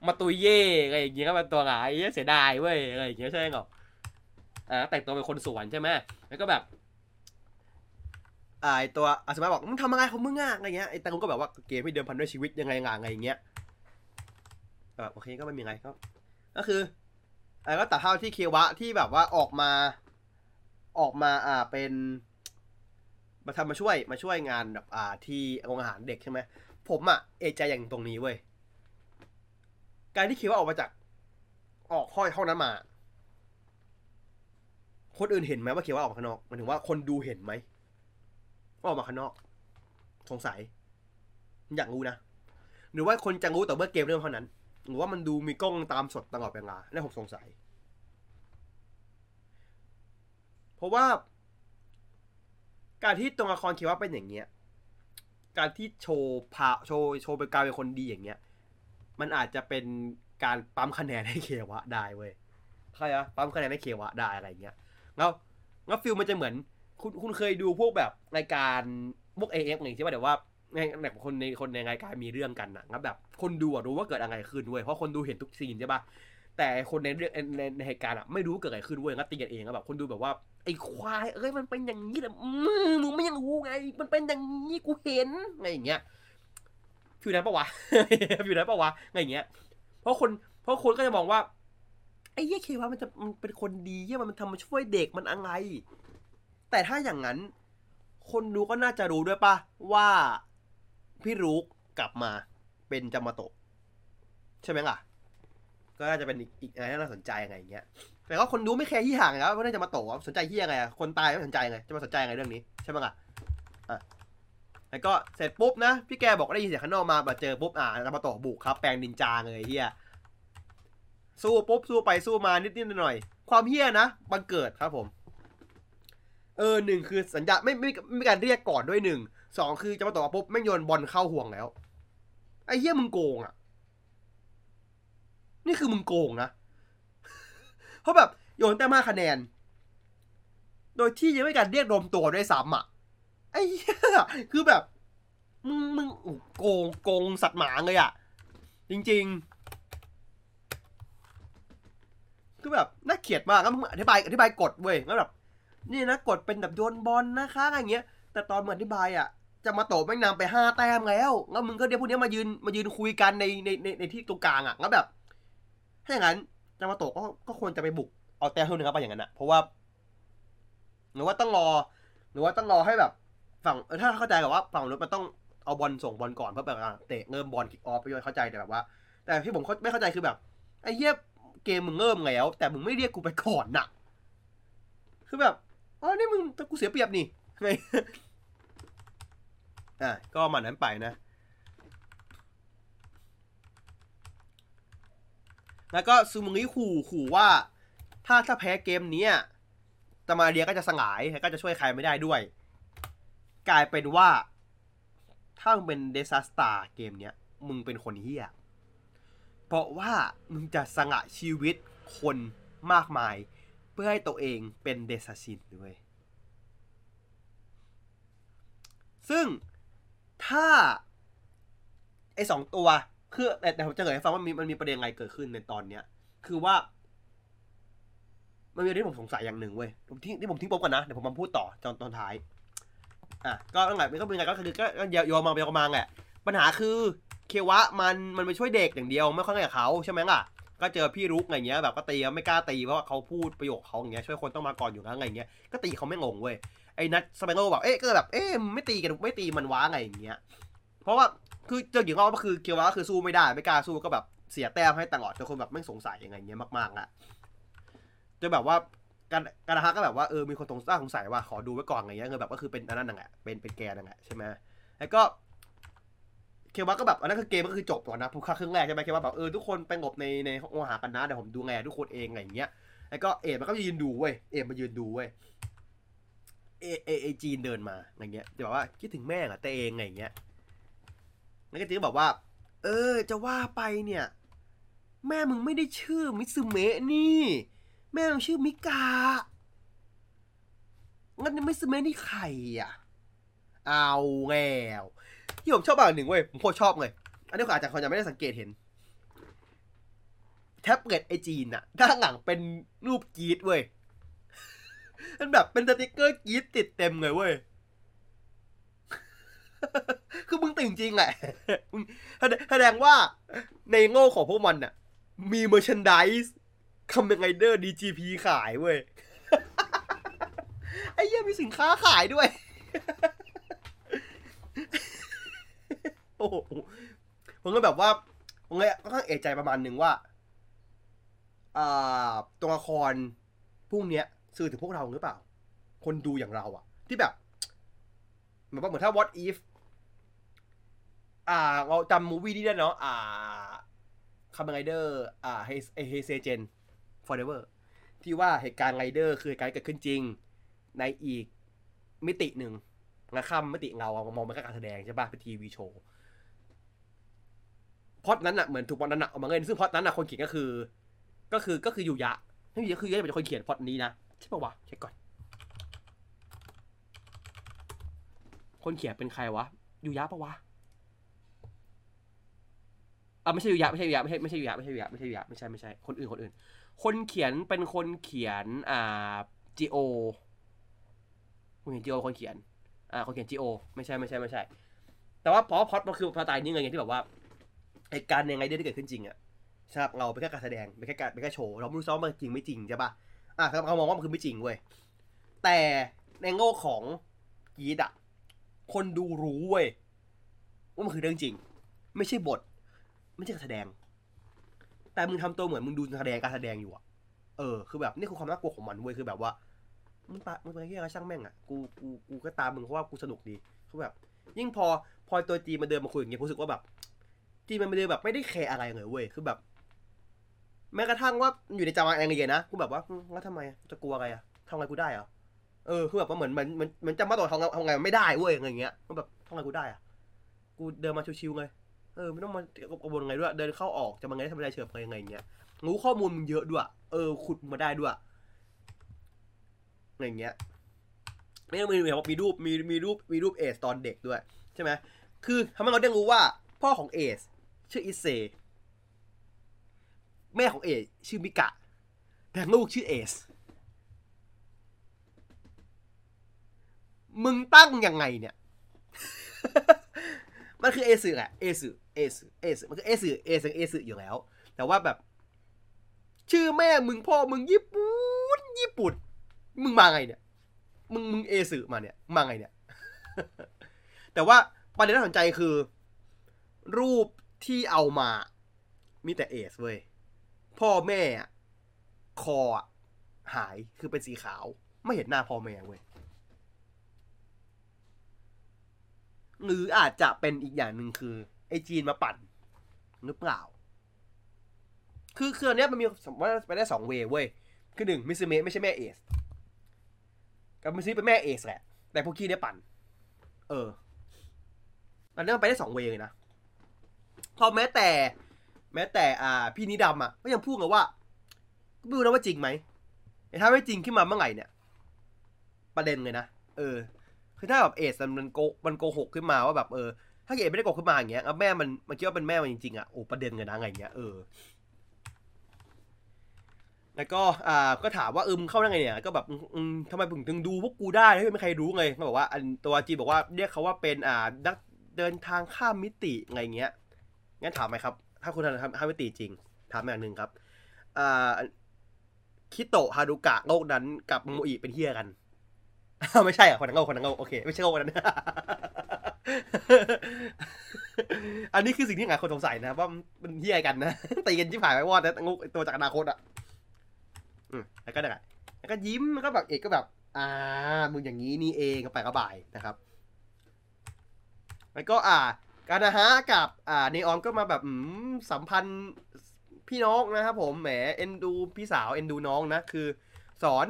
มาตุยเย่อะไรอย่างเงี้ยมันตัวร้ายเสียดายเว้ยอะไรอย่างเงี้ยใช่ไหมเหรออ่าแต่งตัวเป็นคนสวนใช่ไหมแล้วก็แบบอ่าไอตัวอาสมาบอกมึงทำอะไรของมึงอะอะไรเงี้ยไอแต่กูก็แบบว่าเกมไม่เดิมพันด้วยชีวิตยังไงงานอะไรเงี้ยแบบโอเคก็ไม่มีอะไรก็ก็คือแล้ก็ตัดภาที่เควะที่แบบว่าออกมา ออกมาอ่าเป็นมาทำมาช่วยมาช่วยงานแบบอ่าที่โรงอาหารเด็กใช่ไหมผมอะเอใจอย่างตรงนี้เว้ยการที่เควะออกมาจากออกห้อยห้องนั้นมา คนอื่นเห็นไหมว่าเควะออกมาข้างนอกหมายถึงว่าคนดูเห็นไหมว่าออกมาข้างนอก สงสัย อยากรู้นะหรือว่าคนจะรู้แต่เมื่อเกมเริ่มเท่านั้น หรือว่ามันดูมีกล้องตามสดตลอดเวลานี่ผมสงสัย เพราะว่า การที่ตัวละครคิดว่าเป็นอย่างเงี้ย การที่โชว์พาโชว์โชว์เป็นการเป็นคนดีอย่างเงี้ย มันอาจจะเป็นการปั๊มคะแนนให้เควะได้เว้ยใช่อะปั๊มคะแนนให้เควะได้อะไรเงี้ย แล้วแล้วฟิลมันจะเหมือน คุณคุณเคยดูพวกแบบรายการพวกเอฟไงที่ว่าเดี๋ยวว่าในแบบคนในคนในรายการมีเรื่องกันนะแล้วแบบ คนดูอะรู้ว่าเกิดอะไรขึ้นเว้ยเพราะคนดูเห็นทุกซีนใช่ป่ะแต่คนในเรื่องในในเหตุการณ์อะไม่รู้เกิดอะไรขึ้นเว้ยก็ตีกันเองแล้วแบบคนดูแบบว่า ไอ้ควายเอ้ยมันเป็นอย่างนี้แหละอืมมึงไม่ยังรู้ไง มันเป็นอย่างนี้กูเห็นไงอย่างเงี้ยฟิวนั้นปะวะฟิวนั้นปะวะไงอย่างเงี้ย เพราะคนเพราะคนก็จะมองว่าไอ้เหี้ยเควะมันจะมันเป็นคนดีเหี้ยมันทำมาช่วยเด็กมันอะไร แต่ถ้าอย่างนั้น คนดูก็น่าจะรู้ด้วยปะว่าพี่รุกกลับมาเป็นจามาโตะใช่ไหมล่ะ ก็น่าจะเป็นอีกอะไรที่น่าสนใจอะไงอย่างเงี้ย แต่ก็คนดูไม่แคร์ที่ห่างแล้วว่าน่าจะมาโตะสนใจที่ยังไงอะคนตายไม่สนใจไงจะมาสนใจไงเรื่องนี้ใช่ไหมล่ะอะแล้วก็เสร็จปุ๊บนะพี่แกบอกได้ยินเสียงข้างนอกมาบบเจอปุ๊บอ่าจามาโตะบุกครับแปลงนินจางเลยเฮียสู้ปุ๊บสู้ไปสู้มานิดนิดหน่อยความเฮียนะบังเกิดครับผม เออหนึ่งคือสัญญาไม่ไม่ไม่การเรียกก่อนด้วยหนึ่งสองคือจะมาต่อปุ๊บแม่งโยนบอลเข้าห่วงแล้ว ไอ้เหี้ยมึงโกงอะ นี่คือมึงโกงนะ เพราะแบบโยนแต้มห้าคะแนน โดยที่ยังไม่การเรียกรวมตัวด้วยซ้ำอะไอ้เหี้ยคือแบบ มึงมึงโกงโกงสัตว์หมาเลยอะ จริง ๆ คือแบบน่าเกลียดมากแล้วมึงอธิบายอธิบายกฎเว้ยแล้วแบบ นี่นะกดเป็นแบบโยนบอลนะคะอะไรเงี้ย แต่ตอนเหมือนอธิบายอะจะมาโตแม่งนำไปห้าแต้มแล้ว แล้วมึงก็เดี๋ยวพวกนี้มายืนมายืนคุยกันในในในในที่ตรงกลางอะ แล้วแบบ ถ้าอย่างนั้น จะมาโตะก็ก็ควรจะไปบุกเอาแต้มเท่านึงครับไปอย่างนั้นอะเพราะว่า หรือว่าต้องรอ หรือว่าต้องรอให้แบบ ฝั่งเออถ้าเข้าใจกับว่าฝั่งรถมันต้องเอาบอลส่งบอลก่อนเพื่อแบบเตะเริ่มบอลคิกออฟไปด้วยเข้าใจแต่แบบว่า แต่ที่ผมไม่เข้าใจคือแบบไอ้เหี้ยเกมมึงเริ่มแล้ว แต่มึงไม่เรียกกูไปก่อนน่ะ คือแบบอ๋อนี่มึงแต่กูเสียเปรียบนี่ไงอะก็มันนั้นไปนะ แล้วก็ซูมุงิขู่ขู่ว่า ถ้าถ้าแพ้เกมนี้ตามาเรียก็จะสงายแล้วก็จะช่วยใครไม่ได้ด้วย กลายเป็นว่า ถ้ามึงเป็นเดซ a สตาเกมเนี้ยมึงเป็นคนเฮี้ย เพราะว่ามึงจะสงะชีวิตคนมากมาย เพื่อให้ตัวเองเป็นเดซ a ซินด้วย ซึ่งถ้าไอสองตัว คือแต่แต่ผมจะเผยให้ฟังว่ามีมันมีประเด็นอะไรเกิดขึ้นในตอนเนี้ย คือว่า มันมีเรื่องที่ผมสงสัยอย่างหนึ่งเว้ยผมทิ้งที่ผมทิ้งปุ๊บก่อนนะเดี๋ยวผมมาพูดต่อตอนตอนท้าย อะก็ตั้งแต่มันก็เป็นไงก็คือก็ก็โยนมาโยนมาแหละปัญหาคือเควะมันมันไปช่วยเด็กอย่างเดียวไม่ค่อยกับเขาใช่ไหมล่ะก็เจอพี่รุกอะไรเงี้ยแบบก็ตีไม่กล้าตีเพราะว่าเขาพูดประโยคเขาอย่างเงี้ยช่วยคนต้องมาก่อนอยู่แล้วอะไรเงี้ยก็ตีเขาไม่งงเว้ยไอ้นัทสเปโร่แบบเอ๊ะก็แบบเอ๊ะไม่ตีกันไม่ตีมันว้าไงอย่างเงี้ยเพราะว่า คือเจออย่างก็คือเคียวะก็คือสู้ไม่ได้ไม่กล้าสู้ก็แบบเสียแต้มให้ตลอดจนคนแบบไม่สงสัยยังไงเงี้ยมากๆอะจนแบบว่าการการฮักก็แบบว่าเออมีคนสงสัยสงสัยว่าขอดูไว้ก่อนอะไรเงี้ยเออแบบก็คือเป็นอันนั้นนั่นแหละเป็นเป็นแกนั่นแหละใช่ไหมแล้วก็เคียวะก็แบบอันนั้นคือเกมก็คือจบก่อนนะผู้ค่าครึ่งแรกใช่ไหมเคียวะแบบเออทุกคนไปงบในในห้องอหากันนะเดี๋ยวผมดูแลทุกคนเองอะไรเงี้ยแล้วก็เอ็มันก็ยืนดูเว้ยเอ็มายืนดูเว้ยเอเอเอจีนเดินมาอะไรเงี้ยจะบอกว่าคิดถึงแม่เหรอแต่เองไงเงี้ย แล้วก็จีก็บอกว่า เออ จะว่าไปเนี่ย แม่มึงไม่ได้ชื่อมิซึเมะนี่ แม่มึงชื่อมิกางั้นมิซึเมะนี่ใครอะ เอาแล้วที่ผมชอบอย่างหนึ่งเว้ย ผมโคตรชอบเลย อันนี้อาจจะคนยังไม่ได้สังเกตเห็น แท็บเล็ตไอจีนอะด้านหลังเป็นรูปกีดเว้ยมันแบบเป็นสติกเกอร์กีดติดเต็มเลยเว้ย คือมึงติ่งจริงแหละมึงแสดงว่าในโลกของพวกมันน่ะ มีเมอร์ชันดิสคัมเบงไ i เดอร์ดีจีพีขายเว้ย ไอ้เหี้ยมีสินค้าขายด้วย โอ้โหผมก็แบบว่าผมเลยก็ค่อนข้างเอะใจประมาณหนึ่งว่าอ่าตัวละครพวกเนี้ยสื่อถึงพวกเราหรือเปล่า คนดูอย่างเราอะที่แบบเหมือนว่าเหมือนถ้า what if อ่าเราจำ movie นี้ได้เนาะอ่าคัมเบงไ i เดอร์อ่าเฮเฮเซเจน forever ที่ว่าเหตุการณ์ไรเดอร์คือเหตุการณ์เกิดขึ้นจริงในอีกมิติหนึ่งและข้ามมิติเงามองมันก็การแสดงใช่ป่ะเป็น TV show พล็อตนั้นอะเหมือนถูกพล็อตนั้นอะเอามาเล่นซึ่งพล็อตนั้นอะคนเขียนก็คือ ก็คือก็คือยูยะที่ยูยะคือยูยะเป็นคนเขียนพอดนี้นะใช่ป่าวะเช็คก่อน คนเขียนเป็นใครวะยูยะปะวะ อะไม่ใช่ยูยะไม่ใช่ยูยะไม่ใช่ไม่ใช่ยูยะไม่ใช่ยูยะไม่ใช่ยูยะไม่ใช่ไม่ใช่คนอื่นคนอื่น คนเขียนเป็นคนเขียนอ่าจีโอคนเขียนจีโอคนเขียนอ่าคนเขียนจีโอไม่ใช่ไม่ใช่ไม่ใช่ แต่ว่าพอพอดมันคือสไตล์นี้ไงที่แบบว่าเหตุการณ์ยังไงที่เกิดขึ้นจริงอะสำหรับเราเป็นแค่การแสดงเป็นแค่การเป็นแค่โชว์เราไม่รู้ซ้อมมันจริงไม่จริงใช่ปะอะครับเรามองว่ามันคือไม่จริงเว้ยแต่ในโง่ของกีดอะคนดูรู้เว้ยว่ามันคือเรื่องจริง ไม่ใช่บท ไม่ใช่การแสดง แต่มึงทำตัวเหมือนมึงดูแสดงการแสดงอยู่อะเออคือแบบนี่คือความน่ากลัวของมันเว้ยคือแบบว่ามึงตามึงเป็นแค่ช่างแม่งอะกูกูกูก็ตามมึงเพราะว่ากูสนุกดีคือแบบ ยิ่งพอพอตัวจีมาเดินมาคุยอย่างเงี้ยรู้สึกว่าแบบจีมันไม่ได้แบบไม่ได้แคร์อะไรเลยเว้ยคือแบบ แม้กระทั่งว่าอยู่ในจามางแองเลียนะกูแบบว่าแล้วทำไมจะกลัวอะไรอะทำอะไงกูได้อะเออคือแบบว่าเหมือนเหมือนเหมือนมือนจำมาต่อทำไงทำไงไม่ได้เว้ยอะไรเงี้ยมันแบบทำอะไงกูได้อะกูเดินมาชิวๆเลย เออไม่ต้องมากระวนไงด้วย เดินเข้าออกจะมาไงทำอะไรเฉยเพลงไงเงี้ยรู้ข้อมูลมึงเยอะด้วย เออ ขุดมาได้ด้วยอะไรเงี้ยไม่ต้องมีมีรูปมีมีรูปมีรูปเอสตอนเด็กด้วย ใช่ไหมคือทำให้เราได้รู้ว่า พ่อของเอส ชื่ออิเซ แม่ของเอส ชื่อมิกะ แต่ลูกชื่อเอส มึงตั้งยังไงเนี่ย มันคือเอสึแหละเอสึเอสึเอสึมันคือเอสึเอสึเอสึอยู่แล้ว แต่ว่าแบบ ชื่อแม่มึงพ่อมึงญี่ปุ่นญี่ปุ่น มึงมาไงเนี่ย มึงมึงเอสึมาเนี่ยมาไงเนี่ย แต่ว่าประเด็นน่าสนใจคือ รูปที่เอามา มีแต่เอสเว้ยพ่อแม่คอหายคือเป็นสีขาว ไม่เห็นหน้าพ่อแม่เว้ย หรืออาจจะเป็นอีกอย่างหนึ่งคือ ไอจีนมาปั่นหรือเปล่า คือคืออันเนี้ยมันมีสมมติว่าไปได้สอง way เว้ย คือหนึ่งมิทสึเมะไม่ใช่แม่เอส กับมิทสึเมะเป็นแม่เอสแหละ แต่พวกกี้เนี่ยปั่น เออ อันนี้มันไปได้สอง way เลยนะ พอแม้แต่ แม้แต่อ่า พี่นิดำอะก็ยังพูดกันว่าก็ไม่รู้นะว่าจริงไหมแต่ถ้าไม่จริงขึ้นมาเมื่อไหร่เนี่ย ประเด็นเลยนะ เออ คือถ้าแบบเอสมันโกมันโกหกขึ้นมาว่าแบบเออถ้าเอสไม่ได้โกหกขึ้นมาอย่างเงี้ยแล้วแม่มันมันคิดว่าเป็นแม่มันจริงๆอะโอ้ประเด็นเลยนะไงเงี้ยเออแล้วก็อ่าก็ถามว่าเออมึงเข้าได้ไงเนี่ยก็แบบอืมทำไมถึงถึงดูพวกกูได้ไม่มีใครรู้ไงเขาบอกว่าอันตัวจีบอกว่าเรียกเขาว่าเป็นอ่านักเดินทางข้ามมิติไงเงี้ยงั้นถามไหมครับ ถ้าคุณทำข้ามมิติจริง ถามอย่างหนึ่งครับอ่าคิโตะฮารุกะโลกนั้นกับโมอิเป็นเฮียกัน ไม่ใช่อะคนนั้นโง่คนนั้นโง่โอเค ไม่ใช่โง่คนนั้น อันนี้คือสิ่งที่หลายคนสงสัยนะว่ามันเฮียกันนะตีกันชิบหายไปวอดนะงูตัวจากอนาคตอะอืมแล้วก็ได้แล้วก็ยิ้มแล้วก็แบบเอกก็แบบ อ่ามึงอย่างนี้นี่เองก็ไปก็บ่ายนะครับแล้วก็อ่าการนะฮะกับอ่าเนออนก็มาแบบอืมสัมพันธ์พี่น้องนะครับผมแหมเอ็นดูพี่สาวเอ็นดูน้องนะคือ สอน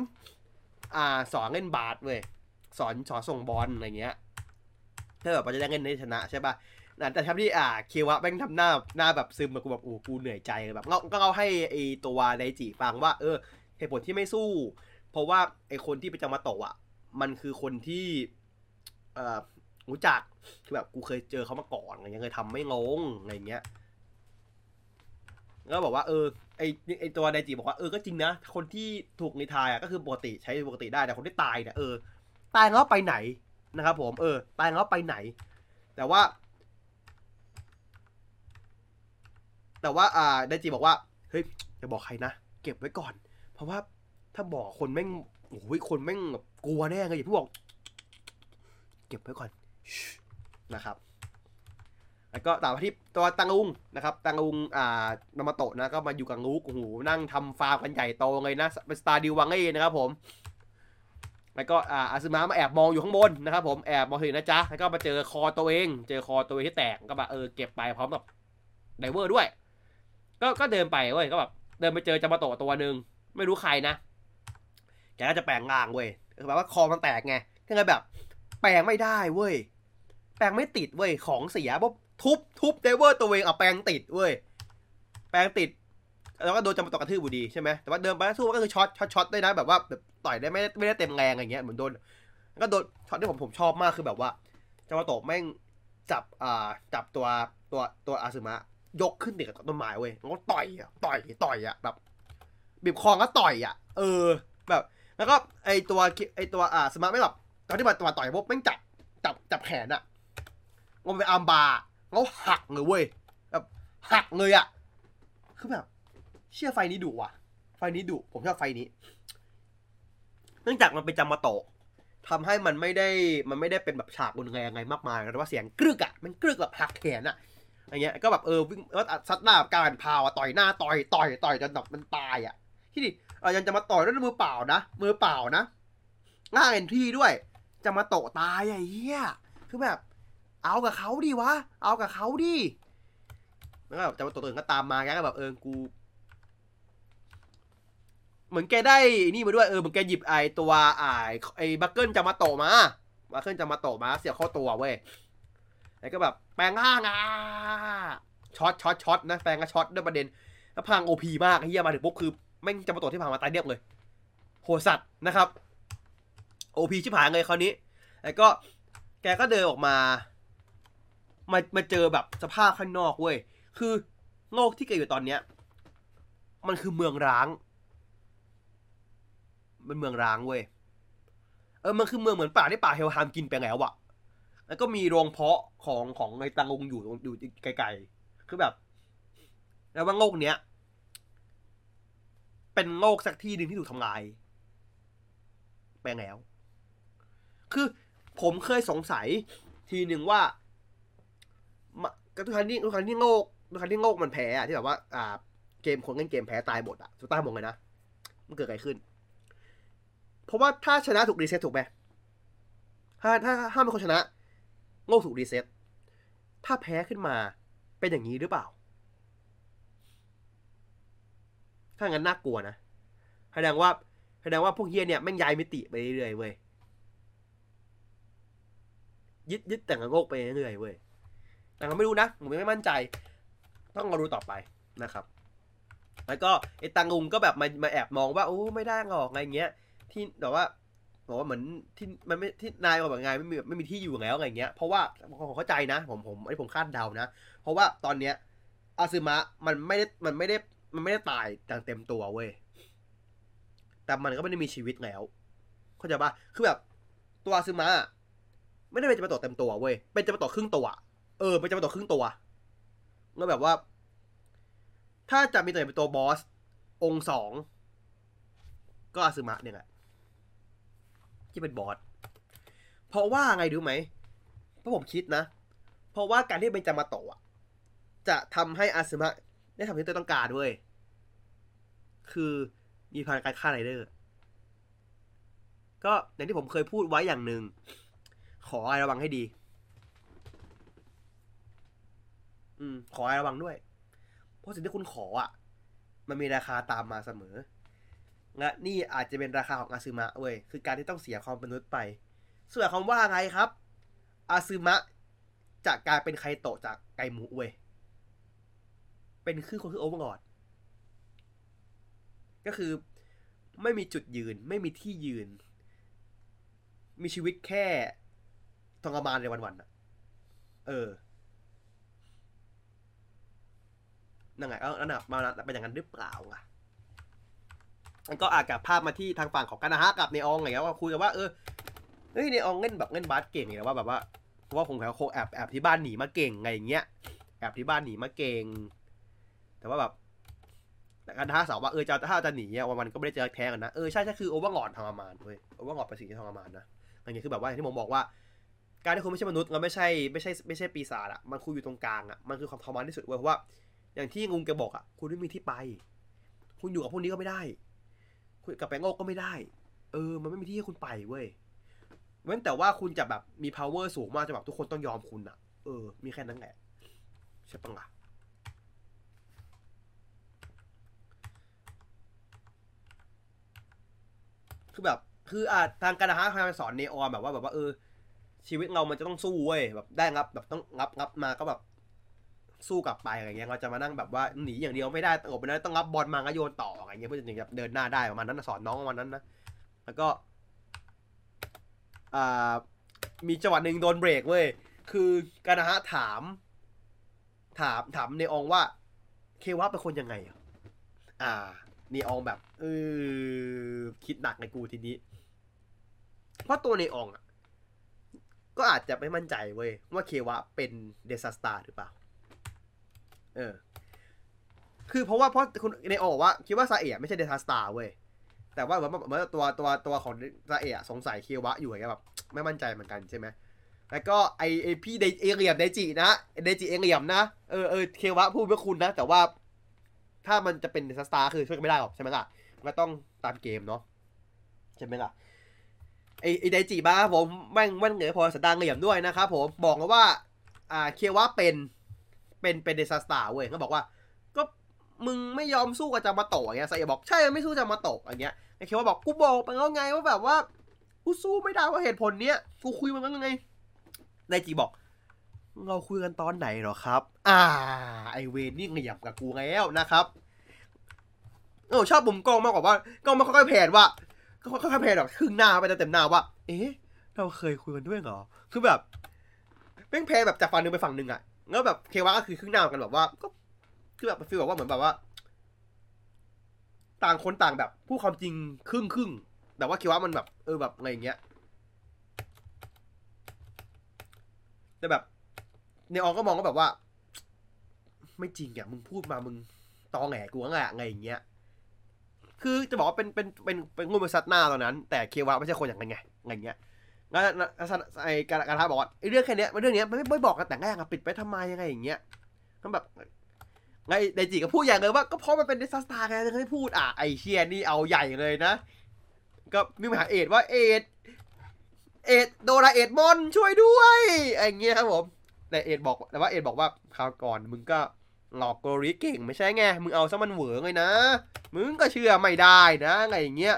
อ่าสอนเล่นบาสเว้ยสอนสอนส่งบอลอะไรเงี้ยถ้าแบบมันจะได้เงินในชนะใช่ปะะแต่ทำที่อ่าเควะแม่งทำหน้าหน้าแบบซึมแบบกูแบบโอ้กูเหนื่อยใจเลยแบบก็ก็เราให้ไอตัวไดจิฟังว่า เออเหตุผลที่ไม่สู้ เพราะว่าไอคนที่ไปจามาโตะอะ มันคือคนที่เอ่อรู้จักคือแบบกูเคยเจอเขามาก่อนอะไรเงี้ยเคยทำไม่งงอะไรเงี้ยแล้วบอกว่า เออ ไอไอตัวไดจิบอกว่าเออก็จริงนะ คนที่ถูกนิทายอะก็คือปกติใช้ปกติได้แต่คนที่ตายเนี่ยเออตายแล้วไปไหนนะครับผมเออตายแล้วไปไหน แต่ว่า แต่ว่าอ่าไดจิบอกว่าเฮ้ยอย่าบอกใครนะเก็บไว้ก่อน เพราะว่าถ้าบอกคนแม่งโอ้ยคนแม่งกลัวแน่เลยอย่าเพิ่งบอก เก็บไว้ก่อนนะครับ แล้วก็ต่อมาที่ตัวตังอุงนะครับตังอุงอ่านามาโตะนะก็มาอยู่กับงูโอ้โหนั่งทำฟาร์มกันใหญ่โตเลยนะเป็นสตาร์ดิววังเอ้นะครับผมแล้วก็อ่าอาซึมะมาแอบมองอยู่ข้างบนนะครับผมแอบมองเห็นนะจ๊ะแล้วก็มาเจอคอตัวเอง เจอคอตัวเองที่แตกก็แบบเออเก็บไปพร้อมกับไดเวอร์ด้วย ก็ก็เดินไปเว้ยก็แบบเดินไปเจอจามาโตะตัวหนึ่งไม่รู้ใครนะแกก็จะแปลงร่างเว้ยคือแบบว่า core มันแตกไงก็เลยแบบ แปลงไม่ได้เว้ยแปลงไม่ติดเว้ยของเสียปุ๊บ ทุบทุบ driver ตัวเองเอาแปลงติดเว้ยแปลงติดแล้วก็โดนจามาโตะกระทืบอยู่ดีใช่ไหมแต่ว่าเดินไปสู้ก็คือช็อตช็อตช็อตได้นะแบบว่าแบบต่อยได้ไม่ได้ไม่ได้เต็มแรงอะไรเงี้ยเหมือนโดนแล้วก็โดนช็อตที่ผมผมชอบมากคือแบบว่าจามาโตะแม่งจับอ่าจับตัวตัวตัวอาซึมะยกขึ้นติดกับต้นไม้เว้ยแล้วก็ต่อยอะต่อยต่อยอะแบบบีบคอก็ต่อยอะ เออ แบบ แล้วก็ไอตัวไอตัวอ่าสมาไม่แบบตอนที่มาตัวต่อยปุ๊บแม่งจับจับจับแขนอะงมไปอาร์มบาร์ แล้วหักเลยเว้ยแบบหักเลยอะคือแบบ เชื่อไฟนี้ดุว่ะ ไฟนี้ดุผมชอบไฟนี้ เนื่องจากมันเป็นจามาโตะทำให้มันไม่ได้ มันไม่ได้เป็นแบบฉากรุนแรงไงมากมายแต่ว่าเสียงกรึกอะมันกรึกแบบหักแขนอะอะไรเงี้ย ก็แบบเออวิ่งแล้วซัดหน้ากับการพาวอะต่อยหน้าต่อยต่อยต่อยจนแบบมันตายอะที่ดิเออยังจะมาต่อยด้วยมือเปล่านะ มือเปล่านะล่าเอ็นทรีด้วย จะมาโตตายไอ้เหี้ย คือแบบ เอากับเขาดิวะ เอากับเขาดิแล้วก็แบบจะมาตะตัวอื่นก็ตามมาแกก็แบบเออกู เหมือนแกได้นี่มาด้วยเออเหมือนแกหยิบไอตัวไอไอ buckle จามาโตะมา buckle จามาโตะมาเสียบเข้าตัวเว้ยแล้วก็แบบแปลงร่างอะช็อตช็อตช็อตนะแปลงก็ช็อตด้วยประเด็นแล้วพัง OP มากเหี้ยมาถึงปุ๊บคือแม่งจามาโตะที่ผ่านมาตายเรียบเลยโหสัตว์นะครับ OP ชิบหายเลยคราวนี้ แล้วก็แกก็เดินออกมา มามาเจอแบบสภาพข้างนอกเว้ย คือโลกที่แกอยู่ตอนเนี้ย มันคือเมืองร้าง มันเมืองร้างเว้ย เออ มันคือเมืองเหมือนป่าที่ป่าเฮลฮามกินไปแล้วอะแล้วก็มีโรงเพาะของของในตังงอยู่อยู่ไกลๆ คือแบบ แล้วว่าโลกเนี้ย เป็นโลกสักที่หนึ่งที่ถูกทำลาย ไปแล้ว คือผมเคยสงสัยทีหนึ่งว่า มาก็ทุกครั้งที่ทุกครั้งที่โลกทุกครั้งที่โลกมันแพ้อะที่แบบว่า อ่า เกมคนเล่นเกมแพ้ตายหมดอะสุดท้ายหมดเลยนะมันเกิดอะไรขึ้น เพราะว่าถ้าชนะถูกรีเซ็ตถูกไหมถ้าถ้าถ้าเป็นคนชนะโลกถูกรีเซ็ตถ้าแพ้ขึ้นมาเป็นอย่างนี้หรือเปล่า ถ้างั้นน่ากลัวนะแสดงว่าแสดงว่าพวกเฮียเนี่ยแม่งย้ายมิติไปเรื่อยเว้ยยึดยึดแต่งโลกไปเรื่อยเว้ย แต่ก็ไม่รู้นะผมไม่มั่นใจ ต้องรอดูต่อไปนะครับ แล้วก็ไอ้ตังลุงก็แบบมามาแอบมองว่าโอ้ไม่ได้หรอกอะไรเงี้ย ที่แบบว่าบอกว่าเหมือนที่มันไม่ที่นายบอกแบบไงไม่มีไม่มีที่อยู่แล้วอะไรเงี้ยเพราะว่าผมเข้าใจนะผมผมไอ้ผมคาดเดานะ เพราะว่าตอนเนี้ยอาซึมะมันไม่ได้มันไม่ได้มันไม่ได้ตายอย่างเต็มตัวเว้ยแต่มันก็ไม่ได้มีชีวิตแล้ว เข้าใจปะคือแบบตัวอาซึมะไม่ได้เป็นจะมาโตะเต็มตัวเว้ยเป็นจะมาโตะครึ่งตัว เออเป็นจะมาโตะครึ่งตัวแล้วแบบว่า ถ้าจะมีตัวเป็นตัวบอส องสอง ก็อาซึมะเนี่ยแหละ ที่เป็นบอส เพราะว่าไงรู้ไหม เพราะผมคิดนะ เพราะว่าการที่เป็นจามาโตะจะทำให้อาซึมะได้ทำที่ตัวต้องการด้วย คือมีพลังการฆ่าไรเดอร์ ก็อย่างที่ผมเคยพูดไว้อย่างหนึ่ง ขอให้ระวังให้ดี อืม ขอให้ระวังด้วย เพราะสิ่งที่คุณขออะ มันมีราคาตามมาเสมอและนี่อาจจะเป็นราคาของอาซึมะเว้ย คือการที่ต้องเสียความเป็นมนุษย์ไป ส่วนคำว่าไงครับ อาซึมะจะกลายเป็นไคโตะจากไกมุเว้ย เป็นคือคนคือโอเวอร์ลอดก็คือไม่มีจุดยืนไม่มีที่ยืน มีชีวิตแค่ทรมานในวันๆอะเออ นั่นไงเออนั่นน่ะมาเป็นอย่างนั้นหรือเปล่าอะมันก็อาจกับภาพมาที่ทางฝั่งของกานาฮะกับเนอองอะไรเงี้ว่าคุยกันว่าเออเฮ้ยเนอองเล่นแบบเล่นบาสเก่งไงว่าแบบว่าเพราะว่าผมเขาโคแอบแอบที่บ้านหนีมาเก่งไงอย่างเงี้ยแอบที่บ้านหนีมาเก่ง แต่ว่าแบบแต่การท้าสาวว่าเออจะถ้าจะหนีอะวันมันก็ไม่ได้เจอแท้กันนะเออใช่ใช่คือโอเวอร์งอดทรมานเว้ยโอเวอร์งอดเป็นสิ่งที่ทรมานนะอันนี้ยคือแบบว่าอย่างที่ผมบอกว่า การที่คุณไม่ใช่มนุษย์แล้วไม่ใช่ไม่ใช่ไม่ใช่ปีศาจอะมันคุณอยู่ตรงกลางอะมันคือความทรมานที่สุดเว้ยเพราะว่า อย่างที่งูแกบอกอะ คุณไม่มีที่ไป คุณอยู่กับพวกนี้ก็ไม่ได้ คุณกับแปงโลกก็ไม่ได้ เออ มันไม่มีที่ให้คุณไปเว้ยเว้นแต่ว่าคุณจะแบบมี power สูงมากจะแบบทุกคนต้องยอมคุณอะ เออ มีแค่นั้นแหละใช่ปะล่ะคือแบบ คืออ่าทางการอาหารพยายามสอนเนออนแบบว่าแบบว่าเออชีวิตเรามันจะต้องสู้เว้ยแบบได้งับแบบต้องงับงับมาก็แบบ สู้กลับไปอะไรเงี้ยเราจะมานั่งแบบว่าหนีอย่างเดียวไม่ได้ตกไปได้ต้องรับบอลมาก็โยนต่ออะไรเงี้ยเพื่อจะถึงจะเดินหน้าได้ประมาณนั้นสอนน้องประมาณนั้นนะแล้วก็อ่ามีจังหวะหนึ่งโดนเบรกเว้ยคือกานะฮะถาม ถามถามเนอองว่า เควะเป็นคนยังไงอะอ่าเนอองแบบเออคิดหนักในกูทีนี้เพราะตัวเนอองอะก็อาจจะไม่มั่นใจเว้ยว่าเควะเป็นเดซ a สตาร์หรือเปล่า เออ คือเพราะว่าเพราะคุณในออกว่า คิดว่าซาเอะไม่ใช่เดทาสตาร์เว้ย แต่ว่าเหมือนเหมือนตัวตัวตัวของซาเอะสงสัยเควะอยู่ไงแบบไม่มั่นใจเหมือนกันใช่ไหมแล้วก็ไอไอพี่เดเอเหลี่ยมเดจินะเดจิเอเหลี่ยมนะเออเออเควะพูดเพื่อคุณนะ แต่ว่าถ้ามันจะเป็นเดทาสตาร์คือช่วยกันไม่ได้หรอกใช่ไหมล่ะก็ต้องตามเกมเนาะใช่ไหมล่ะไอไอเดจิบ้าผมแม่งแม่งเหนือพอสตางเหลี่ยมด้วยนะครับผมบอกเลยว่า อ่าเควะเป็น เป็นเป็นเดซ a สตาเว้ยเขาบอกว่า ก็มึงไม่ยอมสู้กับจามาโตะอย่างเงี้ยไซเอะบอกใช่ไม่สู้จามาโตะอย่างเงี้ยไอเคียวบอกกูบอกไปแล้วไงว่าแบบว่ากูสู้ไม่ได้เพราะเหตุผลเนี้ยกูคุยมันแล้วไงนายจีบอกเราคุยกันตอนไหนหรอครับ อ่า ไอเวนนี่เหยียบกับกูแล้วนะครับเออชอบมุมกล้องมากกว่าว่ากล้องมันค่อยๆแผนว่าค่อยๆแผนแบบครึ่งหน้าไปเต็มหน้าว่า เอ๊ะ เราเคยคุยกันด้วยเหรอ คือแบบแม่งแพนแบบจากฝั่งหนึ่งไปฝั่งหนึ่งอะ แล้วแบบเควะก็คือครึ่งหน้ากันแบบว่า ก็คือแบบฟีลแบบว่าเหมือนแบบว่า ต่างคนต่างแบบพูดความจริงครึ่งครึ่งแต่ว่าเควะมันแบบ เออแบบอะไรอย่างเงี้ยแต่แบบเนออนก็มองก็แบบว่า ไม่จริงอะมึงพูดมามึงตอแหงกูว่าไงไงอย่างเงี้ย คือจะบอกว่าเป็นเป็นเป็นเป็นงูมือซัดหน้าตอนนั้น แต่เควะไม่ใช่คนอย่างนั้นไงไงอย่างเงี้ย งั้นไอ้การการท้าบอกว่าไอ้เรื่องแค่นี้เรื่องนี้ไม่ไม่บอกกันแต่แรกอะปิดไปทำไมยังไงอย่างเงี้ยก็แบบไงไดจิก็พูดอย่างเลยว่าก็เพราะมันเป็นดซัสตาร์ไงถึงได้พูดอะไอเชียนี่เอาใหญ่เลยนะ ก็มีปัญหาเอ็ดว่าเอ็ดเอ็ดโดราเอ็ดมอนช่วยด้วยไอ้เงี้ยครับผมแต่เอ็ดบอกแต่ว่าเอ็ดบอกว่าคราวก่อนมึงก็หลอกโกริเก่งไม่ใช่ไงมึงเอาซะมันเหวอเลยนะ มึงก็เชื่อไม่ได้นะไงอย่างเงี้ย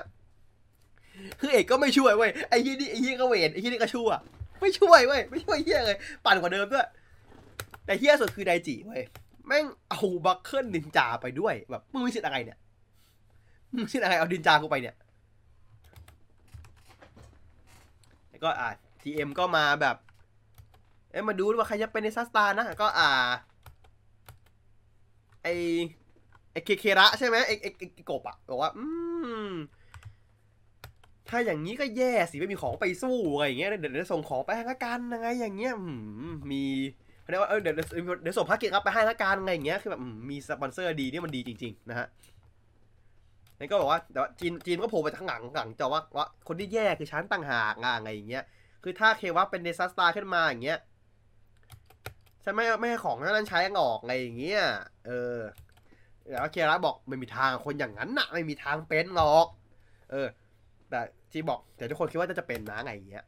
คือเอกก็ไม่ช่วยเว้ยไอ้ยี่นี่ไอ้ยี่ก็เวนไอ้ยี่นี่ก็ชั่ว ไม่ช่วยเว้ยไม่ช่วยเฮียเลยปั่นกว่าเดิมด้วย แต่เฮียสุดคือไดจิเว้ยแม่งเอาบัคเคิลนินจาไปด้วยแบบมึงมีสิทธิ์อะไรเนี่ยมึงมีสิทธิ์อะไรเอาดินจากูไปเนี่ยแล้วก็อ่าทีเอ็มก็มาแบบเอ้มาดูว่าใครจะเป็นในซัสตาร์นะก็อ่าไอไอเคเคระใช่ไหมไอไอไอกบอะบอกว่า อืม ถ้าอย่างนี้ก็แย่สิไม่มีของไปสู้อะไรอย่างเงี้ยเดี๋ยวส่งของไปให้ละกันยังไงอย่างเงี้ยมีเรียกว่าเออเดี๋ยวเดี๋ยวส่งภาคเกตรับไปให้ละกันอะไรอย่างเงี้ยคือแบบมีสปอนเซอร์ดีนี่มันดีจริง ๆ นะฮะแล้วก็บอกว่าแต่ว่าจีนจีนก็โผล่ไปทางหลังหลังจอว่าว่าคนที่แย่คือชั้นต่างหากอะอะไรอย่างเงี้ยคือถ้าเคว่าเป็นเดซัสตาขึ้นมาอย่างเงี้ยฉันไม่ไม่ให้ของนั้นใช้ออกอะไรอย่างเงี้ยเออแล้วเคระบอกไม่มีทางคนอย่างนั้นน่ะ ไม่มีทางเป็นหรอก เออ แต่ ที่บอกแต่ทุกคนคิดว่าจะเป็นนะไงอย่างเงี้ย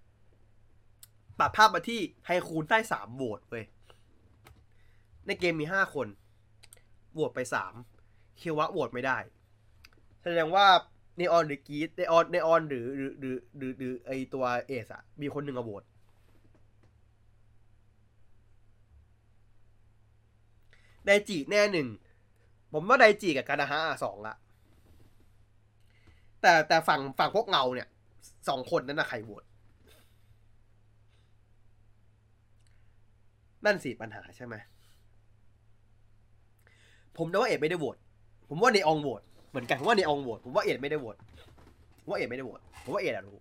ตัดภาพมาที่ไฮคูนได้สามโหวตเว้ยในเกมมีห้าคนโหวตไปสามเคียวะโหวตไม่ได้ แสดงว่าเนออนหรือกีดเนออนเนออนหรือหรือหรือหรือหรือไอตัวเอสอะมีคนหนึ่งอะโหวตไดจิแน่หนึ่ง ผมว่าไดจิกับกานาฮะสองละแต่แต่ฝั่งฝั่งพวกเงาเนี่ย สองคนนั้นนะใครโหวตนั่นสิปัญหาใช่ไหม ผมว่าเอ็ดไม่ได้โหวต ผมว่าเนองโหวตเหมือนกันผมว่าเนองโหวต ผมว่าเอ็ดไม่ได้โหวต ผมว่าเอ็ดไม่ได้โหวต ผมว่าเอ็ดรู้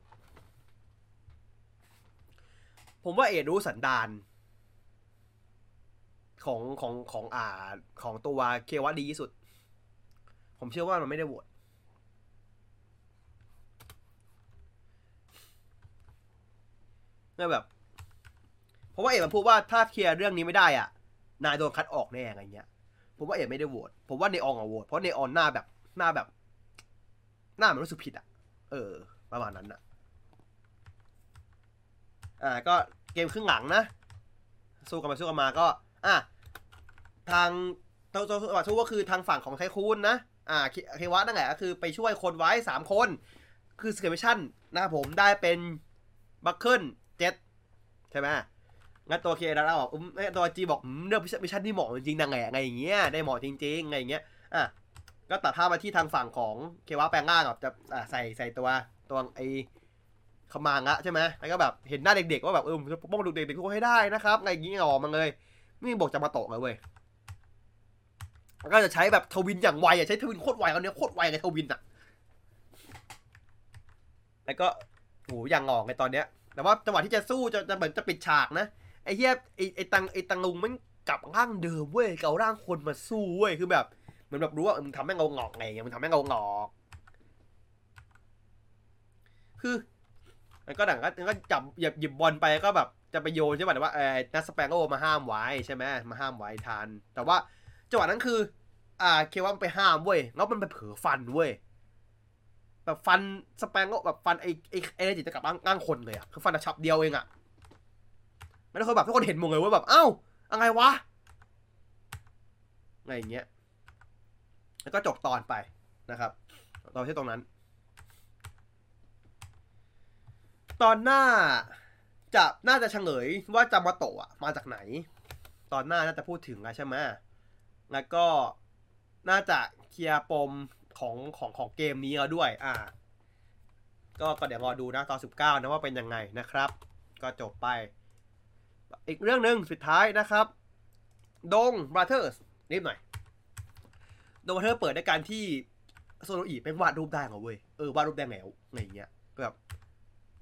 ผมว่าเอ็ดรู้สันดานของของของอ่าของตัวเควะดีที่สุด ผมเชื่อว่ามันไม่ได้โหวต เนี่ยแบบ เพราะว่าเอกมันพูดว่าถ้าเคลียร์เรื่องนี้ไม่ได้อะ นายโดนคัดออกแน่อะไรเงี้ย ผมว่าเอกไม่ได้โหวต ผมว่าเนอองอะโหวต เพราะเนออนหน้าแบบหน้าแบบ หน้ามันรู้สึกผิดอะ เออ ประมาณนั้นอะ อ่า ก็เกมครึ่งหลังนะ สู้กันมาสู้กันมาก็ อะ ทางตัวตัวตัวสู้ก็คือทางฝั่งของไทคูนนะ อ่าเควะนั่นแหละก็คือไปช่วยคนไว้สามคน คือสเกลชั่นนะครับผมได้เป็นบัคเคิล เจ็ดใช่ไหมงั้นตัวเคแล้วบอกอืมเอ้ยตัวจีบอกเรื่องมิชชั่นที่เหมาะจริงๆนะไงไงอย่างเงี้ยได้เหมาะจริงๆไงอย่างเงี้ยอะก็ตัดภาพมาที่ทางฝั่งของเควะแปลงร่างกับจะใส่ใส่ตัวตัวไอขมางะใช่ไหมแล้วก็แบบเห็นหน้าเด็กๆว่าแบบเออจะป้องดูเด็กๆทุกคนให้ได้นะครับไงอย่างเงี้ยออกมาเลยนี่บอกจะมาโตะเลยเว้ยแล้วก็จะใช้แบบทวินอย่างไวอะใช้ทวินโคตรไวเอาเนี้ยโคตรไวเลยทวินอะแล้วก็โหอย่างงอกในตอนเนี้ย แต่ว่าจังหวะที่จะสู้จะจะเหมือนจะปิดฉากนะไอ้เหี้ยไอ้ไอ้ตังไอ้ตังลุงมันกลับร่างเดิมเว้ยเการ่างคนมาสู้เว้ยคือแบบเหมือนแบบรู้ว่ามึงทำให้เงาหงอกไงมึงทำให้เงาหงอกคือมันก็ดังก็ก็จับหยิบหยิบบอลไปก็แบบจะไปโยนใช่ไหมแต่ว่าเออนัสสเปงโอมาห้ามไว้ใช่ไหมมาห้ามไว้ทันแต่ว่าจังหวะนั้นคือ อ่า เคว่ามันไปห้ามเว้ยแล้วมันไปเผลอฟันเว้ย แบบฟันสเปงโอแบบฟันไอ้ไอ้ไอ้จิตจะกลับร่างคนเลยอะคือฟันอะฉับเดียวเองอะไม่ได้เคยแบบทุกคนเห็นมดเลยว่าแบบเอ้าอะไรวะอะไรอย่างเงี้ยแล้วก็จบตอนไปนะครับตอนที่ตรงนั้น ตอนหน้าจะน่าจะเฉลยว่าจามาโตะอะมาจากไหน ตอนหน้าน่าจะพูดถึงอะใช่ไหมแล้วก็น่าจะ clear ปม ของของของเกมนี้แล้วด้วย อ่า ก็ก็เดี๋ยวรอดูนะตอน 19 นะว่าเป็นยังไงนะครับ ก็จบไป อีกเรื่องหนึ่งสุดท้ายนะครับ ดงบราเธอร์สนิดหน่อย ดงบราเธอร์เปิดด้วยการที่โซโลอีเป็นวาดรูปได้เหรอเว้ย เออวาดรูปได้แล้วอะไรเงี้ยแบบ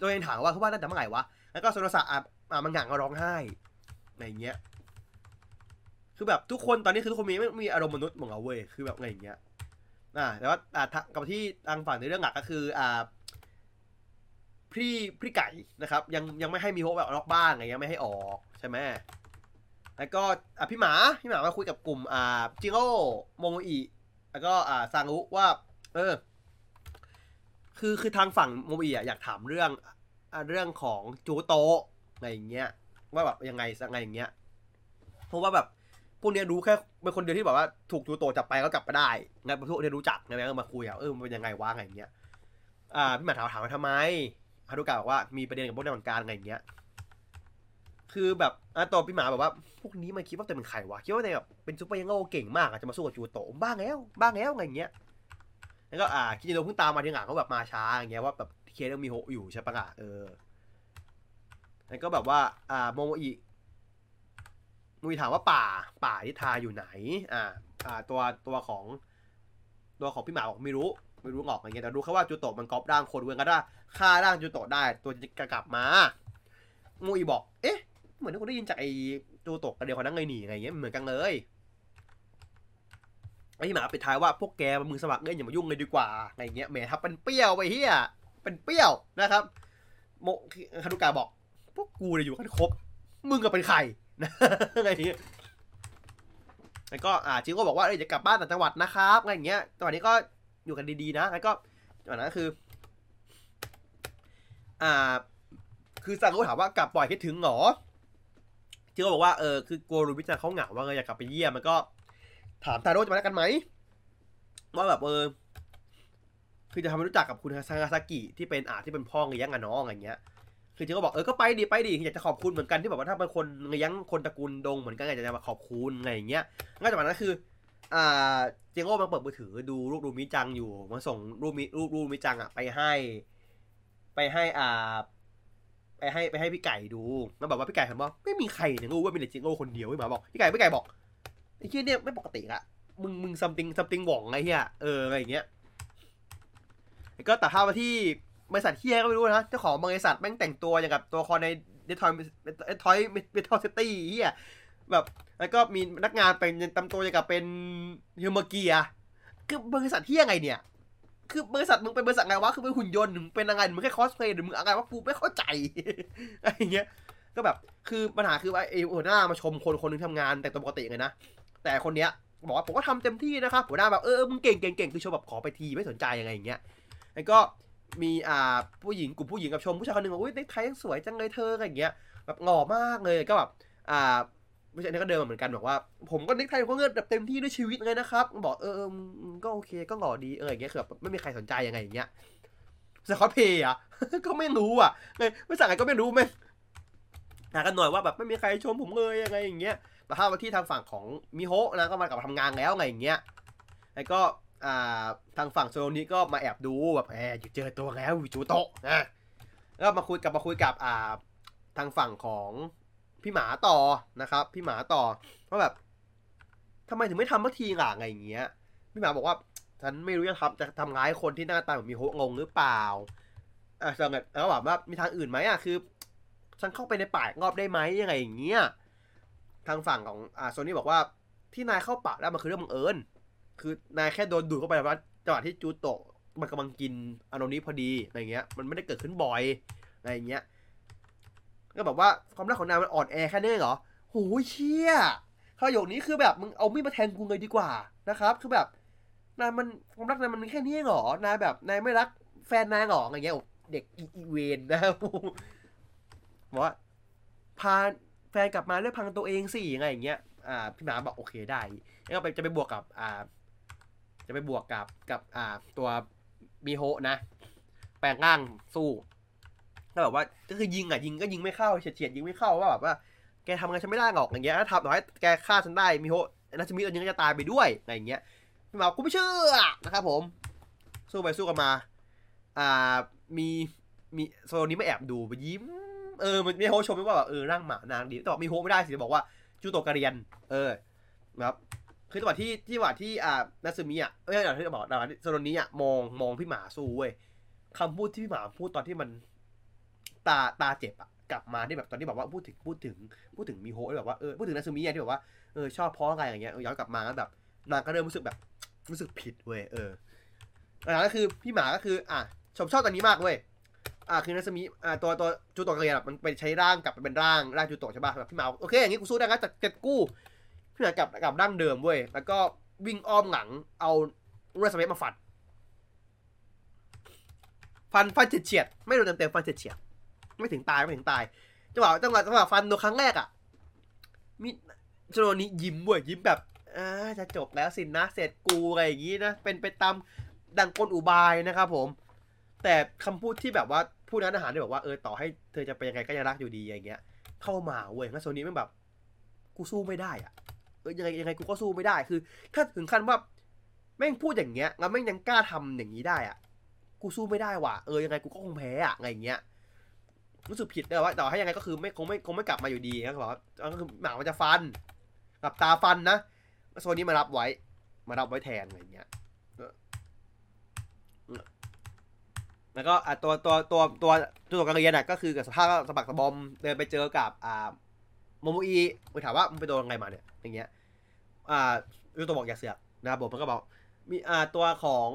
ตัวเองถามว่าเขาวาดตั้งแต่เมื่อไหร่วะ แล้วก็โซโลสะอะอะมันหงังก็ร้องไห้อะไรเงี้ย คือแบบทุกคนตอนนี้คือทุกคนมีไม่มีอารมณ์มนุษย์เหมดแล้วเว้ย คือแบบอะไรเงี้ย อ่าแต่ว่าอ่าทางกับที่ทางฝั่งในเรื่องหลักก็คืออ่าพี่พี่ไก่นะครับ ยังยังไม่ให้มีโฮปแบบออกบ้านอะไรเงี้ยไม่ให้ออกใช่ไหมแล้วก็อะพี่หมาพี่หมามาคุยกับกลุ่มอ่าจิโร่โมโมอิแล้วก็อ่าซางุว่า เออ คือคือทางฝั่งโมโมอิอะอยากถามเรื่องอะเรื่องของจูโตะอะไรอย่างเงี้ยว่าแบบยังไงยังไงอย่างเงี้ยเพราะว่าแบบ พวกเนี้ยรู้แค่เป็นคนเดียวที่แบบว่าถูกจูโตจับไปก็กลับมาได้งั้นพวกเนี้ยรู้จักไงก็มาคุยอะเออมันเป็นยังไงวะอะไรอย่างเงี้ยอ่าพี่หมาถามถามว่าทำไมฮารุกะบอกว่ามีประเด็นกับพวกนักการอะไรอย่างเงี้ยคือแบบอะตัวพี่หมาแบบว่าพวกนี้มันคิดว่าตัวเป็นใครวะคิดว่าตัวแบบเป็นซูเปอร์ยังโง่เก่งมากอะจะมาสู้กับจูโตบ้าแล้วบ้าแล้วอะไรอย่างเงี้ยแล้วก็อ่าคิจิโนะเพิ่งตามมาทีหลังเขาแบบมาช้าอย่างเงี้ยว่าแบบเคสยังมีโฮอยู่ใช่ปะล่ะเออแล้วก็แบบว่าอ่าโมโมอิ มุยถามว่าป่าป่านิทาอยู่ไหน อ่าอ่าตัวตัวของตัวของพี่หมาบอกไม่รู้ไม่รู้หรอกอะไรเงี้ยแต่รู้แค่ว่าจูโตะมันก๊อปร่างคนเวงก็ได้ฆ่าร่างจูโตะได้ ตัวจะกลับมามุยบอก เอ๊ะ เหมือนที่คุณได้ยินจากไอ้จูโตะกันเดียวคนนั้นไงหนีอะไรเงี้ยเหมือนกันเลยไอ้พี่หมาปิดท้ายว่าพวกแกมือสมัครเล่นอย่ามายุ่งเลยดีกว่าอะไรเงี้ยแหมทับเป็นเปรี้ยวไปเฮียเป็นเปรี้ยวนะครับ โมคารุกาบอก พวกกูเนี่ยอยู่กันครบ มึงก็เป็นใคร อะไรอย่างเงี้ยแล้วก็อ่าจิงก็บอกว่าเอ้ยจะกลับบ้านต่างจังหวัดนะครับอะไรอย่างเงี้ยจังหวะนี้ก็อยู่กันดีๆนะแล้วก็จังหวะนั้นคือ อ่า คือซังก็ถามว่ากลับปล่อยคิดถึงเหรอจิงก็บอกว่าเออคือกลัวรูบิจังเขาเหงาว่าเอออยากกลับไปเยี่ยมมันก็ ถามทาโร่จะมาแล้วกันไหมว่าแบบเออคือจะทำให้รู้จักกับคุณซางาซากิที่เป็นอาที่เป็นพ่อเลี้ยงอะน้องอะไรเงี้ย คือจิงก็บอกเออก็ไปดิไปดิอยากจะขอบคุณเหมือนกันที่แบบว่าถ้าเป็นคนเลี้ยงคนตระกูลดงเหมือนกันอยากจะมาขอบคุณอะไรอย่างเงี้ยงั้นจากนั้นคืออ่าเจงโง่มาเปิดมือถือดูรูปรูมิจังอยู่มาส่งรูปมิรูปรูมิจังอะไปให้ ไปให้อ่าไปให้ไปให้พี่ไก่ดูแล้วบอกว่าพี่ไก่ถามว่าไม่มีใครเนี่ยรู้ว่ามีแต่เจงโง่คนเดียวพี่หมาบอกพี่ไก่พี่ไก่บอกไอ้เหี้ยเนี่ยไม่ปกติละมึงมึง something something wrong ไงเหี้ยเอออะไรอย่างเงี้ยแล้วก็ตัดภาพมาที่ บริษัทเฮียก็ไม่รู้นะเจ้าของบริษัทแม่งแต่งตัวอย่างกับตัวครใน Detroit Detroit Metal City เฮียแบบแล้วก็มีนักงานเป็นตำตัวอย่างกับเป็นฮิวมาเกียคือบริษัทเฮียไงเนี่ย คือบริษัทมึงเป็นบริษัทไงวะคือเป็นหุ่นยนต์หรือมึงเป็นอะไรมึงแค่คอสเพลย์หรือมึงอะไรวะกูไม่เข้าใจอะไรเงี้ยก็แบบคือปัญหาคือว่าไอ้หัวหน้ามาชมคนคนหนึ่งทำงานแต่งตัวปกติไงนะแต่คนเนี้ยบอกว่าผมก็ทำเต็มที่นะครับหัวหน้าแบบเออมึงเก่งเก่งเก่งคือชมแบบขอไปทีไม่สนใจยังไงอย่างเงี้ยแล้วก็ มีอ่าผู้หญิงกลุ่มผู้หญิงกับชมผู้ชายคนหนึ่งบอกอุ้ยเน็กไทยังสวยจังเลยเธออะไรอย่างเงี้ยแบบหล่อมากเลยก็แบบอ่าผู้ชายนี่ก็เดินมาเหมือนกันบอกว่า ผมก็เน็กไทก็เงินแบบเต็มที่ด้วยชีวิตเลยนะครับ บอกเออเออก็โอเคก็หล่อดีเอออย่างเงี้ยคือแบบไม่มีใครสนใจยังไงอย่างเงี้ยสคอตเพย์อะก็ไม่รู้อะเลยไม่สั่งอะไรก็ไม่รู้แม่งหากันหน่อยว่าแบบไม่มีใครชมผมเลยยังไงอย่างเงี้ยแต่ถ้ามาที่ทางฝั่งของมิโฮะนะก็มากับมาทำงานแล้วไงอย่างเงี้ยแล้วก็ อ่าทางฝั่งโซโลนี้ก็มาแอบดูแบบแหมเจอตัวแล้วอยู่จูโตะนะแล้วมาคุยกับมาคุยกับอ่าทางฝั่งของพี่หมาต่อนะครับ พี่หมาต่อว่าแบบทำไมถึงไม่ทำสักทีล่ะไงอย่างเงี้ย พี่หมาบอกว่าฉันไม่รู้จะทำจะทำร้ายคนที่หน้าตาเหมือนมิโฮงงหรือเปล่าอ่าแล้วแบบว่ามีทางอื่นไหมอะคือ ฉันเข้าไปในป่างอบได้ไหมยังไงอย่างเงี้ยทางฝั่งของอ่าโซนี่บอกว่าที่นายเข้าป่ากได้มันคือเรื่องบังเอิญ คือนายแค่โดนดูดเข้าไปว่าจังหวะที่จูโตะมันกำลังกินอานนี้พอดีอะไรเงี้ย มันไม่ได้เกิดขึ้นบ่อยอะไรเงี้ย ก็แบบว่าความรักของนายมันอ่อนแอแค่นี้เหรอโหเชี่ยประโยคนี้คือแบบมึงเอามีดมาแทงกูเลยดีกว่านะครับ คือแบบนายมันความรักนายมันแค่นี้เหรอนายแบบนายไม่รักแฟนนายเหรออะไรเงี้ยเด็กอีเวนนะครับบอกว่าพาแฟนกลับมาเรื่องพังตัวเองสิยังไงอย่างเงี้ย อ่า พี่หมาบอกโอเคได้ แล้วก็ไปจะไปบวกกับ อ่า จะไปบวกกับกับอ่าตัวมีโฮนะ แปลงร่างสู้ก็แบบว่าก็คือยิงอะยิงก็ยิงไม่เข้าเฉียดเฉียดยิงไม่เข้าว่าแบบว่าแกทำงานฉันไม่ได้หรอกอย่างเงี้ยถ้าทำต่อให้แกฆ่าฉันได้มีโฮนัชมิตอนนี้ก็จะตายไปด้วยอะไรอย่างเงี้ยพี่หมากกูไม่เชื่อนะครับผม สู้ไปสู้กันมาอ่ามีมีโซนนี้ไม่แอบดูไปยิ้มเออมันมีโฮชมไม่ว่าแบบเออร่างหมานางดีแต่บอกมีโฮไม่ได้สิบอกว่าจูโตกะเรียน เออนะครับ คือจังหวะที่ที่จังหวะที่อ่านาซึมิอะเอ้ยอย่างที่บอกจังหวะที่โซนนี้อะมองมองพี่หมาสู้เว้ยคำพูดที่พี่หมาพูดตอนที่มัน ตาตาเจ็บอะกลับมาที่แบบตอนที่แบบว่าพูดถึงพูดถึงพูดถึงมีโฮแล้แบบว่าเออพูดถึงนาซึมิอะที่แบบว่าเออชอบเพราะอะไรอย่างเงี้ยเออย้อนกลับมาแล้วแบบนางก็เริ่มรู้สึกแบบรู้สึกผิดเว้ยเอออ่าก็คือพี่หมาก็คือ อะชมชอบตอนนี้มากเว้ยอ่าคือนาซึมิอ่าตัวตัวจูโตะกระเรียนอะมันไปใช้ร่างกลับไปเป็นร่างร่างจูโตะใช่ป่ะแบบพี่หมาโอเคอย่างงี้กูสู้ได้ก็จะเก็บกู้ พี่หมากลับกลับร่างเดิมเว้ย แล้วก็วิ่งอ้อมหลังเอาเรสเปซมาฟัน ฟันฟันเฉียดๆไม่โดนเต็มๆฟันเฉียดๆไม่ถึงตายไม่ถึงตายจังหวะจังหวะจังหวะฟันโดนครั้งแรกอะมีโจโรนี้ยิ้มเว้ยยิ้มแบบอ่าจะจบแล้วสินนะเสร็จกูอะไรอย่างงี้นะเป็นไปตามดังกลอุบายนะครับผม แต่คำพูดที่แบบว่าผู้นั้นอาหารที่บอกว่าเออต่อให้เธอจะเป็นยังไงก็ยังรักอยู่ดีอย่างเงี้ย เข้ามาเว้ยแล้วโซนี้มันแบบ กูสู้ไม่ได้อะ เออยังไงยังไงกูก็สู้ไม่ได้คือ ถ้าถึงขั้นว่าแม่งพูดอย่างเงี้ยแล้วแม่งยังกล้าทำอย่างนี้ได้อะ กูสู้ไม่ได้ว่ะเออยังไงกูก็คงแพ้อะอะไรอย่างเงี้ยรู้สึกผิดเลยว่าแต่ว่าให้ยังไงก็คือไม่คงไม่คงไม่กลับมาอยู่ดีนะขาบอกว่าก็คือหมามันจะฟันหลับตาฟันนะโซนนี้มารับไว้ มารับไว้แทนอะไรเงี้ยแล้วก็อะตัวตัวตัวตัวตัวการเรียนอะก็คือกับสภาพสะบักสะบอมเดินไปเจอกับอ่าโมโมอีไปถามว่ามึงไปโดนอะไรมาเนี่ย อย่างเงี้ยอ่ายูตัวบอกอย่าเสือกนะครับผมมันก็บอกมีอ่าตัวของ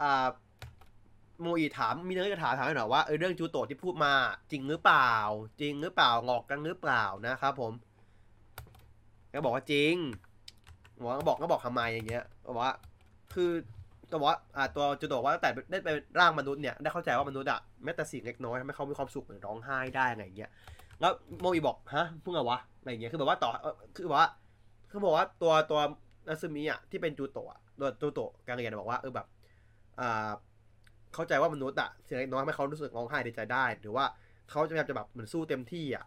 อ่าโมอีถามมีเรื่องจะถามถามหน่อยว่าเออเรื่องจูโตะที่พูดมาจริงหรือเปล่า จริงหรือเปล่าหงอกกันหรือเปล่านะครับผมก็บอกว่าจริงหมอก็บอกก็บอกทำไมอย่างเงี้ยบอกว่า คือตัวว่าอ่าตัวจูโตะว่าตั้งแต่ได้เป็นร่างมนุษย์เนี่ยได้เข้าใจว่ามนุษย์อะแม้แต่สิ่งเล็กน้อยทำให้เขามีความสุขหรือร้องไห้ได้อะไรอย่างเงี้ยแล้วโมอีบอกฮะพูดไงวะอะไรอย่างเงี้ยคือแบบว่าต่อคือแบบว่า คือบอกว่าตัวตัวนาซึมิอะที่เป็นจูโตะอะตัวจูโตะการเรียนบอกว่าเออแบบอ่าเข้าใจว่ามนุษย์อะเสิ่งน้อยให้เขารู้สึกร้องไห้ดีใจได้ หรือว่าเขาจะพยายามจะแบบเหมือนสู้เต็มที่อะ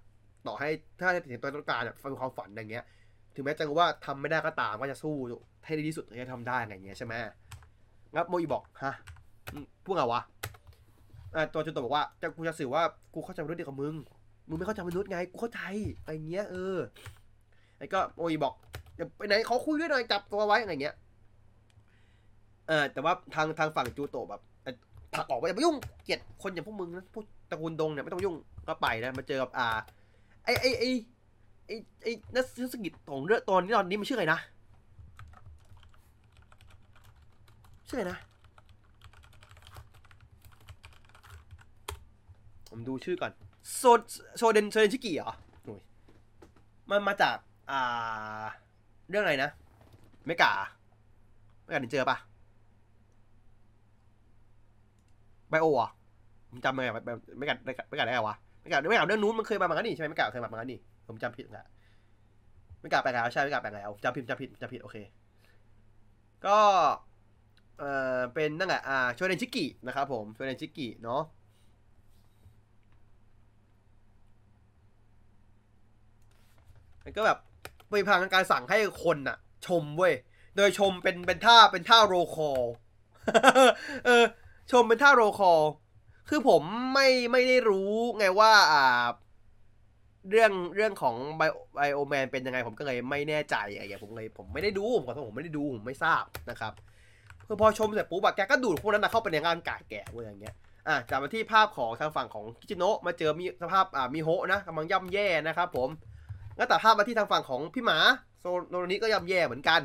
ต่อให้ถ้าถึงตัวต้องการอะฟังความฝันอย่างเงี้ย ถึงแม้จะรู้ว่าทำไม่ได้ก็ตามก็จะสู้ให้ดีที่สุดที่จะทำได้อะไรอย่างเงี้ยใช่ไหมงับโมอีบอกฮะพูดไงวะตัวจุดตัวบอกว่าจะกูจะสื่อว่ากูเข้าใจมนุษย์ดียวกับมึงมึงไม่เข้าใจมนุษย์ไงกูเข้าใจอะไรเงี้ยเออไอ้ก็โมอีบอก อย่าไปไหนเขาคุยด้วยหน่อยจับตัวไว้อะไรเงี้ยเออแต่ว่าทางทางฝั่งจูโตะแบบผลักออกไปอย่าไปยุ่งเกลียดคนอย่างพวกมึงนะพวกตระกูลดงเนี่ยไม่ต้องยุ่งก็ไปนะมาเจอกับอ่าไอไอไอไอไอนักธุรกิจของเรื่องตอนนี้ตอนนี้มันชื่ออะไรนะชื่ออะไรนะผมดูชื่อก่อนโซโซเดนโซเดนชิกิเหรอมันมาจากอ่า เรื่องอะไรนะ ไม่กาไม่กาเห็นเจอปะไบโออะผมจำไม่ได้แบบไม่กัดไม่กัดไม่กัดได้ไงวะไม่กัดไม่กัดเรื่องนู้นมันเคยมาเหมือนกันนี่ใช่ไหมไม่กัดเคยมาเหมือนกันนี่ผมจำผิดแหละไม่กัดไปแล้วใช่ไม่กัดไปแล้วจำผิดจำผิดจำผิดโอเค ก็เออเป็นนั่นแหละอ่าโชเดนชิกินะครับผมโชเดนชิกิเนาะมันก็แบบ เป็นพลังการสั่งให้คนน่ะ ชมเว้ย โดยชมเป็นเป็นท่าเป็นท่าโรคอลเออ ชมเป็นท่าโรคอลคือผมไม่ไม่ได้รู้ไงว่าอ่าเรื่องเรื่องของไบไบโอแมนเป็นยังไงผมก็เลยไม่แน่ใจอะไรอย่างเงี้ยผมเลยผมไม่ได้ดูผมขอโทษผมไม่ได้ดูผมไม่ทราบนะครับคือพอชมเสร็จปุ๊บอะแกก็ดูดพวกนั้นนะเข้าไปในร่างกายแกเว้ยอย่างเงี้ยอะจากมาที่ภาพของทางฝั่งของคิจิโนะมาเจอมีสภาพอ่ามีโฮะนะกำลังย่ำแย่นะครับผม แล้วแต่ภาพมาที่ทางฝั่งของพี่หมาโซโนนี้ก็ย่ำแย่เหมือนกัน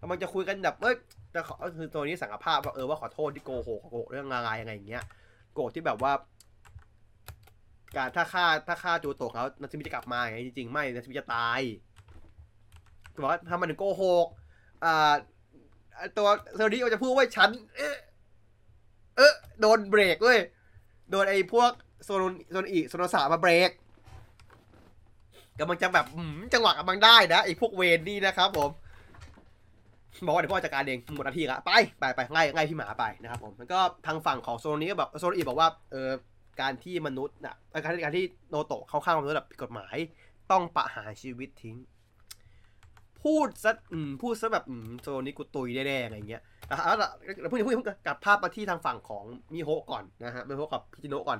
กำลังจะคุยกันแบบเอ้ยจะขอคือตัวนี้สังภาพว่าเออว่าขอโทษที่โกหกโกหกเรื่องอะไรยังไงอย่างเงี้ยโกรธที่แบบว่า การถ้าฆ่าถ้าฆ่าจูโตะเขานาซิมิจะกลับมาอย่างเงี้ยจริงๆไม่นาซิมิจะตายบอกว่าทำมันถึงโกหกอ่าตัวเซอร์ดี้จะพูดว่าฉัน เอ๊ะเออโดนเบรกเว้ยโดนไอ้พวกโซนโซนอีโซนสามมาเบรก กำลังจะแบบจังหวะกำลังได้นะไอ้พวกเวนนี่นะครับผมบอกว่าเดี๋ยวพ่อจัดการเองหมดหน้าที่ละไปไปไปไล่ไล่พี่หมาไปนะครับผมแล้วก็ทางฝั่งของโซนนี้ก็แบบโซนอีบอกว่าเออการที่มนุษย์น่ะการที่การที่โนโตะเข้าข้างมนุษย์แบบผิดกฎหมาย ต้องประหารชีวิตทิ้ง พูดซะพูดซะแบบโซนนี้กูตุยแน่ๆอะไรเงี้ยแต่เอาล่ะเราพูดพูดกลับภาพมาที่ทางฝั่งของมิโฮก่อนนะฮะมิโฮกับพิจิโนะก่อน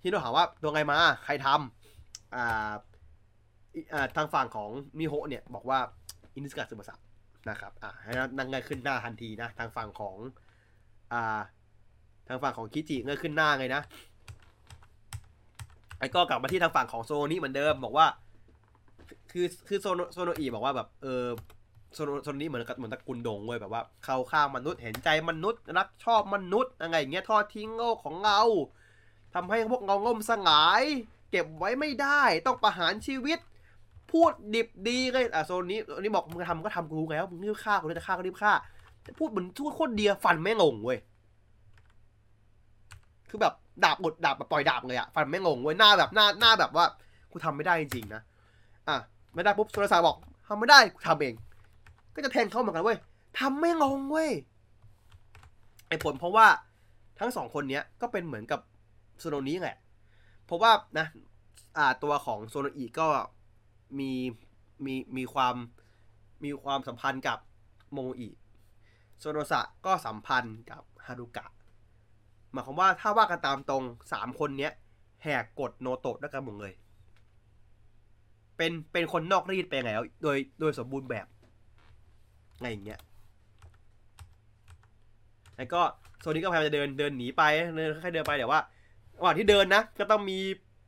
พิจิโนะถามว่าตัวไงมาใครทำอ่า ทางฝั่งของมิโฮเนี่ยบอกว่าอินิสกาซึมาสะนะครับอ่าให้นั่งเงยขึ้นหน้าทันทีนะ ทางฝั่งของอ่าทางฝั่งของคิจิเงยขึ้นหน้าไงนะไอ้ก็กลับมาที่ทางฝั่งของโซโนนี้เหมือนเดิมบอกว่า คือคือโซโนโซโนอีบอกว่าแบบเออโซโนโซโนนี้เหมือนกับเหมือนตระกูลดงเว้ยแบบว่าเข้าข้างมนุษย์เห็นใจมนุษย์รักชอบมนุษย์อะไรอย่างเงี้ยทอดทิ้งโลกของเราทำให้พวกเราล่มสลาย เก็บไว้ไม่ได้ต้องประหารชีวิต พูดดิบดีเลยอะโซนนี้โซนนี้บอกมึงทำก็ทำกูแล้วมึงรีบฆ่ากูเลยจะฆ่าก็รีบฆ่าแต่พูดเหมือนพูดโคตรเดียฟันไม่งงเว้ยคือแบบดาบหมดดาบแบบปล่อยดาบเลยอะฟันไม่งงเว้ยหน้าแบบหน้าหน้าแบบว่ากูทำไม่ได้จริงๆนะอะไม่ได้ปุ๊บโซลาซาบอกทำไม่ได้กูทำเอง ก็จะแทงเขาเหมือนกันเว้ยทำไม่งงเว้ยไอ้ผลเพราะว่าทั้งสองคนเนี้ยก็เป็นเหมือนกับโซโนนี้แหละเพราะว่านะอ่าตัวของโซโนอีก็ มีมีมีความมีความสัมพันธ์กับโมอิโซโนสะก็สัมพันธ์กับฮารุกะหมายความว่าถ้าว่ากันตามตรงสามคนเนี้ยแหกกฎโนโตะด้วยกันหมดเลย เป็นเป็นคนนอกรีตไปแล้วโดยโดยสมบูรณ์แบบไรอย่างเงี้ยแล้วก็โซโนนิก็พยายามจะเดินเดินหนีไปเดินค่อยๆเดินไปแต่ว่าระหว่างที่เดินนะ ก็ต้องมี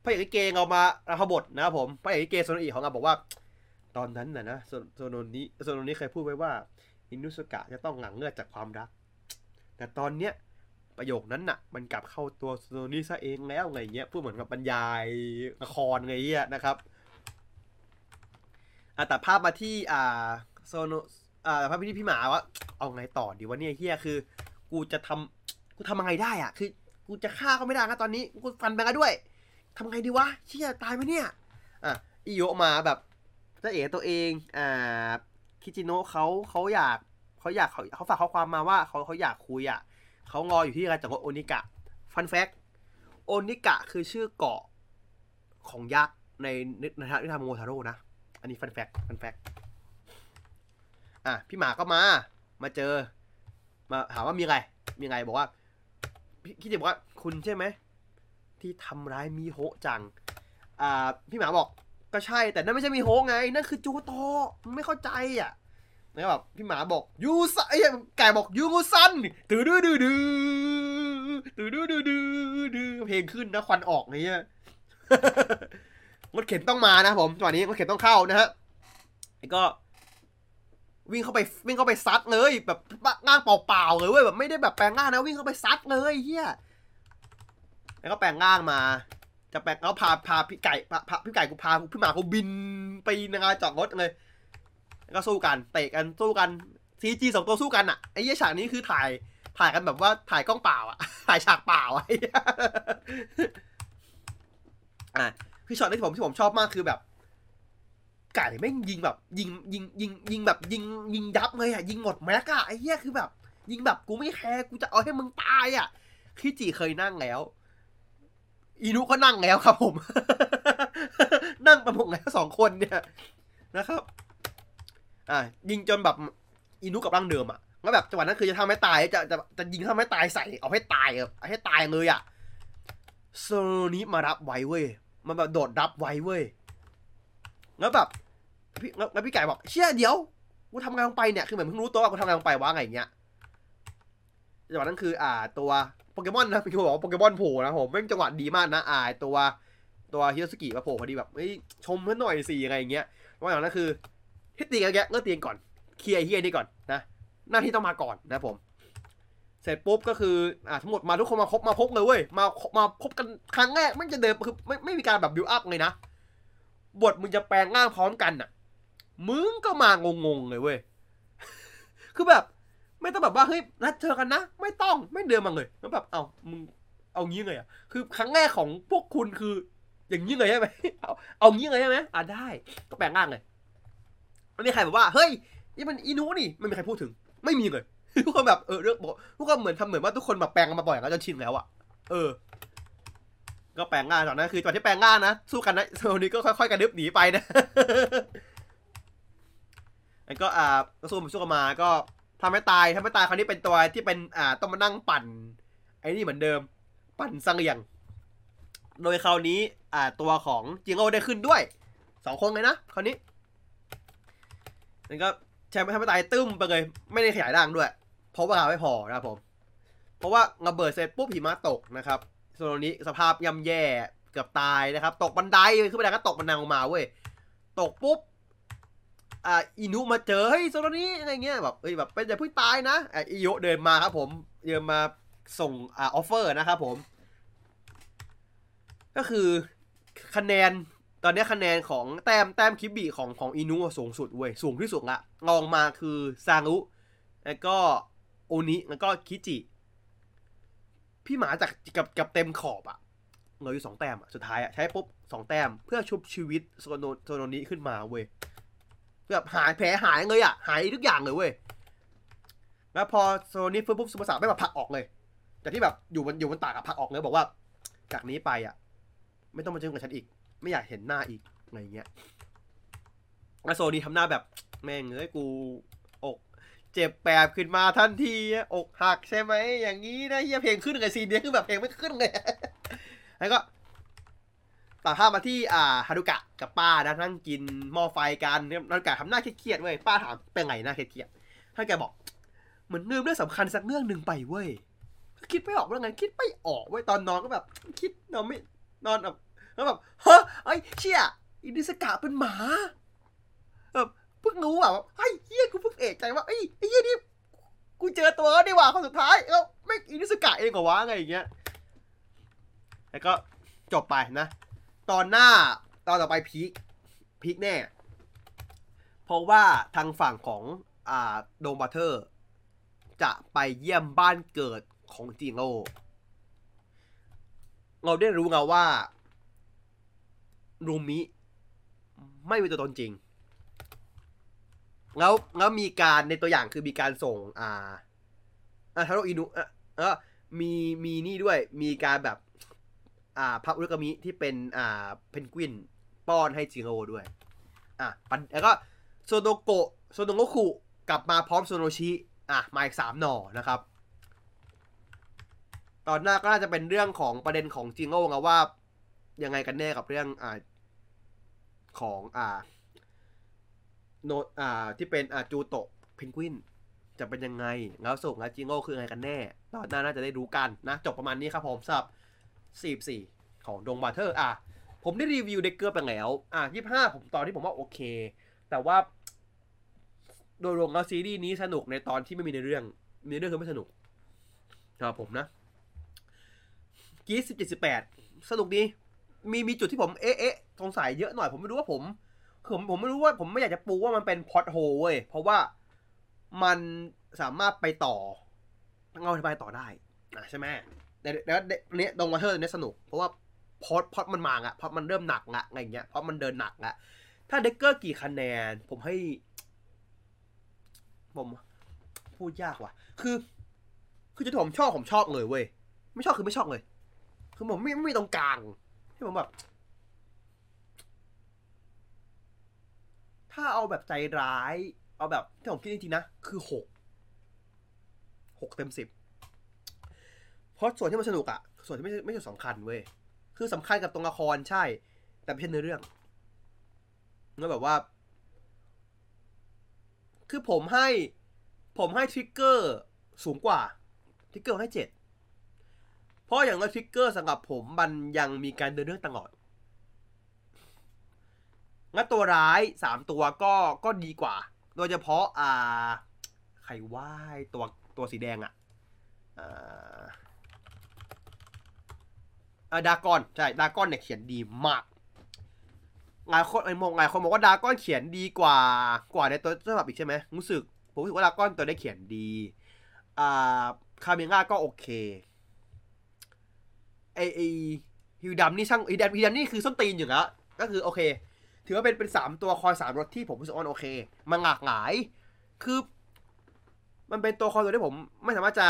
พระเอกลิเกเอามารับบทนะครับผมพระเอกลิเกโซโนอิของเราบอกว่า ตอนนั้นนะนะโซโซโนนิโซโนนิเคยพูดไว้ว่าอินุสกะจะต้องหลังเลือดจากความรัก แต่ตอนเนี้ยประโยคนั้นน่ะ มันกลับเข้าตัวโซโนนี้ซะเองแล้วไงเงี้ยพูดเหมือนกับบรรยายละครไงเงี้ยนะครับอะแต่ภาพมาที่อ่าโซโนอ่าภาพที่พี่หมาว่าเอาไงต่อดีวะเนี่ยเฮียคือ กูจะทำกูทำยังไงได้อะ คือ กูจะฆ่าเขาไม่ได้นะตอนนี้ กูฟันไปกันด้วย ทำไงดีวะเชี่ยตายไหมเนี่ยอะอิโยะมาแบบเจะเอ๋ตัวเองอ่าคิจิโนะเขาเขาอยากเขาอยากเขาเขาฝากข้อความมาว่าเขาเขาอยากคุยอะเขางออยู่ที่การจักรวรรดิโอนิกะฟันแฟกโอนิกะคือชื่อเกาะของยักษ์ในในทางนิทานโมทาโร่นะ อันนี้ฟันแฟกฟันแฟกอะพี่หมาก็มา มาเจอ มาถามว่ามีไรมีไรบอกว่าคิดจะบอกว่าคุณใช่ไหม ที่ทำร้ายมีโฮะจัง อ่า พี่หมาบอกก็ใช่แต่นั่นไม่ใช่มีโฮะไง นั่นคือจูโตมึงไม่เข้าใจอะแล้วแบบพี่หมาบอกยูซันไอ้ไก่บอกยูงูซันตื่ดื้อดื้อดื้อตื่ดื้อดื้อดื้อดื้อเพลงขึ้นนะควันออกไงเนี่ยรถเข็นต้องมานะผมจังหวะนี้รถเข็นต้องเข้านะฮะแล้วก็วิ่งเข้าไปวิ่งเข้าไปซัดเลยแบบง่างเปล่าๆเลยเว้ยแบบไม่ได้แบบแปลงง่างนะวิ่งเข้าไปซัดเลยเฮีย แล้วก็แปลงง่างมา จะแปลงแล้วพาพาพี่ไก่พาพาพี่ไก่กูพาพี่หมากูบินไปนะครับจอดรถเลยแล้วก็สู้กันเตะกันสู้กันซีจีสองตัวสู้กันอะไอ้เหี้ยฉากนี้คือถ่ายถ่ายกันแบบว่าถ่ายกล้องเปล่าอะถ่ายฉากเปล่าไอ้อะคือช็อตที่ผมที่ผมชอบมากคือแบบไก่แม่งยิงแบบ ยิงยิงยิงยิงแบบยิงยิงยับเลยอะยิงหมดแม็กอะไอ้เหี้ยคือแบบ ยิงแบบกูไม่แคร์กูจะเอาให้มึงตายอะคิจิเคยนั่งแล้ว อีนุก็นั่งแล้วครับผม นั่งประมงแล้วสองคนเนี่ยนะครับ อ่ายิงจนแบบอีนุกับร่างเดิมอะแล้วแบบจังหวะนั้นคือจะทำให้ตายจะจะจะยิงทำให้ตายใส่เอาให้ตายเอาให้ตายเลยอะโซนี้มารับไว้เว้ยมันแบบโดดรับไว้เว้ยแล้วแบบพี่แล้วแล้วพี่ไก่บอกเชี่ยเดี๋ยวกูทำงานลงไปเนี่ยคือเหมือนเพิ่งรู้ตัวว่ากูทำงานลงไปว่าไงอย่างเงี้ยจังหวะนั้นคือ อ่าตัว โปเกมอนนะพี่คือบอกว่าโปเกมอนโผล่นะผมแม่งจังหวะดีมากนะอ่าตัวตัวฮิโรสกิมาโผล่พอดีแบบเฮ้ยชมเพื่อนหน่อยสิอะไรอย่างเงี้ยว่าอย่างนั้นคือที่ตีกันแกก็ตีกันก่อนเคลียร์เฮียนี่ก่อนนะหน้าที่ต้องมาก่อนนะผม เสร็จปุ๊บก็คืออ่าทั้งหมดมาทุกคนมาครบมาพบเลยเว้ยมามาพบกันครั้งแรกไม่จะเดินคือไม่ไม่มีการแบบบิวอัพเลยนะบทมึงจะแปลงร่างพร้อมกันน่ะ มึงก็มางงๆเลยเว้ย คือแบบ ไม่ต้องแบบว่าเฮ้ยนัดเจอกันนะ ไม่ต้องไม่เดินมาเลยแล้วแบบเอามึงเอางี้เลยอะคือครั้งแรกของพวกคุณคือ อย่างนี้เลยใช่ไหมเอาเอางี้เลยใช่ไหมอะได้ ก็แปลงร่างเลยไม่มีใครแบบว่าเฮ้ยนี่มันอีนูนี่ไม่มีใครพูดถึง ไม่มีเลยทุกคนแบบเออเรื่องบอกทุกคนเหมือนทำเหมือนว่าทุกคนแบบแปลงกันมาบ่อยแล้วจนชินแล้วอะเออ ก็แปลงง่ายตอนนั้นคือตอนที่แปลงง่ายนะสู้กันนะโซนี้ก็ค่อยๆกระดึบหนีไปนะแล้วก็อ่าสู้มาสู้กันมาก็ ทำให้ตายทำให้ตายคราวนี้เป็นตัวที่เป็นอ่าต้องมานั่งปั่น ไอ้นี่เหมือนเดิม ปั่นสังเลียง โดยคราวนี้อ่าตัวของจิงโอได้ขึ้นด้วยสองคนเลยนะคราวนี้แล้วก็แชมป์ทำให้ตายตึ้มไปเลย ไม่ได้ขยายร่างด้วย เพราะว่าเวลาไม่พอนะครับผม เพราะว่าระเบิดเสร็จปุ๊บหิมะตกนะครับโซโนนิสภาพย่ำแย่เกือบตายนะครับ ตกบันไดขึ้นบันไดก็ตกบันไดลงมาเว้ยตกปุ๊บ อ่าอินุมาเจอเฮ้ยโซโนนิอะไรเงี้ยแบบเอ้ยแบบเป็นอย่าเพิ่งตายนะอะอิโยเดินมาครับผมเดินมาส่งอ่า offer นะครับผม ก็คือคะแนนตอนนี้คะแนนของแต้มแต้มคิบิของของอินุสูงสุดเว้ยสูงที่สุดละรองมาคือซารุแล้วก็โอนิแล้วก็คิจิ พี่หมาจากกับกับเต็มขอบอะเหลืออยู่สองแต้มอะสุดท้ายอะใช้ปุ๊บสองแต้มเพื่อชุบชีวิตโซโนโซโนนี้ขึ้นมาเว้ย แบบหายแผลหายเลยอะ หายทุกอย่างเลยเว้ย แล้วพอโซนนี้ฟื้นปุ๊บสุภาษาไม่แบบผลักออกเลยจากที่แบบอยู่บนอยู่บนตากับผลักออกเลยบอกว่า จากนี้ไปอะ ไม่ต้องมาเจอกับฉันอีก ไม่อยากเห็นหน้าอีกอะไรเงี้ยแล้วโซนี่ทำหน้าแบบแม่งเอ้ยกูอกเจ็บแปบขึ้นมาทันทีอกหักใช่ไหมอย่างนี้นะเฮียเพลงขึ้นเลยซีนนี้คือแบบเพลงไม่ขึ้นเลยแล้วก็ ตัดภาพมาที่อ่าฮารุกะกับป้านะนั่งกินหม้อไฟกันนี่ยฮารุกะทำหน้าเครียดๆเว้ยป้าถามเป็นไงหน้าเครียดๆฮารุกะบอก เหมือนลืมเรื่องสำคัญสักเรื่องหนึ่งไปเว้ยคิดไม่ออกเรื่องไงคิดไม่ออกเว้ยตอนนอนก็แบบ คิดนอนไม่นอนแบบแล้วแบบเฮ้ยไอ้เชี่ยอินิสกะเป็นหมาแบบเพิ่งรู้อะว่าไอ้เฮียกูเพิ่งเอกใจว่าไอ้ไอ้เฮียนี่กูเจอตัวเขาดีกว่าคนสุดท้ายแล้วไม่อินิสกะเองเหรอวะอะไรอย่างเงี้ยแล้วก็จบไปนะ ตอนหน้าตอนต่อไปพีคพีคแน่ เพราะว่าทางฝั่งของอ่าโดมบัตเทอร์ จะไปเยี่ยมบ้านเกิดของจิโร่เราได้รู้ไงว่ารูมิไม่มีตัวตนจริง แล้วแล้วมีการในตัวอย่างคือมีการส่ง อ่าอ่าทาโรอินุอะเออมีมีนี่ด้วยมีการแบบ อ่าพับอุรกามิที่เป็นอ่าเพนกวินป้อนให้จิโร่ด้วยอะแล้วก็โซโนโกะโซโนโงคุกลับมาพร้อมโซโนชิอะมาอีกสามหน่อนะครับ ตอนหน้าก็น่าจะเป็นเรื่องของประเด็นของจิโร่ไงว่า ยังไงกันแน่กับเรื่องอ่าของอ่าโนอ่าที่เป็นอ่าจูโตะเพนกวินจะเป็นยังไงแล้วส่งแล้วจิโง่คือไงกันแน่ตอนหน้าน่าจะได้รู้กันนะ จบประมาณนี้ครับผมสำหรับ 44 ของดงบาเทอร์ อะ ผมได้รีวิวเด็กเกอร์ไปแล้ว อะ 25 ผมตอนที่ผมว่าโอเค แต่ว่า โดยรวมแล้วซีรีส์นี้สนุกในตอนที่ไม่มีในเรื่องมีในเรื่องคือไม่สนุกสำหรับผมนะกีสิบเจ็ดสิบแปดสนุกดี มีมีจุดที่ผมเอ๊ะเอ๊ะสงสัยเยอะหน่อยผมไม่รู้ว่าผมผมผมไม่รู้ว่าผมไม่อยากจะปูว่ามันเป็นพอตโฮเว้ย เพราะว่ามันสามารถไปต่อเอาไปต่อได้อะใช่ไหม แต่แล้วเนี้ยดงมาเทอร์เนี้ยสนุก เพราะว่าพอตพอตมันมาอะพอตมันเริ่มหนักละอะไรเงี้ยเพราะมันเดินหนักละถ้าเด็กเกอร์กี่คะแนน ผมให้ ผมพูดยากว่ะ คือ คือจุดที่ผมชอบผมชอบเลยเว้ย ไม่ชอบคือไม่ชอบเลย คือผมไม่ไม่ตรงกลางที่ผมแบบ ถ้าเอาแบบใจร้าย เอาแบบที่ผมคิดจริงๆนะ คือหกหกเต็มสิบ เพราะส่วนที่มันสนุกอะส่วนที่ไม่ไม่ใช่สำคัญเว้ยคือสำคัญกับตรงละครใช่ แต่ไม่ใช่เนื้อเรื่องแล้วแบบว่า คือผมให้ ผมให้ทริกเกอร์สูงกว่าทริกเกอร์ให้เจ็ดเพราะอย่างน้อยทริกเกอร์สำหรับผมมันยังมีการเดินเรื่องตลอดงั้นตัวร้ายสามตัวก็ก็ดีกว่า โดยเฉพาะ อ่า ใครว่าตัวตัวสีแดงอะอ่าอ่า ดาร์กอนใช่ดาร์กอนเนี่ยเขียนดีมากหลายคนไอ้มองหลายคนบอกว่าดาร์กอนเขียนดีกว่ากว่าในตัวฉบับอีกใช่ไหมรู้สึกผมรู้สึกว่าดาร์กอนตัวได้เขียนดีอ่าคาเมียร่าก็โอเคไอไอฮิวดรัมนี่ช่างฮิวดรัมฮิวดรัมนี่คือส้นตีนอยู่แล้วก็คือโอเค ถือว่าเป็นเป็นสามตัวคอยสามรถที่ผมรู้สึกว่าโอเค มันหลากหลาย คือ มันเป็นตัวคอยตัวที่ผมไม่สามารถจะ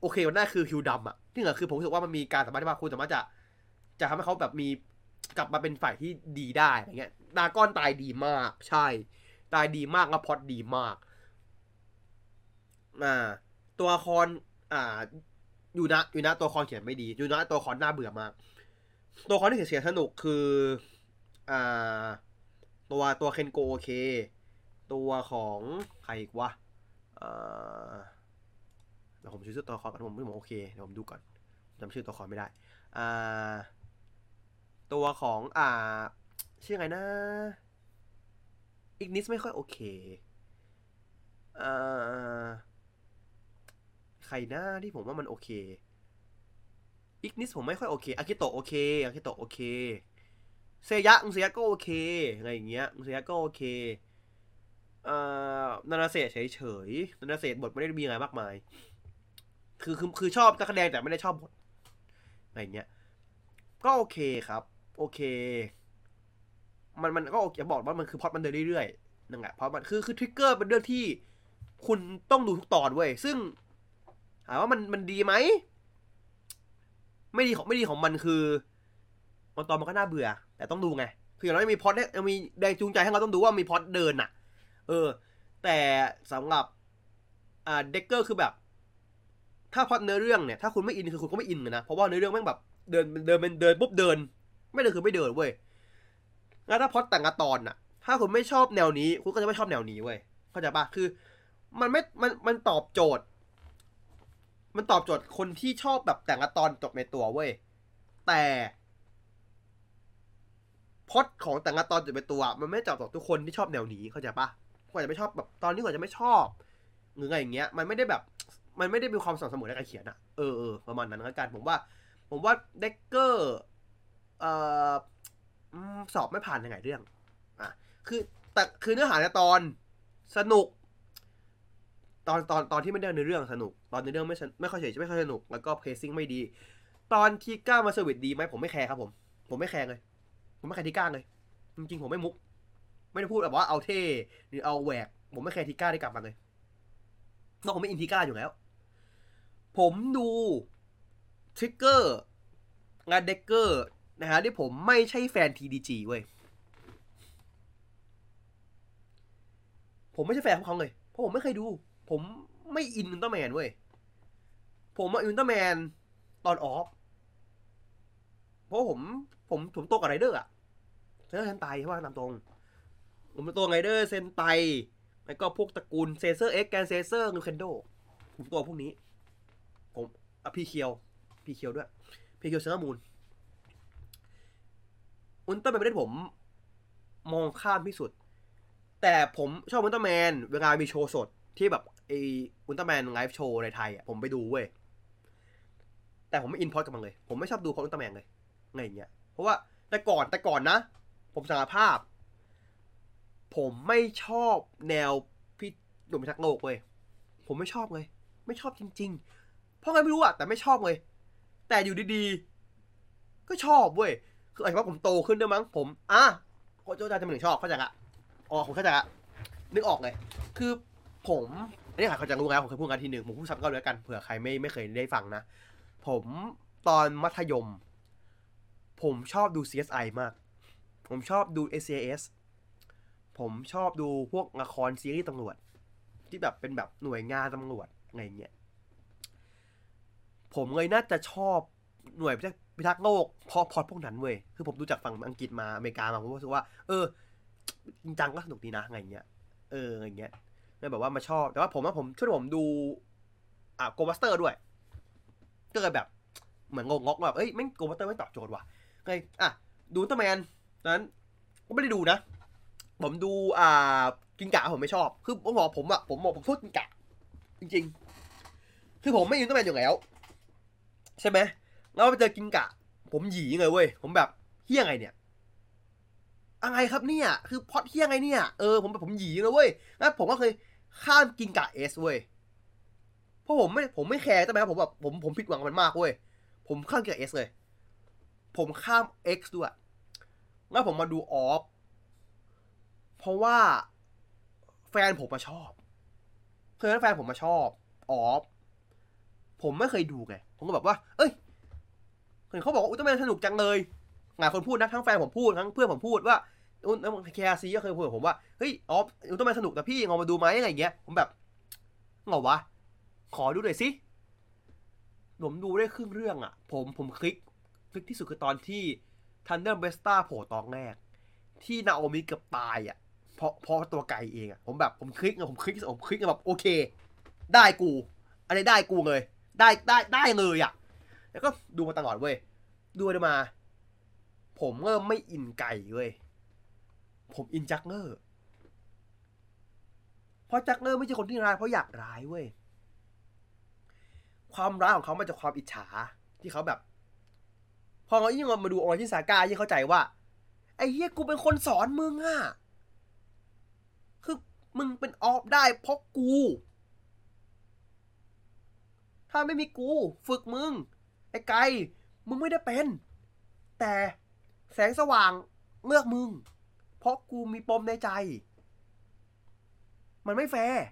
โอเคกันได้คือฮิวดัมอะที่เหลือคือผมรู้สึกว่ามันมีการสามารถที่ว่าคุณสามารถจะ จะทำให้เขาแบบมีกลับมาเป็นฝ่ายที่ดีได้อะไรเงี้ยดาก้อนตายดีมาก ใช่ ตายดีมากแล้วพอดดีมากอ่าตัวละครอ่าอยู่นะอยู่นะตัวละครเขียนไม่ดีอยู่นะตัวครน่าเบื่อมาก ตัวละครที่เขียนสนุกคืออ่าตัวตัวเคนโกโอเค ตัวของใครอีกวะเอ่อเดี๋ยวผมชื่อตัวละครก่อนผมไม่ผมโอเคเดี๋ยวผมดูก่อนจำชื่อตัวละครไม่ได้อ่า ตัวของอ่า ชื่อไงนะอีกนิสไม่ค่อยโอเคอ่าใครหน้าที่ผมว่ามันโอเคอิกนิสผมไม่ค่อยโอเคอากิโตโอเคอากิโตโอเค เซยะอุเซยะก็โอเคอะไรอย่างเงี้ยอุเซยะก็โอเคอ่านานาเซเฉยๆนานาเซะบทไม่ได้มีอะไรมากมาย คือคือคือชอบนักแสดงแต่ไม่ได้ชอบ บทอะไรอย่างเงี้ย ก็โอเคครับ โอเค มันมันก็โอเคบอกว่ามันคือพล็อตมันเดินเรื่อยๆนั่นแหละเพราะมันคือคือทริกเกอร์เป็นเรื่องที่คุณต้องดูทุกตอนเว้ย ซึ่งถามว่ามันมันดีไหม ไม่ดีของไม่ดีของมันคือมันตอนมันก็น่าเบื่อ แต่ต้องดูไง คืออย่างน้อยมีพอดเนี่ยมีแรงจูงใจให้เราต้องดูว่ามีพอดเดินอะเออ แต่สำหรับอ่าเด็กเกอร์คือแบบ ถ้าพอดเนื้อเรื่องเนี่ย ถ้าคุณไม่อินคือคุณก็ไม่อินนะ เพราะว่าเนื้อเรื่องแม่งแบบเดินเดินเป็นเดินปุ๊บเดิน ไม่เดินคือไม่เดินเว้ยแล้วถ้าพอดแต่งกระตอนน่ะถ้าคุณไม่ชอบแนวนี้ คุณก็จะไม่ชอบแนวนี้เว้ยเข้าใจปะคือ มันไม่มันมันตอบโจทย์ มันตอบโจทย์คนที่ชอบแบบแต่งกระตอนจบในตัวเว้ยแต่พอดของแต่งตอนจบในตัว มันไม่ตอบโจทย์ทุกคนที่ชอบแนวนี้เข้าใจปะกว่าจะไม่ชอบแบบตอนนี้กว่าจะไม่ชอบหรืออะไรอย่างเงี้ย มันไม่ได้แบบ มันไม่ได้มีความสม่ำเสมอในการเขียนอะเออเออประมาณนั้นแล้วกัน ผมว่า ผมว่าเด็กเกอร์ เอ่อสอบไม่ผ่านยังไงเรื่องอะคือแต่คือเนื้อหาในตอนสนุก ตอนตอนตอนที่ไม่ได้ในเรื่องสนุก ตอนในเรื่องไม่ไม่ค่อยเฉยไม่ค่อยสนุก แล้วก็ pacing ไม่ดี ตอนทีก้ามา service ดีไหมผมไม่แคร์ครับผม ผมไม่แคร์เลย ผมไม่แคร์ทีก้าเลย จริงๆ ผมไม่มุก ไม่ได้พูดแบบว่าเอาเท่หรือเอาแหวก ผมไม่แคร์ทีก้าได้กลับมาเลยนอกผมไม่อินทิก้าอยู่แล้ว ผมดูทริกเกอร์ยันเด็คเกอร์ นะฮะที่ผมไม่ใช่แฟน TDG เว้ย ผมไม่ใช่แฟนของเขาเลย เพราะผมไม่เคยดู ผมไม่อินอุลตร้าแมนเว้ย ผมมาอินอุลตร้าแมนตอนออร์บ เพราะผมผมผมโตกับไรเดอร์อะเซนเซน์เซนไตใช่ป่ะตามตรง ผมเป็นตัวไรเดอร์เซนไต แล้วก็พวกตระกูลเซเซอร์เอ็กแกนเซเซอร์นูเคนโด ผมตัวพวกนี้ ผมอะพรีเคียว พรีเคียวด้วย พรีเคียวเซเลอร์มูน อุลตร้าแมนเป็นที่ผม มองข้ามที่สุด แต่ผมชอบอุลตร้าแมนเวลามีโชว์สดที่แบบไออุลตร้าแมน live show ในไทยอะผมไปดูเว้ย แต่ผมไม่อินพล็อตกับมันเลย ผมไม่ชอบดูพล็อตอุลตร้าแมนเลยไงอย่างเงี้ย เพราะว่าแต่ก่อนแต่ก่อนนะ ผมสารภาพ ผมไม่ชอบแนวพี่หนุ่มพิทักษ์โลกเว้ย ผมไม่ชอบเลย ไม่ชอบจริง ๆ เพราะไงไม่รู้อะแต่ไม่ชอบเลย แต่อยู่ดีๆ ก็ชอบเว้ย คืออาจจะว่าผมโตขึ้นด้วยมั้งผมอะโคโจจาจะมาถึงชอบเข้าใจละอ๋อผมเข้าใจละนึกออกเลย คือผมอันนี้ใครเขาจะรู้แล้วผมเคยพูดกันทีหนึ่งผมพูดซ้ำก็แล้วกันเผื่อใครไม่ไม่เคยได้ฟังนะ ผมตอนมัธยม ผมชอบดู CSI มาก ผมชอบดู SAS ผมชอบดูพวกละครซีรีส์ตำรวจ ที่แบบเป็นแบบหน่วยงานตำรวจอะไรเงี้ยผมเลยน่าจะชอบ หน่วยพิทักษ์โลกเพราะพอดพวกนั้นเว้ยคือผมดูจากฝั่งอังกฤษมาอเมริกามาผมรู้สึกว่า เออจริงจังก็สนุกดีนะอะไรเงี้ยเอออะไรเงี้ยเลยแบบว่ามาชอบ แต่ว่าผมว่าผมช่วยผมดู อะโกบัสเตอร์ด้วย ก็เลยแบบ เหมือนงงกแบบเอ้ยไม่โกบัสเตอร์ไม่ตอบโจทย์ว่ะเลยอะดูตอร์แมนนั้นก็ไม่ได้ดูนะ ผมดูอ่ากินกะผมไม่ชอบคือผมบอกผมอะผมบอกผมโทษกินกะจริง ๆ คือผมไม่อินเตอร์แมนอยู่แล้ว ใช่ไหม แล้วไปเจอกินกะ ผมหยีเลยเว้ย ผมแบบเฮี้ยไงเนี่ยอะไรครับเนี่ย คือพอดเฮี้ยไงเนี่ย เออผมแบบผมหยีเลยเว้ยแล้วผมก็เคยข้ามกินกะเอสเว้ย เพราะผมไม่ผมไม่แคร์ใช่ไหมผมแบบผมผมผิดหวังกับมันมากเว้ย ผมข้ามกินกะเอสเลย ผมข้าม X ด้วย แล้วผมมาดูออฟ เพราะว่าแฟนผมมาชอบ เคยแฟนผมมาชอบออฟ ผมไม่เคยดูไง ผมก็แบบว่า เอ้ย เห็นเขาบอกว่าอุลตร้าแมนสนุกจังเลยหลายคนพูดนะทั้งแฟนผมพูดทั้งเพื่อนผมพูดว่าอุลตร้าแมนเคอาซีก็เคยพูดกับผมว่าเฮ้ยออร์บอุลตร้าแมนสนุกแต่พี่ลองมาดูไหมอะไรอย่างเงี้ยผมแบบเหงาวะ ขอดูหน่อยสิผมดูได้ครึ่งเรื่องอะผมผม click click ที่สุดคือตอนที่ทันเดอร์เบสตาโผล่ตอนแรก ที่นาโอมิเกือบตายอะเพราะเพราะตัวไกเองอะผมแบบผมคลิกอะผมคลิกผมคลิกแบบโอเค ได้กู อะไรได้กูเลย ได้ได้ได้เลยอะ แล้วก็ดูมาตลอดเว้ย ดูไปดูมา ผมเริ่มไม่อินไกเว้ย ผมอินจักเกอร์ เพราะจักเกอร์ไม่ใช่คนที่ร้ายเพราะอยากร้ายเว้ย ความร้ายของเขามาจากความอิจฉาที่เขาแบบ พอเขายิ่งมาดูออริจินซาก้ายิ่งเข้าใจว่า ไอ้เหี้ยกูเป็นคนสอนมึงอะคือมึงเป็นออร์บได้เพราะกู ถ้าไม่มีกู ฝึกมึง ไอ้ไก่มึงไม่ได้เป็น แต่แสงสว่างเลือกมึง เพราะกูมีปมในใจ มันไม่แฟร์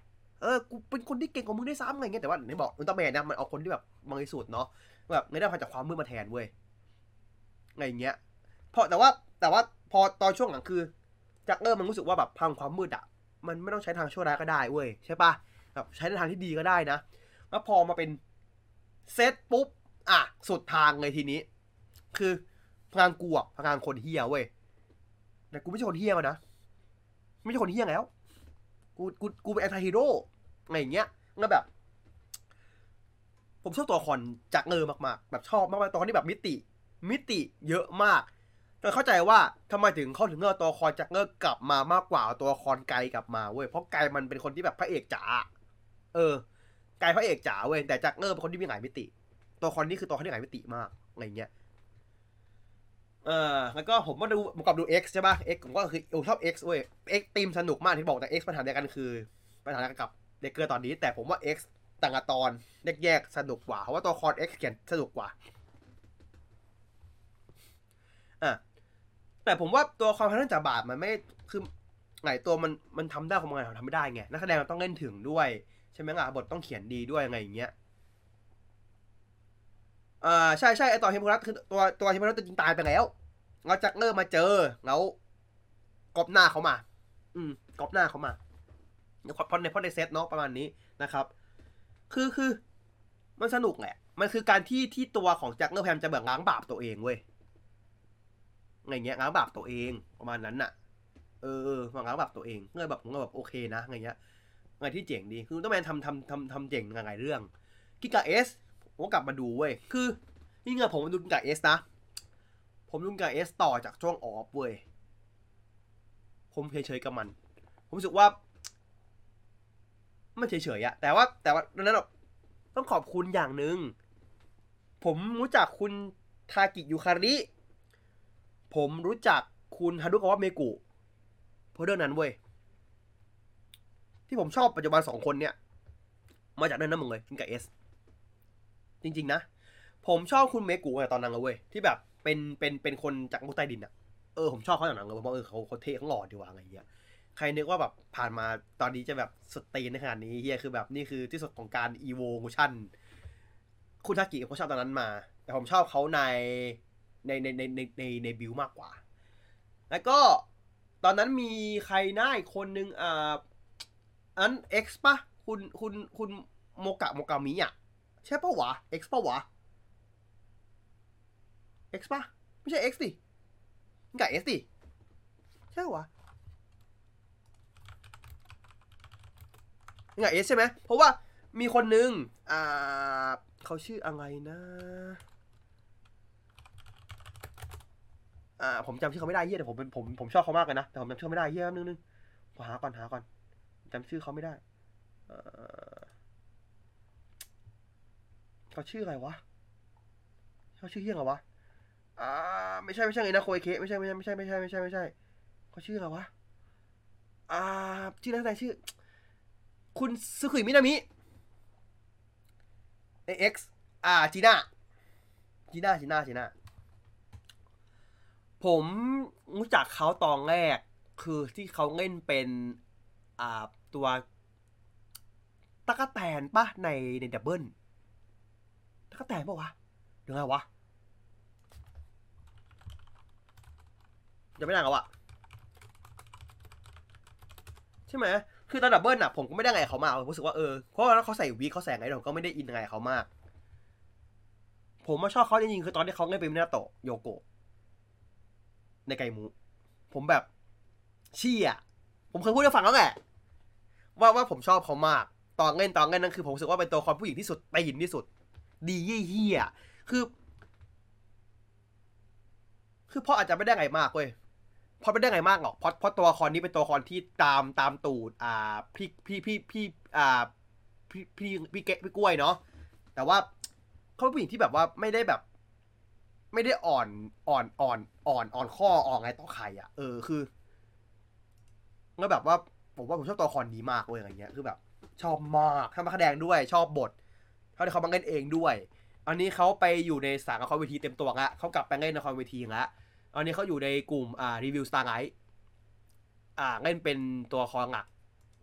เออ กูเป็นคนที่เก่งกว่ามึงได้ซ้ำอะไรเงี้ย แต่ว่าไหนบอกอุลตร้าแมนนะ มันเอาคนที่แบบบริสุทธิ์เนาะ แบบไม่ได้มาจากความมืดมาแทนเว้ย อะไรเงี้ยเพราะแต่ว่าแต่ว่าพอตอนช่วงหลังคือ จากเริ่มมันรู้สึกว่าแบบพังความมืดอะมันไม่ต้องใช้ทางชั่วร้ายก็ได้เว้ยใช่ปะแบบใช้ในทางที่ดีก็ได้นะ แล้วพอมาเป็นเซตปุ๊บ อะสุดทางเลยทีนี้ คือพลังกูอะพลังคนเหี้ยเว้ยแต่กูไม่ใช่คนเหี้ยมานะไม่ใช่คนเหี้ยแล้ว กูกูกูเป็น anti-hero อะไรอย่างเงี้ยแล้วแบบ ผมชอบตัวละครจักเกอร์มากๆ แบบชอบมากๆตัวที่แบบมิติ มิติเยอะมากจนเข้าใจว่าทำไมถึงเขาถึงเงอตัวละครจากเงอกลับมามากกว่าตัวละครไกลกลับมาเว้ยเพราะไกลมันเป็นคนที่แบบพระเอกจ๋าเออ ไกลพระเอกจ๋าเว้ยแต่จากเงอเป็นคนที่มีหลายมิติ ตัวครนี้คือตัวละครที่หลายมิติมากอะไรเงี้ยเออแล้วก็ผมมาดูผมกับดู X ใช่ป่ะ X ผมก็คือผมชอบ X เว้ย X ตีมสนุกมากที่บอกแต่ X ปัญหาเดียวกันคือปัญหาเดียวกันกับเด็กเกอร์ตอนนี้ แต่ผมว่า X ต่างกับตอนแยกๆสนุกกว่าเพราะว่าตัวละคร X เขียนสนุกกว่าอะแต่ผมว่าตัวความพันธ์จากบาทมันไม่คือไหนตัวมันมันทำได้ของมันทำไม่ได้ไงนักแสดงเราต้องเล่นถึงด้วย ใช่ไหมล่ะบทต้องเขียนดีด้วยไงอย่างเงี้ย อ่าใช่ใช่ไอตอนเฮมุรัตคือตัวตัวเฮมุรัตจริงตายไปแล้วเราจักเริ่มมาเจอแล้วกอบหน้าเขามา อืมกอบหน้าเขามาเพราะในเพราะในเซตเนาะประมาณนี้นะครับ คือคือ มันสนุกแหละ มันคือการที่ที่ตัวของแจ็คเนอร์แพมจะเบิกล้างบาปตัวเองเว้ยไงเงี้ยล้างบาปตัวเองประมาณนั้นน่ะ เออเออล้างบาปตัวเองเงยแบบผมก็แบบโอเคนะไงเงี้ยไงที่เจ๋งดีคือต้องแมนทำทำทำทำเจ๋งหลายเรื่องกิกาเอส ผมก็กลับมาดูเว้ย คือนี่เงผมดูกิกาเอสนะ ผมดูกิกาเอสต่อจากช่วงออฟเว้ย ผมเฉยๆกับมัน ผมรู้สึกว่า มันเฉยๆอะแต่ว่าแต่ว่าดังนั้นต้องขอบคุณอย่างหนึ่ง ผมรู้จักคุณทากิยูคาริ ผมรู้จักคุณฮารุกาวะเมกุเพราะเรื่องนั้นเว้ย ที่ผมชอบปัจจุบันสองคนเนี่ย มาจากเรื่องนั้นหมดเลยกิกาเอส จริง ๆ นะ ผมชอบคุณเมกุในตอนนั้นเลยเว้ยที่แบบเป็นเป็นเป็นคนจากมุกใต้ดินอะเออผมชอบเขาอย่างนั้นเลยเพราะเออเขาเขาเท่เขาหล่อดีว่าอะไรเงี้ยใครนึกว่าแบบผ่านมาตอนนี้จะแบบสตีนในขนาดนี้เฮียคือแบบนี่คือที่สุดของการอีโวลูชันคุณทากิผมชอบตอนนั้นมา แต่ผมชอบเขาในในในในในในในบิวมากกว่า แล้วก็ตอนนั้นมีใครหน้าอีกคนนึงอ่าอันเอ็กซ์ปะคุณคุณคุณโมกะโมกามิอะ ใช่ปะวะ X ปะวะ X ปะไม่ใช่ X ดิกับ S ดิใช่ปะวะมันกับ S ใช่ไหมเพราะว่ามีคนนึงอ่าเขาชื่ออะไรนะอ่าผมจำชื่อเขาไม่ได้เฮียแต่ผมเป็นผมผมชอบเขามากเลยนะแต่ผมจำชื่อไม่ได้เฮียนึงนึงหาก่อนหาก่อนจำชื่อเขาไม่ได้ เอ่อ เขาชื่ออะไรวะเขาชื่อเฮี้ยงเหรอวะอ่าไม่ใช่ไม่ใช่ไงนะโคเอเคไม่ใช่ไม่ใช่ไม่ใช่ไม่ใช่ไม่ใช่ไม่ใช่เขาชื่ออะไรวะอ่าชื่อนักแสดงชื่อ คุณซึคุยมินามิเอ็กซ์อ่าจีน่าจีน่าจีน่าจีน่าผมรู้จักเขาตอนแรก คือที่เขาเล่นเป็นอ่าตัวตะกะแตนปะในในดับเบิล ตะกะแตนปะวะหรือไงวะยังไม่ได้เหรอวะใช่ไหมคือตอนดับเบิลน่ะผมก็ไม่ได้ไงเขามาผมรู้สึกว่าเออเพราะว่าเขาใส่วีเขาแสงไงผมก็ไม่ได้อินไงเขามาก ผมมาชอบเขาจริงๆคือตอนที่เขาเล่นเป็นมินาโตะโยโกะในไกมูผมแบบเชี่ยผมเคยพูดให้ฟังแล้วแหละว่าว่าผมชอบเขามาก ตอนเล่นตอนเล่นนั่นคือผมรู้สึกว่าเป็นตัวละครผู้หญิงที่สุดตีนที่สุด ดีเยี่ยคือ คือพ่ออาจจะไม่ได้ไงมากเว้ยพอไม่ได้ไงมากหรอกเพราะเพราะตัวครนี้เป็นตัวละครที่ตามตามตูด อ่า พี่พี่พี่พี่อ่าพี่พี่พี่เกะพี่กล้วยเนาะแต่ว่าเขาเป็นผู้หญิงที่แบบว่าไม่ได้แบบ ไม่ได้อ่อนอ่อนอ่อนอ่อนอ่อนข้ออ่อนไงต่อใครอะเออคือแล้วแบบว่าผมว่าผมชอบตัวละครนี้มากเว้ยอะไรเงี้ยคือแบบ ชอบมากทำมาแสดงด้วยชอบบท เขาได้เขามาเล่นเองด้วย อันนี้เขาไปอยู่ในสายละครเวทีเต็มตัวละเขากลับไปเล่นละครเวทีละอันนี้เขาอยู่ในกลุ่มอ่ารีวิวสตาร์ไลท์อ่าเล่นเป็นตัวละครหลัก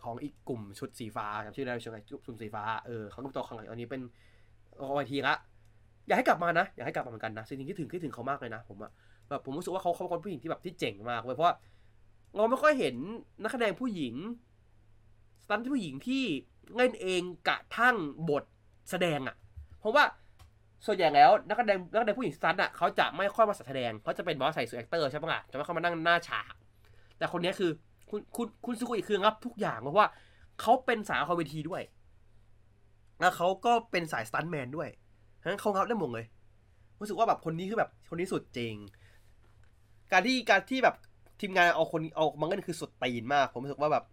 ของอีกกลุ่มชุดสีฟ้าจำชื่อได้ใช่ไหมชุดสีฟ้าเออเขาเป็นตัวละครหลักอันนี้เป็นละครเวทีละอยากให้กลับมานะ อยากให้กลับมาเหมือนกันนะจริงๆคิดถึงคิดถึงเขามากเลยนะผมอะแบบผมรู้สึกว่าเขาเขาเป็นคนผู้หญิงที่แบบที่เจ๋งมากเลยเพราะว่าเราไม่ค่อยเห็นนักแสดงผู้หญิง stunt ผู้หญิงที่เล่นเองกระทั่งบท แสดงอะเพราะว่าส่วนใหญ่แล้วนักแสดงนักแสดงผู้หญิง stunt อะเขาจะไม่ค่อยมาแสดงเขาจะเป็นบอสใส่ suit actor ใช่ปะล่ะจะไม่เข้ามานั่งหน้าฉากแต่คนนี้คือคุณคุณคุณซูกุอิคือรับทุกอย่างเพราะว่าเขาเป็นสายละครเวทีด้วยแล้วเขาก็เป็นสายสตันแมนด้วยฉะนั้นเขารับได้หมดเลยรู้สึกว่าแบบคนนี้คือแบบคนนี้สุดจริง การที่การที่แบบทีมงานเอาคนเอามังเงินคือสุดตีนมาก ผมรู้สึกว่าแบบ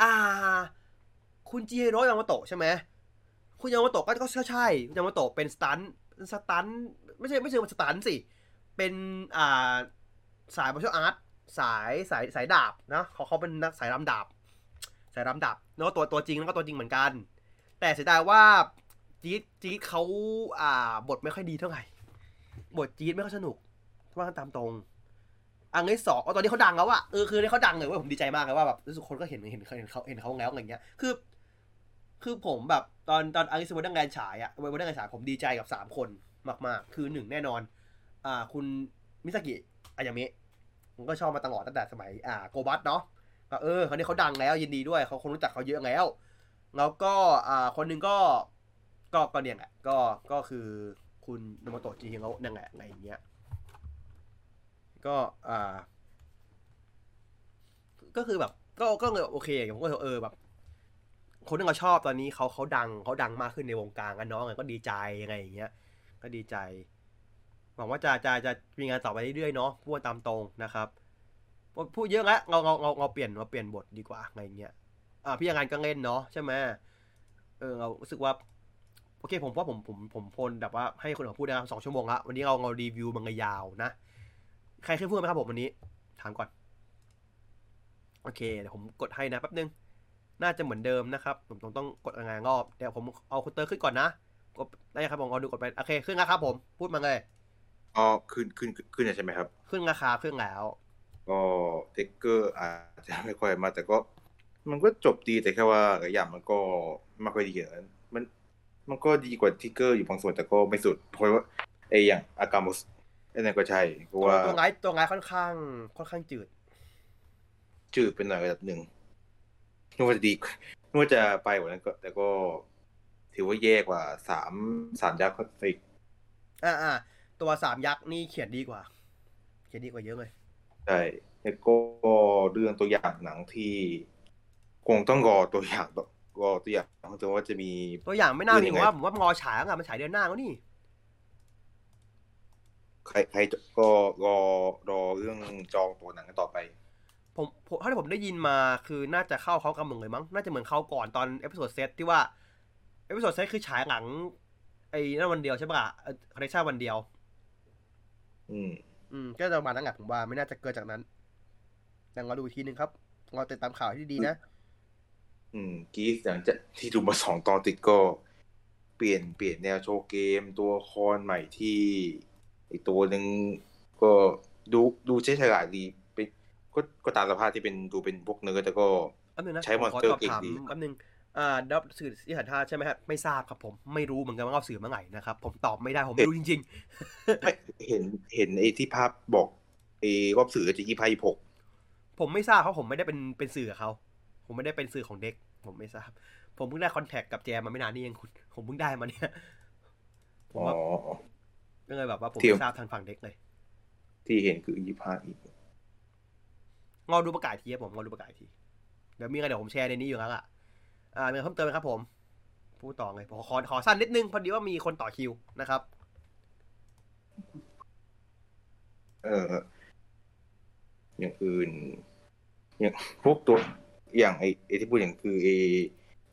อ่า คุณจีโร่ยามาโตะใช่ไหม คุณยามาโตะก็ก็ใช่คุณยามาโตะเป็นสตันสตันไม่ใช่ไม่ใช่สตันสิเป็นอ่าสายมาร์ชลอาร์ตสายสายสายดาบนะเขาเขาเป็นนักสายรำดาบ สายรำดาบแล้วก็ตัวตัวจริงแล้วก็ตัวจริงเหมือนกัน แต่เสียดายว่าจี๊ดจี๊ดเขาอ่าบทไม่ค่อยดีเท่าไหร่บทจี๊ดไม่ค่อยสนุกว่ากันตามตรงอันนี้สองเอาตอนนี้เขาดังแล้วอะเออคือเขาดังเลยว่าผมดีใจมากเลยว่าแบบรู้สึกคนก็เห็นเห็นเห็นเขาเห็นเขาแล้วอะไรเงี้ยคือ คือผมแบบ ตอนตอนอาริสวันดังงานฉายอะวันดังงานฉายผมดีใจกับสามคนมาก ๆ คือหนึ่งแน่นอน อ่า คุณมิซากิอายามิผมก็ชอบมาตลอดตั้งแต่สมัย อ่า โกบัสเนาะก็เออคนนี้เขาดังแล้วยินดีด้วยเขาคนรู้จักเขาเยอะแล้ว แล้วก็อ่าคนหนึ่งก็ก็ก็เนี่ยแหละก็ก็คือคุณโนโมโตะจิฮิโร่นั่นแหละอะไรอย่างเงี้ยก็อ่า ก็คือแบบ ก็ก็เลยโอเคผมก็เออแบบ คนที่เราชอบตอนนี้เขาเขาดังเขาดังมากขึ้นในวงการกันเนาะก็ดีใจยังไงอย่างเงี้ย ก็ดีใจ หวังว่าจะจะจะมีงานต่อไปเรื่อยๆเนาะพูดตามตรงนะครับพูดเยอะแล้วเราเราเราเราเปลี่ยนเราเปลี่ยนบทดีกว่าอะไรเงี้ยอ่าพี่ยังงานก็เล่นเนาะใช่ไหมเออเรารู้สึกว่าโอเคผมว่าผมผมผมพลแบบว่าให้คนอื่นพูดได้สองชั่วโมงละวันนี้เราเรารีวิวมังงยาวนะใครเคยพูดไหมครับผมวันนี้ถามก่อน โอเคเดี๋ยวผมกดให้นะแป๊บนึง น่าจะเหมือนเดิมนะครับ ผมต้องต้องกดงานรอบเดี๋ยวผมเอาคุณเตอร์ขึ้นก่อนนะกดได้ครับผมเอาดูกดไปโอเคขึ้นแล้วครับ ผมพูดมาเลยอ๋อขึ้นขึ้นขึ้นแล้วใช่ไหมครับ ขึ้นราคาขึ้นแล้วก็เทคเกอร์อาจจะไม่ค่อยมาแต่ก็ มันก็จบดีแต่แค่ว่าหลายอย่างมันก็ไม่ค่อยดีอย่างนั้นมันมันก็ดีกว่าทิกเกอร์อยู่บางส่วนแต่ก็ไม่สุดเพราะว่าไออย่างอากามุสไอ้นั่นก็ใช่เพราะตัวว่าตัวร้ายตัวร้ายค่อนข้าง ค่อนข้างจืด จืดเป็นหน่อยระดับหนึ่ง นึกว่าจะดีนึกว่าจะไปกว่านั้นก็ แต่ก็ ถือว่าแย่กว่าสามสามยักษ์อีกอ่าอ่าตัวสามยักษ์นี่เขียนดีกว่า เขียนดีกว่าเยอะเลยใช่แล้วก็เรื่องตัวอย่างหนังที่คงต้องรอตัวอย่างรอตัวอย่างถึงว่าจะมีตัวอย่างไม่น่าเป็นมียังผไงมว่าผมว่ารอฉายแล้วอะมันฉายเดือนหน้าแล้วนี่ใครใครจะก็รอรอเรื่องจองตัวหนังกันต่อไป ผมผมเท่าที่ผมได้ยินมาคือน่าจะเข้าเขากำเมืองเลยมั้ง น่าจะเหมือนเข้าก่อนตอนเอพิโซดเซตที่ว่าเอพิโซดเซตคือฉายหลัง ไอ้นั่นวันเดียวใช่ปะล่ะคอนเนคชั่นวันเดียว อืม อืมก็จะประมาณนั้นแหละผมว่าไม่น่าจะเกินจากนั้นแต่เราดูอีกทีนึงครับเราติดตามข่าวที่ดีนะ อืม กีสหลังจากที่ดูมาสองตอนติดก็ เปลี่ยนเปลี่ยนแนวโชว์เกมตัวละครใหม่ที่อีกตัวหนึ่งก็ดูดูใช้ฉลาดดีเป็น ก็ก็ตามสภาพที่เป็นดูเป็นพวกเนื้อแต่ก็แป๊บนึงนะใช้ผมขอ Monster สอบถามเก่งดีแป๊บนึงอ่าดับสื่อที่สันทาใช่ไหมครับไม่ทราบครับผมไม่รู้เหมือนกันว่าเอาสื่อเมื่อไหร่นะครับ ผมตอบไม่ได้ผมไม่รู้จริงไม่เห็นเห็นไอ้ที่ภาพบอกไอ้รอบสื่อจะยี่ห้ายี่หกๆผมไม่ทราบเพราะผมไม่ได้เป็นเป็นสื่อกับเขาผมไม่ได้เป็นสื่อของเด็ก ผมไม่ทราบ ผมเพิ่งได้คอนแทคกับแจมมาไม่นานนี่เองคุณผมเพิ่งได้มาเนี่ยผมอ๋อว่าก็เลยแบบว่าผมที่ไม่ทราบทางฝั่งเด็กเลย ที่เห็นคือยี่ห้าอีก งอดูประกาศทีครับผมงอดูประกาศที เดี๋ยวมีอะไรเดี๋ยวผมแชร์ในนี้อยู่แล้วล่ะอ่ามีอะไรเพิ่มเติมไหมครับผม พูดต่อไงผมขอขอสั้นนิดนึงพอดีว่ามีคนต่อคิวนะครับ เอออย่างอื่น อย่างพวกตัวอย่างไอไอที่พูดอย่างคือไอ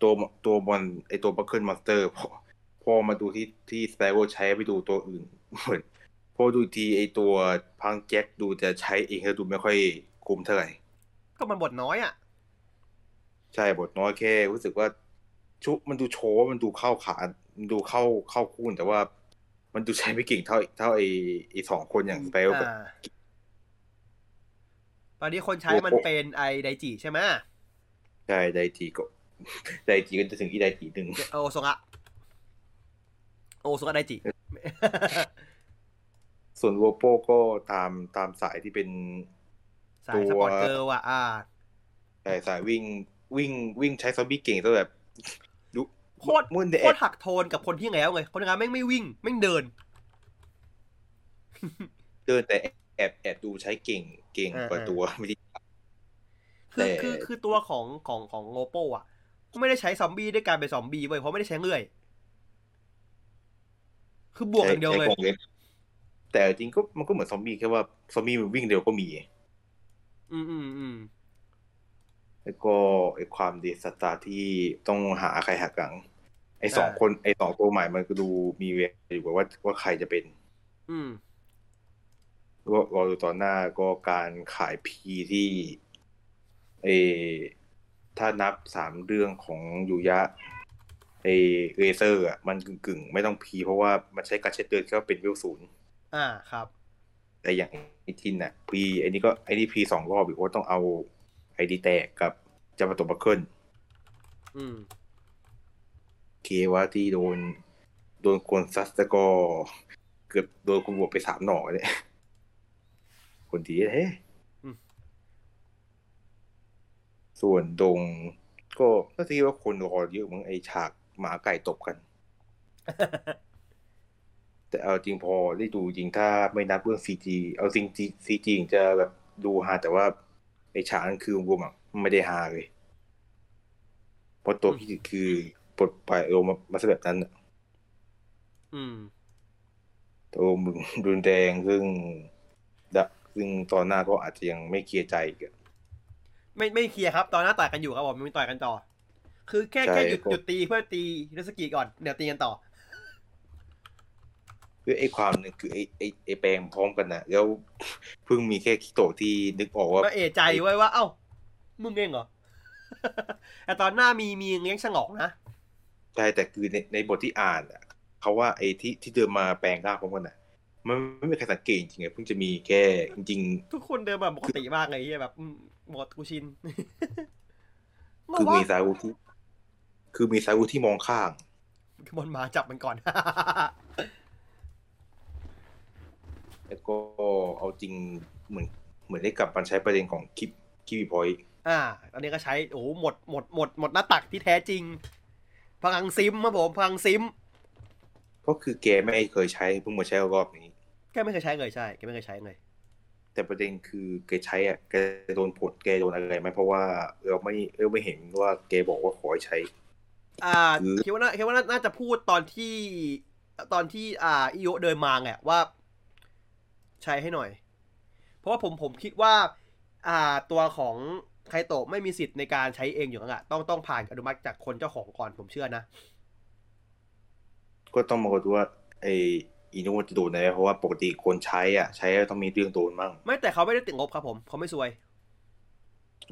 ตัวตัวบอลไอตัวบัคเกิลมาสเตอร์พอพอมาดูที่ที่สเปโรใช้ไปดูตัวอื่นเหมือนพอดูทีไอตัวพังแจ็คดูจะใช้เองแล้วดูไม่ค่อย คุ้มเท่าไหร่ ก็มันบทน้อยอะ ใช่บทน้อยแค่รู้สึกว่าชุมันดูโชว์มันดูเข้าขามันดูเข้าเข้าคู่แต่ว่า มันดูใช้ไม่เก่งเท่าเท่าไอไอสองคนอย่างสเปโรกับอ่าตอนนี้คนใช้มันเป็นไอไดจิใช่ไหมใช่ไดจีก็ไดจีก็จะถึงอีไดจีหนึ่งโอซงะโอซงะไดจิส่วนโวโปก็ตามตามสายที่เป็น สายสปอร์ตเกิร์ลอะอ่าสายสายวิ่งวิ่งวิ่งใช้ซอมบี้เก่งซะแบบดูโคตรมุ่นโคแอตรหักโทนกับคนที่แล้วไงคนที่แล้วแม่งไม่วิ่งแม่งเดิน เดินแต่แอบแอบดูใช้เก่งเก่งกว่าอ่าตัวไม่ได้คือแต่คือคือตัวของของของโงโปอะไม่ได้ใช้ซอมบี้ด้วยการเป็นซอมบี้เว้ยเพราะไม่ได้ใช้เลื่อย คือบวกอย่างเดียวเลยใช้กองเล็กแต่จริงก็มันก็เหมือนซอมบี้แค่ว่าซอมบี้มันวิ่งเร็วก็มี อืมอืมอืมแล้วก็ไอความเดสตาร์ที่ต้องหาใครหักหลัง ไอสองคนไอสองตัวใหม่มันก็ดูมีเวอยู่ว่าว่าใครจะเป็น อืมก็รอดูตอนหน้าก็การขายพีที่เออถ้านับสามเรื่องของยูยะเอเรเซอร์อะมันกึ่งกึ่งๆ ไม่ต้องพีเพราะว่ามันใช้การเช็ดเดินก็เป็นวิวศูนย์อ่าครับ แต่อย่างไอทินอะพีไอ้นี่ก็ไอ้นี่พีสองรอบอีกว่าต้องเอาไอดีแตกกับจามาโตบัคเคิลอืมเคว่าที่โดน โดนคนซัสแล้วก็เกือบโดนคนบวกไปสามหน่อเนี่ยคนดีเฮ้อืมส่วนดง ก็ก็คิดว่าคนรอเยอะมั้งไอฉากหมาไก่ตบกัน แต่เอาจริงพอได้ดูจริงถ้าไม่นับเรื่องซีจีเอาจริงซีจีจะแบบดูฮาแต่ว่าไอฉากนั้นคือรวมๆอะไม่ได้ฮาเลยเพราะตัวพี่คือ ปลดปล่อยอารมณ์มามาซะแบบนั้นน่ะอืมตัวมึงรุนแรงซึ่งดะซึ่งตอนหน้าก็อาจจะยังไม่เคลียร์ใจอีกันไม่ไม่เคลียร์ครับ ตอนหน้าต่อยกันอยู่ครับผมมีต่อยกันต่อ คือแค่ใช่แค่หยุดก็หยุดตีเพื่อตีฮิโนสกิก่อนเดี๋ยวตีกันต่อ คือไอ้ความหนึ่งคือไอ้ไอ้ไอ้แปลงพร้อมกันนะแล้วเพิ่งมีแค่คิโตะที่นึกออกว่าก็เอะใจไว้ว่า เอ้ามึงเองเหรอแต่ตอนหน้ามีมีเลี้ยงฉงอกนะใช่แต่คือในในบทที่อ่านอะเขาว่าไอ้ที่ที่เดินมาแปลงร่างพร้อมกันอะมันไม่มีใครสังเกตจริงๆอะเพิ่งจะมีแค่จริง ทุกคนเดินแบบปกติมากเลยที่แบบอืมหมดกูชินๆคือมีซาอุที่คือมีซาอุที่มองข้าง คือบอลมาจับมันก่อน แล้วก็เอาจริงเหมือนเหมือนได้กลับมาใช้ประเด็นของคลิปคลิปพอยอ่าตอนนี้ก็ใช้โอ้โหหมดหมดหมดหมดหน้าตักที่แท้จริงพลังซิมครับผมพลังซิม ก็คือแกไม่เคยใช้เพิ่งมาใช้รอบนี้แกไม่เคยใช้เลยใช่แกไม่เคยใช้เลยแต่ประเด็นคือแกใช้อะแกโดนผลแกโดนอะไรไหมเพราะว่าเราไม่เราไม่เห็นว่าแกบอกว่าขอให้ใช้ อ่าหรือคิดว่าน่าคิดว่าน่าน่าจะพูดตอนที่ ตอนที่อ่าอิโยะเดินมาไงว่า ใช้ให้หน่อย เพราะว่าผมผมคิดว่าอ่าตัวของไคโตะไม่มีสิทธิ์ในการใช้เองอยู่แล้วอะต้องต้องผ่านอนุมัติจากคนเจ้าของก่อนผมเชื่อนะ ก็ต้องมาดูว่าไออินุจะโดนอะไรเพราะว่าปกติคนใช้อะ ใช้แล้วต้องมีเรื่องโดนมั่งไม่แต่เขาไม่ได้ติดงบครับผมเขาไม่ซวย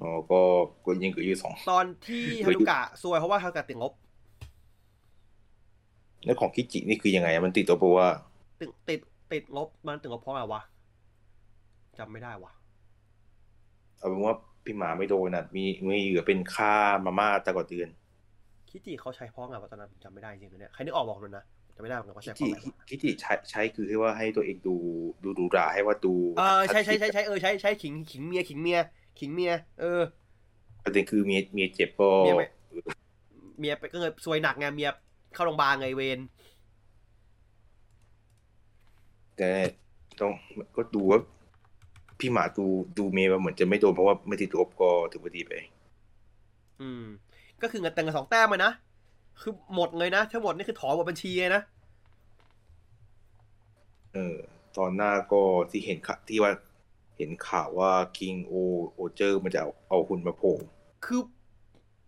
อ๋อก็ก็ยิงกับอยู่สองตอนที่ฮารุกะซวยเพราะว่าฮารุกะติดงบ แล้วของคิจินี่คือยังไงอะมันติดตัวเพราะว่าติดติด ติดงบมันติดงบเพราะอะไรวะจำไม่ได้วะเอาเป็นว่าพี่หมาไม่โดนอะมีมีเหลือเป็นค่ามาม่าแต่ก่อนเดือนคิจิเขาใช้เพราะอะไรวะตอนนั้นผมจำไม่ได้จริงๆนะเนี่ยใครนึกออกบอกเลยนะจำไม่ได้เหมือนกันว่าคิใช้เพราะจิอะไรวะคิจิใช้ใช้คือที่ว่าให้ตัวเองดูดูดูราให้ว่าดูเออใช่ใช่ใช่ใช่เออใช้ใช้ขิงขิงเมียขิงเมียขิงเมีย เออประเด็นคือเมียเมียเจ็บก็เมียไม่เมียไปก็เลยซวยหนักไงเมียเข้าโรงพยาบาลไงเวร แต่ต้องก็ดูว่าพี่หมาดูดูเมย์มาเหมือนจะไม่โดนเพราะว่าไม่ติดลบก็ถือว่าดีไป อืม ก็คือเงินเต็มกันสองแต้มเลยนะ คือหมดเลยนะทั้งหมดนี่คือถอนหมดบัญชีเลยนะ เออ ตอนหน้าก็ที่เห็นข่าที่ว่าเห็นข่าวว่าคิงโอโอเจอร์มันจะเอาเอาหุ่นมาโผล่คือ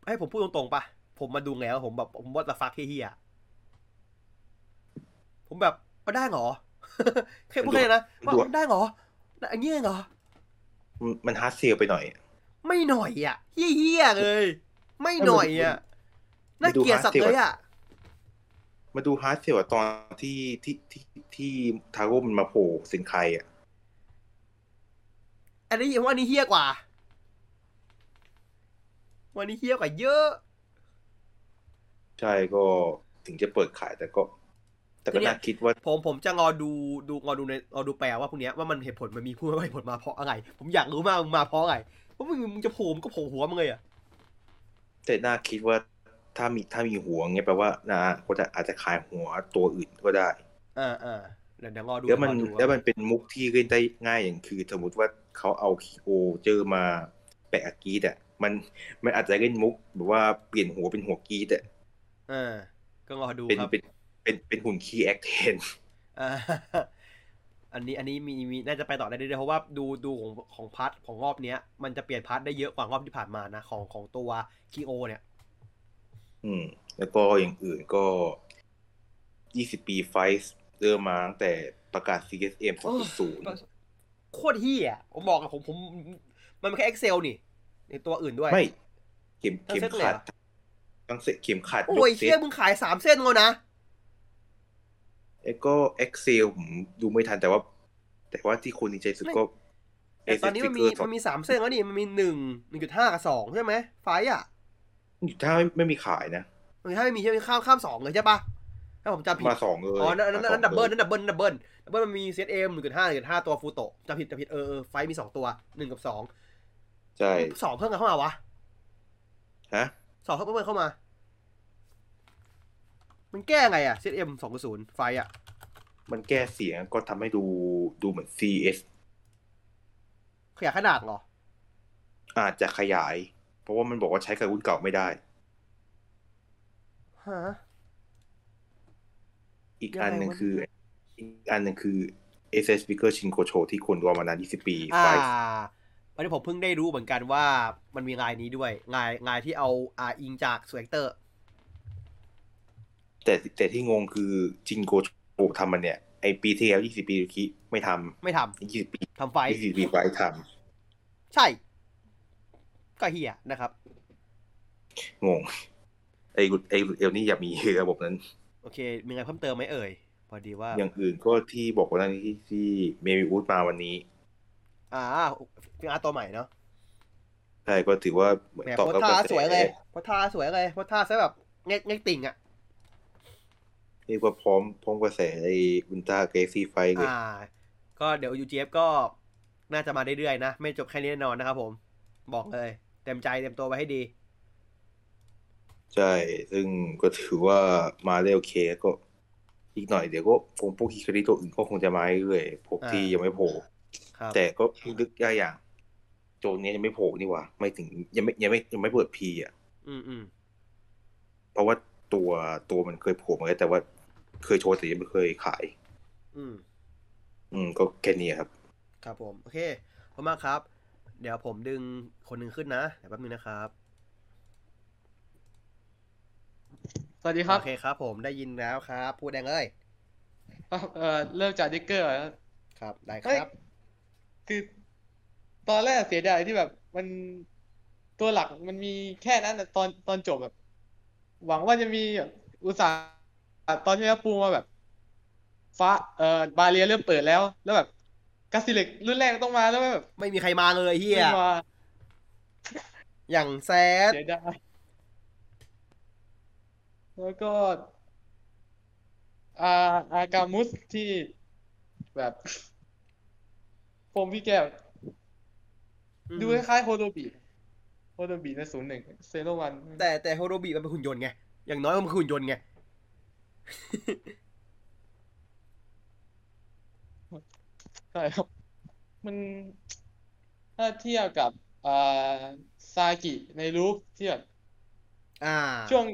ให้ผมพูดตรงๆปะผมมาดูแล้วผมแบบผมว่าจะ fuck เหี้ยๆผมแบบมาได้เหรอ แค่พูดแค่นี้นะว่ามันได้เหรออันนี้เหรอมันมัน hard sell ไปหน่อย ไม่หน่อยอะเหี้ยๆเลย ไม่หน่อยอะมัน่านดูเกลียดสัตว์เลยอะมาดู hard sell ตอนที่ที่ที่ที่ทาโร่มันมาโผล่สินใครอะ อันนี้ผมว่าอันนี้เฮี้ยกว่า วันนี้เฮี้ยกว่าเยอะ ใช่ก็ถึงจะเปิดขายแต่ก็ แต่ก็ทีเนี้ยน่าคิดว่าผมผมจะงอดูดูงอดูในงอดูแปลว่าพวกเนี้ยว่ามันเหตุผลมันมีพูดว่าเหตุผลมาเพราะอะไร ผมอยากรู้มากมึงมาเพราะอะไรเพราะมึงมึงจะโผล่มึงก็โผล่หัวมึงเลยอะแต่น่าคิดว่าถ้ามีถ้ามีหัวเงี้ยแปลว่านะก็จะอาจจะขายหัวตัวอื่นก็ได้อ่าอ่าเดี๋ยวเดี๋ยวงอดูแล้วมันงอดูแล้วมันเป็นมุกที่เล่นได้ง่ายอย่างคือ สมมติว่าเขาเอาคีโอเจอมาแปะกับกรีดอะมันมันอาจจะเล่นมุกแบบว่าเปลี่ยนหัวเป็นหัวกรีดอะอ่าก็งอดูเป็นครับเป็น เป็นเป็นหุ่นคีแอคเทนอ่าอันนี้อันนี้มีมีน่าจะไปต่อได้เรื่อยๆเพราะว่าดูดูของของพาร์ทของรอบเนี้ย มันจะเปลี่ยนพาร์ทได้เยอะกว่ารอบที่ผ่านมานะ ของของตัวคีโอเนี่ย อืม แล้วก็อย่างอื่นก็20ปีไฟส์เริ่มมาตั้งแต่ประกาศ CSM 2.0โคตรเฮียผมบอกอะผมผม มันเป็นแค่ Excel นี่ ในตัวอื่นด้วย ไม่ เข็มทั้งเข็มเซ็ตเลยขัดเหรอตั้งเซ็ตเข็มขัดโอ้ยยกเซ็เฮียตมึงขายสามเส้นแล้วนะ แล้วก็ Excel ผมดูไม่ทันแต่ว่า แต่ว่าที่คนดีใจสุดก็แต่ตอนนี้มันมี Figure มันมีสามเส้นแล้วนี่มันมีหนึ่งหนึ่งจุดห้ากับสองใช่ไหมไฟล์อะถ้าไม่ไม่มีขายนะหนึ่งถ้าไม่มีใช่ไหมข้ามข้ามสองเลยใช่ปะถ้าผมจำผิดมาสองเลยอ๋อนั่นนั่นมาสนั่องนดับเบิลลยนั่นดับเบิลดับเบิลดับเบิลมันมีเซตเอ็มหนึ่งจุดห้าหนึ่งจุดห้าตัวฟูโตะจำผิดจำผิดเออเออไฟล์มีสองตัวหนึ่งกับสองใช่สองเพิ่มกันเข้ามาวะฮะสองเพิ่มเพิ่มเข้ามา มันแก้ไงอะเซตเอ็มสองศูนย์ไฟล์อะมันแก้เสียงก็ทำให้ดูดูเหมือน CS ขยายขนาดเหรอ อาจจะขยาย เพราะว่ามันบอกว่าใช้กับรุ่นเก่าไม่ได้ ฮะ อีกยังไงอันหนึ่งวะคือ อีกอันหนึ่งคือ SS Speaker Shinkocho ที่คนรอมานาน 20 ปีอ่าไฟวันนี้ผมเพิ่งได้รู้เหมือนกันว่ามันมีงานนี้ด้วย งานงานที่เอาอ่าอิงจากสเวกเตอร์ แต่แต่ที่งงคือจินโกโชทำมันเนี่ยไอปีที่แล้ว20ปีคิไม่ทไม่ทำำ20ปีทำไฟล์20ปีไฟทใช่ ก็เฮียนะครับำงงไอไอเอลนี่อยากมีระบบนั้น โอเค มีอะไรเพิ่มเติมไหมเอ่ย พอดีว่า อย่างอื่นก็ที่บอกว่านั่นที่ที่เมวิวูดมาวันนี้ อ่าฟิงอาร์ตัวใหม่เนาะใช่ก็ถือว่าเหมือนแหมตอบโพสรับท่ากระแสสวยเลยโพสท่าสวยเลยโพสท่าซะแบบเงกเงกติ่งอะ เรียกว่าพร้อมพร้อมกระแสไออุลตราเกซี่ไฟเลยอ่า ก็เดี๋ยว UGF ก็น่าจะมาเรื่อยๆนะ ไม่จบแค่นี้แน่นอนนะครับผม บอกเลย เต็มใจเต็มตัวไว้ให้ดี ใช่ ซึ่งก็ถือว่ามาได้โอเคก็อีกหน่อยเดี๋ยวก็คงพวกฮิคาริตัวอื่นก็คงจะมาเรื่อยๆพวกที่อ่ายัยังไม่โผล่ครับแต่ก็ลึกได้อย่าง โจนเนี้ยยังไม่โผล่นี่หว่า ไม่ถึงยังไม่ยังไม่ยังไม่เปิดพีอะ อืมอืมเพราะว่าตัวตัวมันเคยโผล่มาแล้วแต่ว่า เคยโชว์แต่ยังไม่เคยขาย อืม อืม ก็แค่นี้ครับ ครับผม โอเคขอบคุณมากครับ เดี๋ยวผมดึงคนหนึ่งขึ้นนะเดี๋ยวแป๊บนึงนะครับ สวัสดีครับ โอเคครับ ผมได้ยินแล้วครับ พูดแดงเลยเอ่อเริ่มจากดิกเกอร์ก่อนนะครับ ได้คเฮ้ย รับ คือตอนแรกเสียดายที่แบบ มันตัวหลักมันมีแค่นั้นนะตอนตอนจบแบบ หวังว่าจะมีแบบอุตส่าห์ ตอนที่แล้วปูมาแบบ ฟ้าเอ่อบาเรียเริ่มเปิดแล้ว แล้วแบบกาซิเล็กรุ่นแรกต้องมาแล้วแบบ ไม่มีใครมาเลยเฮียไม่มาอย่างแซดเสียดายแล้วก็อาอากามุสที่แบบผมพี่แก้วดูคล้ายๆโฮโดบิโฮโดบิในศูนย์หนึ่งเซโรวันแต่แต่โฮโรบิมันเป็นหุ่นยนต์ไง อย่างน้อยมันเป็นหุ่นยนต์ไง ใช่ครับ มันถ้าเทียบกับอ่าซากิในรูปที่แบบอ่าช่วง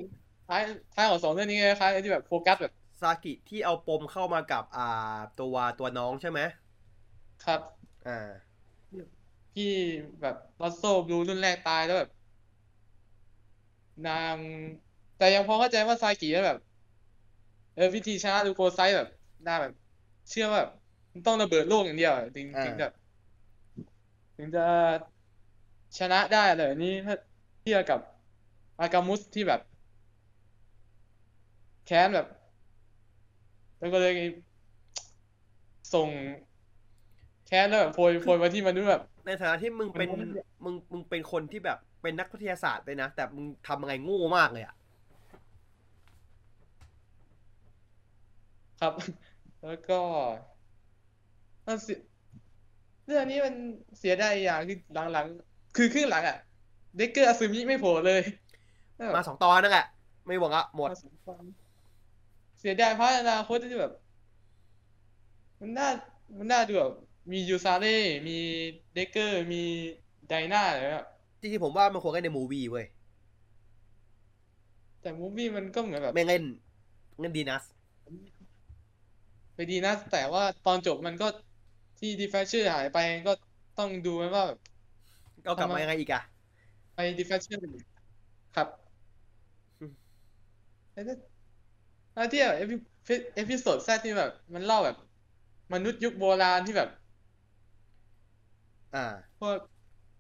ท้ายท้ายของสองเรื่องนี้คล้ายๆที่แบบโฟกัสแบบซากิที่เอาปมเข้ามากับอ่าตัวตัวน้องใช่ไหมครับ อ่าที่แบบลอสโซบลูรุ่นแรกตายแล้วแบบ นาง แต่ยังพอเข้าใจว่าซากิแล้วแบบ เออวิธีชนะลูโกไซต์แบบนางแบบ เชื่อว่าแบบมันต้องระเบิดโลกอย่างเดียวอะถึงอ่า ถึงแบบถึงจะชนะได้อะไรแบบนี้ถ้าเทียบกับอากามุสที่แบบ แค้นแบบ แล้วก็เลยส่ง แค้นแล้วแบบโพยโพยมาที่มนุษย์แบบ ในฐานะที่มึงเป็นมันก็ไม่มึงมึงเป็นคนที่แบบเป็นนักวิทยาศาสตร์เลยนะ แต่มึงทำยังไงโง่มากเลยอะ ครับ แล้วก็มันเสียเรื่องนี้มันเสียดายอย่างคือหลังๆ คือครึ่งหลังอะ เด็กเกอร์อาซึมิไม่โผล่เลย มาสองตอนนั่นแหละ ไม่หวังอะหมดมาสองตอนเสียดายเพราะอนาคตที่แบบ มันน่า มันน่าดูแบบมียูซาเร่ มีเด็กเกอร์ มีไดนาอะไรแบบจริงๆผมว่ามันควรเล่นในมูวี่เว้ย แต่ movie มันก็เหมือนแบบ แม่งเล่นเล่นดีนัส ไปดีนะ แต่ว่าตอนจบมันก็ที่ดีแฟลชเชอร์หายไปก็ต้องดูไหมว่าแบบก็กลับมายังไงอีกอะไปดีแฟลชเชอร์ครับอืมแล้วถ้าถ้าเทียบ epi episode แรกที่แบบ มันเล่าแบบ มนุษย์ยุคโบราณที่แบบ อ่าพวก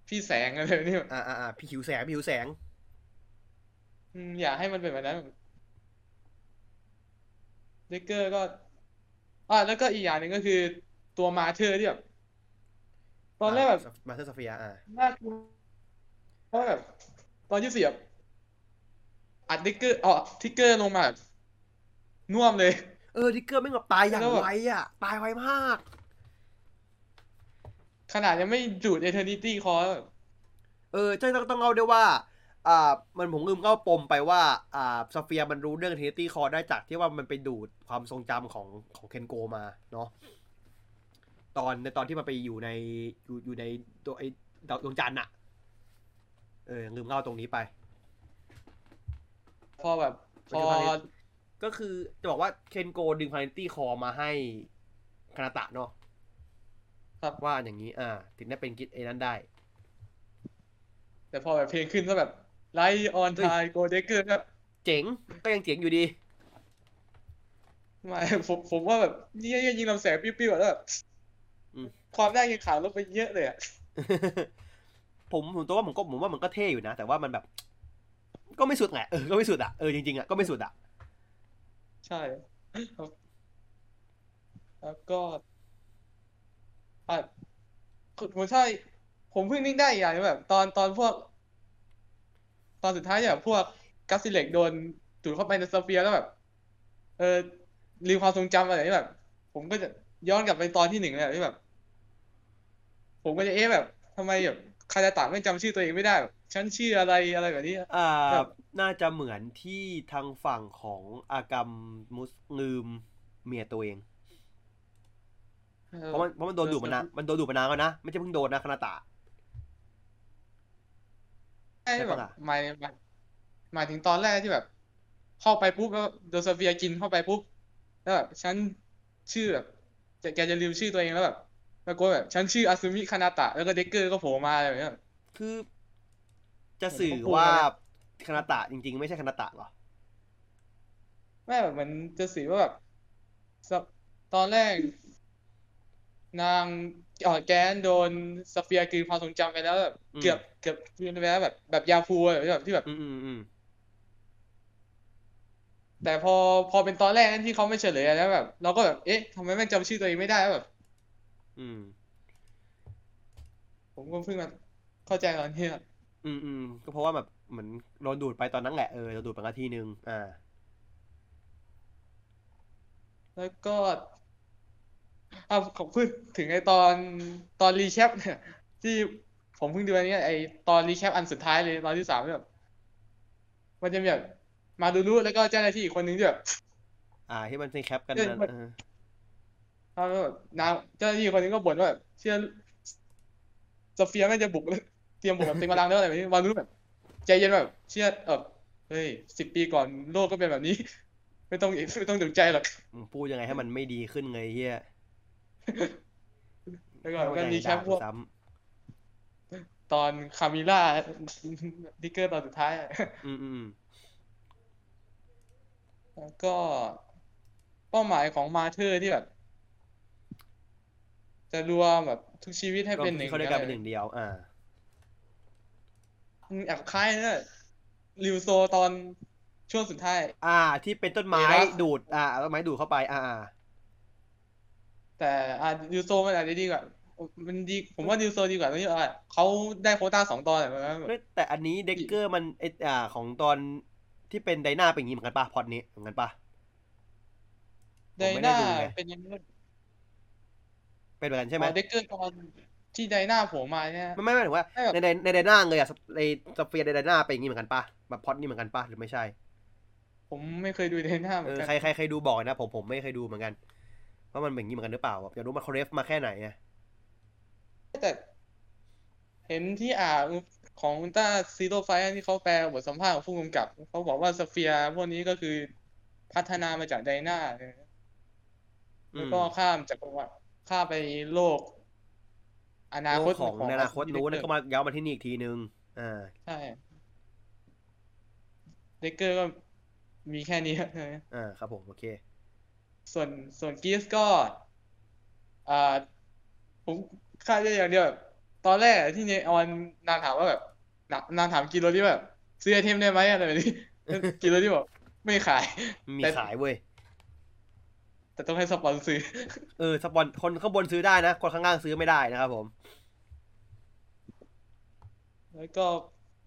พี่แสงอะไรแบบนี่อ่าอ่าอ่าพี่หิวแสงพี่หิวแสงอืมอยากให้มันเป็นแบบนั้นเดกเกอร์ก็ อ่าแล้วก็อีกอย่างหนึ่งก็คือตัวมาเธอร์ที่แบบตอนแรกแบบมาเธอร์โซเฟียอ่าน่ากลัวเพราะแบบ ตอนที่เสียบอัดทิกเกอร์อ๋อทิกเกอร์ลงมาแบบน่วมเลย เออทิกเกอร์แม่งแบบตายอย่างแล้วแบบไวอะตายไวมาก ขนาดยังไม่ดูด Eternity Core เออต้องต้องต้องเล่าด้วยว่า อ่ามันผมลืมเล่าปมไปว่าอ่าสเฟียร์มันรู้เรื่อง Eternity Core ได้จากที่ว่ามันไปดูดความทรงจำของของเคนโกมาเนาะตอนในตอนที่มันไปอยู่ในอยู่อยู่ในตัวไอ้ดาวดวงจันทร์อะเออลืมเล่าตรงนี้ไป พอแบบพอก็คือจะบอกว่าเคนโกดึง Eternity Core มาให้คานาตะเนาะครับว่าอย่างนี้ อ่า ถึงได้เป็นกิจเอนั้นได้ แต่พอแบบเพลงขึ้นก็แบบ ไลท์ออนไทโกเดเกอร์ก็เจ๋งก็ยังเจ๋งอยู่ดีไม่ผมผมว่าแบบนี่ยังยิงลำแสงปิ้วๆแล้วแบบอืมความได้ยังขาวลดไปเยอะเลยอะผมผมตัวว่าผมก็ผมว่ามันก็เท่อยู่นะ แต่ว่ามันแบบ ก็ไม่สุดแหละเออก็ไม่สุดอะเออจริงๆอะก็ไม่สุดอะใช่ครับแล้วก็อะผมใช่ผมเพิ่งนึกได้อีกอย่างหนึ่งแบบ ตอนตอนพวก ตอนสุดท้ายเนี่ยพวกกัสซิเล็กโดนดูดเข้าไปในสเฟียร์แล้วแบบ เออลืมความทรงจำอะไรที่แบบ ผมก็จะย้อนกลับไปตอนที่หนึ่งเลยอะที่แบบ ผมก็จะเอ๊ะแบบทำไมแบบคาราตะไม่จำชื่อตัวเองไม่ได้แบบฉันชื่ออะไรอะไรแบบนี้อ่าครับน่าจะเหมือนที่ทางฝั่งของอากรรมมุสลืมเมียตัวเองเพราะมันเพราะมันโดนดูดมานานมันโดนดูดมานานแล้วนะไม่ใช่เพิ่งโดนนะคานาตะ ใช่ใช่แบปะบล่ะหมายหมายหมายถึงตอนแรกที่แบบ เข้าไปปุ๊บแล้วโดนสเฟียร์กินเข้าไปปุ๊บแล้วแบบฉันชื่อแบบจะแกจะลืมชื่อตัวเองแล้วแบบตะโกนแบบฉันชื่ออาสึมิคานาตะแล้วก็เด็กเกอร์ก็โผล่มาอะไรแบบเนี้ยคือ จะสื่อเหมือนเขาพูดว่ามาเลยคานาตะจริง ๆ ไม่ใช่คานาตะเหรอไม่แบบมันจะสื่อว่าแบบสะตอนแรก นางเออแกนโดนสเฟียร์กลืนความทรงจำไปแล้วแบบอืมเกือบเกือบกลืนไปแล้วแบบแบบยาฟูอะแบบที่แบบอืมอืมอืมแต่พอพอเป็นตอนแรกนั้นที่เขาไม่เฉลยแล้วแบบ เราก็แบบเอ๊ะทำไมแม่งจำชื่อตัวเองไม่ได้วะแบบ อืม ผมก็เพิ่งมาเข้าใจตอนนี้อะอืมอืมก็เพราะว่าแบบเหมือนโดนดูดไปตอนนั้นแหละเออโดนดูดไปนาทีนึงอ่า แล้วก็อะผมพูดถึงไอตอนตอน recap เนี่ยที่ ผมเพิ่งดูอันนี้ไอตอน recap อันสุดท้ายเลยตอนที่สามแบบมันจะมีแบบมารูรูแล้วก็เจ้าหน้าที่อีกคนนึงที่แบบอ่าที่มันในแคปกันเรื่องนั้นมันเออเขาแบบนางเจ้าหน้าที่คนนึงก็บ่นว่าแบบเชื่อโซเฟียไม่งจะบุกเลยเตรียมบุกแบบเต็มกำลังแล้วอะไรแบบนี้มารู้แบบใจเย็นแบบ เชื่อเออเฮ้ยสิบปีก่อนโลกก็เป็นแบบนี้เไม่ต้องไม่ต้องตกใจหรอกมึงพูดยังไงให้มันไม่ดีขึ้นไงเฮียแล้วก็มันมีแค่พวกซ้ ตอนคามิล่าดิกเกอร์ตอนสุดท้ายอะำอืมอืมแล้วก็เป้าหมายของมาเธอร์ที่แบบ จะรวมแบบทุกชีวิตให้ก็เป็นหนึ่งเขาได้กลายเป็นหนึ่งเดียว อ่าอืมแอบคล้ายนะริวโซตอนช่วงสุดท้าย อ่า ที่เป็นต้นไม้เอรัสดูด อ่าต้นไม้ดูดเข้าไปอ่าอ่า แต่อ่าริวโซมันอาจจะดีกว่า มันดีผมว่าริวโซดีกว่าตรงที่ว่าเขาได้โควต้าสองตอนแบบนั้นเฮ้ยแต่อันนี้เด็กเกอร์มันเออ่าของตอนที่เป็นไดนาเป็นอย่างนี้เหมือนกันปะพล็อตนี้เหมือนกันปะไดผมไม่ได้นาดูไงเป็นยังไงเป็นเหมือนกันใช่ไหมอ๋อเด็กเกอร์ตอนที่ไดนาโผล่มาเนี่ยไม่ไม่ไม่ถึงว่าให้แบบในในในไดนาเลยอะในสเฟียร์ในไดนาเป็นอย่างนี้เหมือนกันปะแบบพล็อตนี้เหมือนกันปะหรือไม่ใช่ ผมไม่เคยดูไดนาเหมืเออนอกันใครใครใครดูบอกนะผมผมไม่เคยดูเหมือนกันว่ามันเป็นอย่างนี้เหมือนกันหรือเปล่าแบบอยากรู้มันเขา ref มาแค่ไหนอะ แต่ เห็นที่อ่านของอุลตร้าซีโร่ไฟที่เขาแปลบทสัมภาษณ์ของผู้กำกับ เขาบอกว่าสเฟียร์พวกนี้ก็คือพัฒนามาจากไดนาแล้วก็ข้ามจักรวาลข้ามไปโลก อนาคตโลกของในอนาคตนู้นแล้วก็มาย้อนมาที่นี่อีกทีนึงอ่าใช่เด็กเกอร์ก็มีแค่นี้ใช่ไหมอ่าครับผม โอเค ส่วนส่วนกีสก็อ่าผม คาดได้อย่างเดียวแบบตอนแรกที่เนออนนางถามว่าแบบนางนางถามกิโรที่แบบซื้อ item ได้ไหมอะไรแบบนี้กิโรที่บอกไม่ขายมีแต่ขายเว้ยแต่ต้องให้ spon ซื้อเออ spon คนข้างบนซื้อได้นะ คนข้างล่างซื้อไม่ได้นะครับผม แล้วก็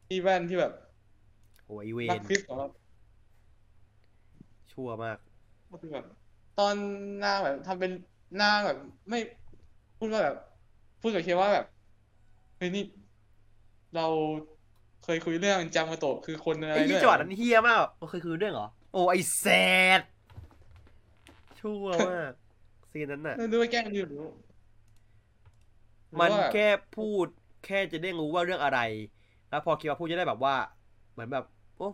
พี่แว่นที่แบบโอ้ยเวนักนคลิปของเราชั่วมากก็คือแบบตอนนางแบบทำเป็นนางแบบ ไม่พูดว่าแบบ พูดกับเคว่าแบบเฮ้ยนี่ เราเคยคุยเรื่องจามาโตะคือคนอะไรไอ้ด้ยี่วยจังหวัดนั้นเฮี้ยมากมันเคยคือเรื่องเหรอ โอ้ไอแซดชั่วมากซีนนั้นน่ะไม่รู้ว่าแกล้งดูหรือมันหรือว่าแค่พูดแค่จะได้รู้ว่าเรื่องอะไร แล้วพอคิดว่าพูดจะได้แบบว่า เหมือนแบบ โอ้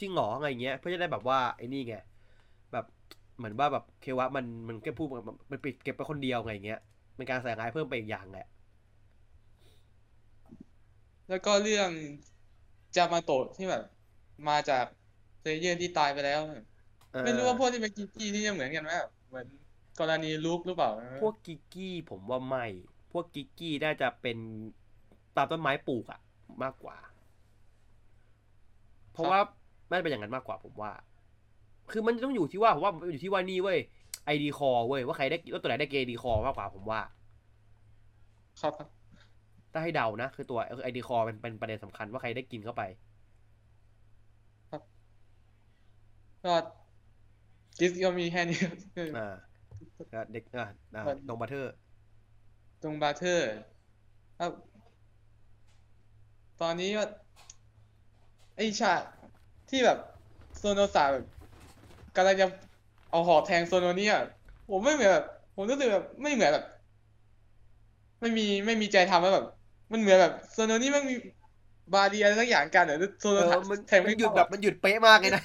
จริงเหรออะไรเงี้ย เพื่อจะได้แบบว่าไอ้นี่ไงแบบเหมือนว่าแบบเคว่ามันมันแค่พูดมันมันปิดเก็บไปคนเดียวไงเงี้ย เป็นการใส่ร้ายเพิ่มไปอีกอย่างแหละแล้วก็เรื่องจามาโตะที่แบบ มาจาก player ที่ตายไปแล้วเออไม่รู้ว่าพวกที่เป็นกิกกี้นี่จะเหมือนกันไหมแบบเหมือนกรณีลุกหรือเปล่า พวกกิกกี้ผมว่าไม่ พวกกิกกี้น่าจะเป็นตามต้นไม้ปลูกอะมากกว่า เพราะว่าน่าจะเป็นอย่างนั้นมากกว่าผมว่า คือมันต้องอยู่ที่ว่าผมว่ามันอยู่ที่ว่านี่เว้ย ไอดีคอเว้ยว่าใครได้ว่าตัวไหนได้เกดีคอมากกว่าผมว่า ครับถ้าให้เดานะ คือตัวไอดีคอเป็นเป็นประเด็นสำคัญว่าใครได้กินเข้าไป ก็กิสก็มีแค่นี้อ่าก็เด็กอ่าอ่ามันดงบราเธอร์ ดงบราเธอร์ครับตอนนี้ก็ไอฉากที่แบบโซโนสาแบบกำลังจะ เอาหอกแทงโซโนเนี่ยผมไม่เหมือนแบบผมรู้สึกแบบไม่เหมือนแบบ ไม่มีไม่มีใจทำแล้วแบบ มันเหมือนแบบโซโนนี่มันมี barrier อะไรสักอย่างกันเหรอโซเอโนอมันแทงมัไม่นหยุดเข้าแบบมันหยุดเป๊ะมากเลยนะ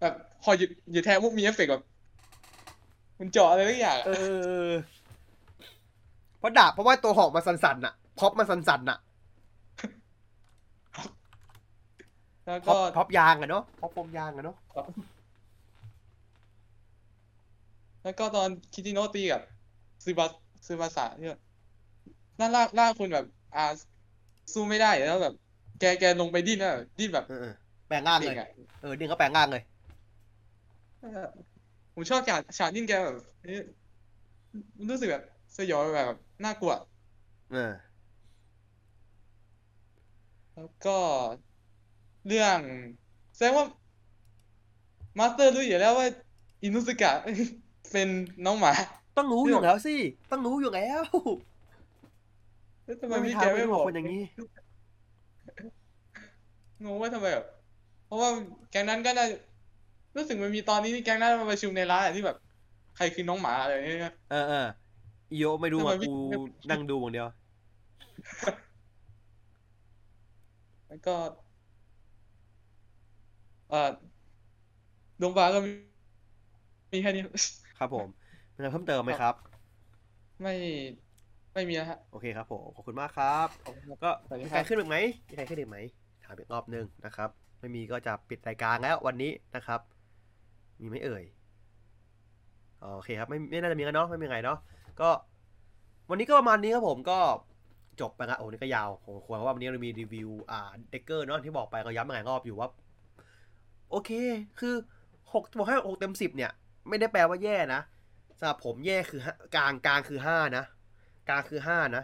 แบบพอหยุดหยุดแทงมุกมีเอฟเฟกต์แบบมันเจาะอะไรสักอย่างอะ เออ เพราะดาบเพราะว่าตัวหอกมันสั่นๆน่ะ prop มันสั่นๆน่ะ แล้วพร็อก็ปพร็อปยางอะเนาะ prop โฟมยางอะเนาะแล้วก็ตอนคิจิโนะตีกับซึบาซึบาสะเนี่ยนั่นล่างล่างคุณแบบ อ่าสู้ไม่ได้แล้วแบบ แกแกลงไปดิ้นอะดิ้นแบบเออเออแปลงร่างเลเก่ยงอะเออเด้งเขาแปลงร่างเลยเออผมชอบฉากฉากดิ้นแกแบบเอ๊ะมันรู้สึกแบบสยองแบบน่ากลัวเออแล้วก็ เรื่องแสดงว่า Master รู้อยู่แล้วว่าอินุสึกะเป็นน้องหมา ต้องรู้อยู่แล้วสิ ต้องรู้อยู่แล้วแล้วทำไมไม่มีพี่ทางแกไม่ไม่บบออกกคนอย่างนี้งงว่าทำไมแบบเพราะว่าแก๊งนั้นก็น่ารู้สึกมันมีตอนนี้ที่แก๊งนั้นมาประชุมในร้านอะที่แบบ ใครคือน้องหมาอะไรอย่างเงี้ยเออเอออีโยไม่ดูทำไมอะไม่กูไม่นั่งดูอย่างเดียวแล้วก็ เอ่อดงฟ้าก็มีมีแค่นี้ครับผมมีอะไรเพิ่มเติมไหมครับ ไม่ไม่มีนะฮะ โอเคครับผม ขอบคุณมากครับขอบคุณครับก็สวัสดีมีคใครรับขึ้นอีกไหมมีใครขึ้นอีกไหม ถามอีกรอบหนึงนะครับ ไม่มีก็จะปิดรายการแล้ววันนี้นะครับ มีไหมเอ่ยอ๋อโอเคครับ ไม่ไม่น่าจะมีกันเนาะ ไม่มีไงเนาะ ก็ วันนี้ก็ประมาณนี้ครับผม ก็จบไปละโอ้นี่ก็ยาวผมควรเพราะว่าวันนี้เรามีรีวิว อ่า เด็กเกอร์เนาะที่บอกไปก็ย้ำมาหลายรอบอยู่ว่า โอเค คือหกบอกให้หกเต็มสิบเนี่ย ไม่ได้แปลว่าแย่นะสำหรับผมแย่คือกลางกลางคือห้านะกลางคือห้านะ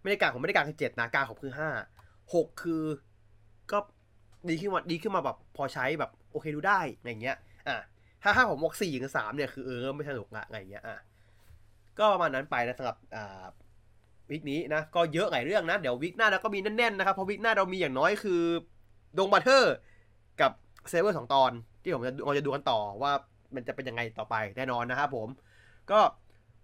ไม่ได้กลางผมไม่ได้กลางคือเจ็ดนะกลางผมคือห้าหกคือก็ดีขึ้นมาดีขึ้นมาแบบพอใช้แบบโอเคดูได้อะไรเงี้ย อะถ้าห้าผมบอกสี่กับสามเนี่ยคือเออไม่สนุกละอะไรเงี้ยอะก็ประมาณนั้นไปนะสำหรับอ่าวิกนี้นะก็เยอะหลายเรื่องนะ เดี๋ยววิกหน้าเราก็มีแน่นๆนะครับเพราะวิกหน้าเรามีอย่างน้อยคือดงบราเธอร์กับ เซเวอร์สองตอนที่ผมจะเราจะดูกันต่อว่ามันจะเป็นยังไงต่อไปแน่นอนนะครับผม ก็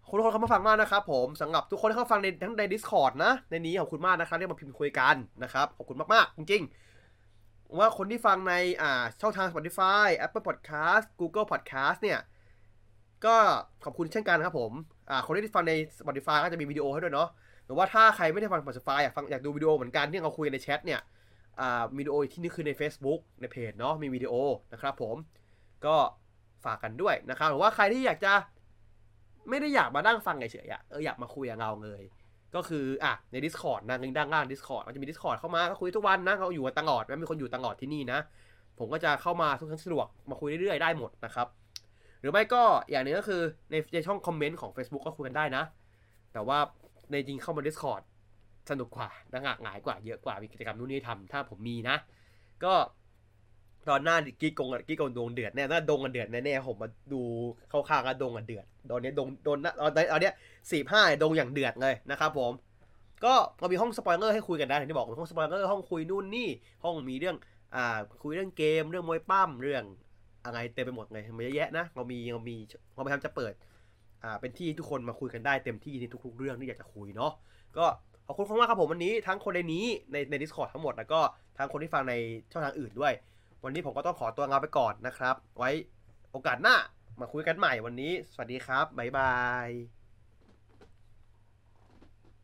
ขอบคุณทุกคนเข้ามาฟังมากนะครับผมสำหรับทุกคนที่เข้าฟังในทั้งใน Discord นะ ในนี้ขอบคุณมากนะครับที่มาพิมพ์คุยกันนะครับขอบคุณมากๆ จริงๆ ว่าคนที่ฟังในอ่าช่องทาง Spotify Apple Podcast Google Podcast เนี่ย ก็ขอบคุณเช่นกันครับผมอ่าคนที่ฟังใน Spotify ก็จะมีวิดีโอให้ด้วยเนาะหรือว่าถ้าใครไม่ได้ฟัง Spotify อยากฟังอยากดูวิดีโอเหมือนกันที่เราคุยในแชทเนี่ย อ่าวิดีโอที่นี่คือใน Facebook ในเพจเนาะมีวิดีโอนะครับผมก็ฝากกันด้วยนะครับหรือว่าใครที่อยากจะไม่ได้อยากมานั่งฟังเฉยๆอะเอออยากมาคุยกับเราเลย ก็คืออะใน Discord นะลิงก์ด้านล่าง Discord มันจะมี Discord เข้ามาก็คุยทุกวันนะเขาอยู่กันตลอดแล้วมีคนอยู่ตลอดที่นี่นะ ผมก็จะเข้ามาทุกครั้งสะดวกมาคุยเรื่อยๆได้หมดนะครับ หรือไม่ก็อย่างหนึ่งก็คือในในช่องคอมเมนต์ของ Facebook ก็คุยกันได้นะ แต่ว่าในจริงเข้ามา Discord สนุกกว่านะงะหงายกว่าเยอะกว่ามีกิจกรรมนู่นนี่ทำถ้าผมมีนะ ก็ตอนหน้ากี้กงกี้กงดวงเดือดแน่น่าดงกันเดือดแน่ๆผมมาดูเข้าข้างกันดงกันเดือดตอนนี้ดงโดนนะตอนนี้ตอนนี้สี่ห้าดงอย่างเดือดเลยนะครับผม ก็เรามีห้องสปอยเลอร์ให้คุยกันได้อย่างที่บอกห้องสปอยเลอร์ห้องคุยนู่นนี่ห้องมีเรื่องอ่าคุยเรื่องเกมเรื่องมวยปล้ำเรื่องอะไรเต็มไปหมดเลยมันเยอะแยะนะเรามีเรามีเราพยายามจะเปิดอ่าเป็นที่ทุกคนมาคุยกันได้เต็มที่ในทุกๆเรื่องที่อยากจะคุยเนาะก็ ขอบคุณมากครับผมวันนี้ทั้งคนในนี้ในใน Discord ทั้งหมดแล้วก็ทั้งคนที่ฟังในช่องทางอื่นด้วย วันนี้ผมก็ต้องขอตัวลาไปก่อนนะครับ ไว้โอกาสหน้ามาคุยกันใหม่วันนี้ สวัสดีครับบ๊ายบาย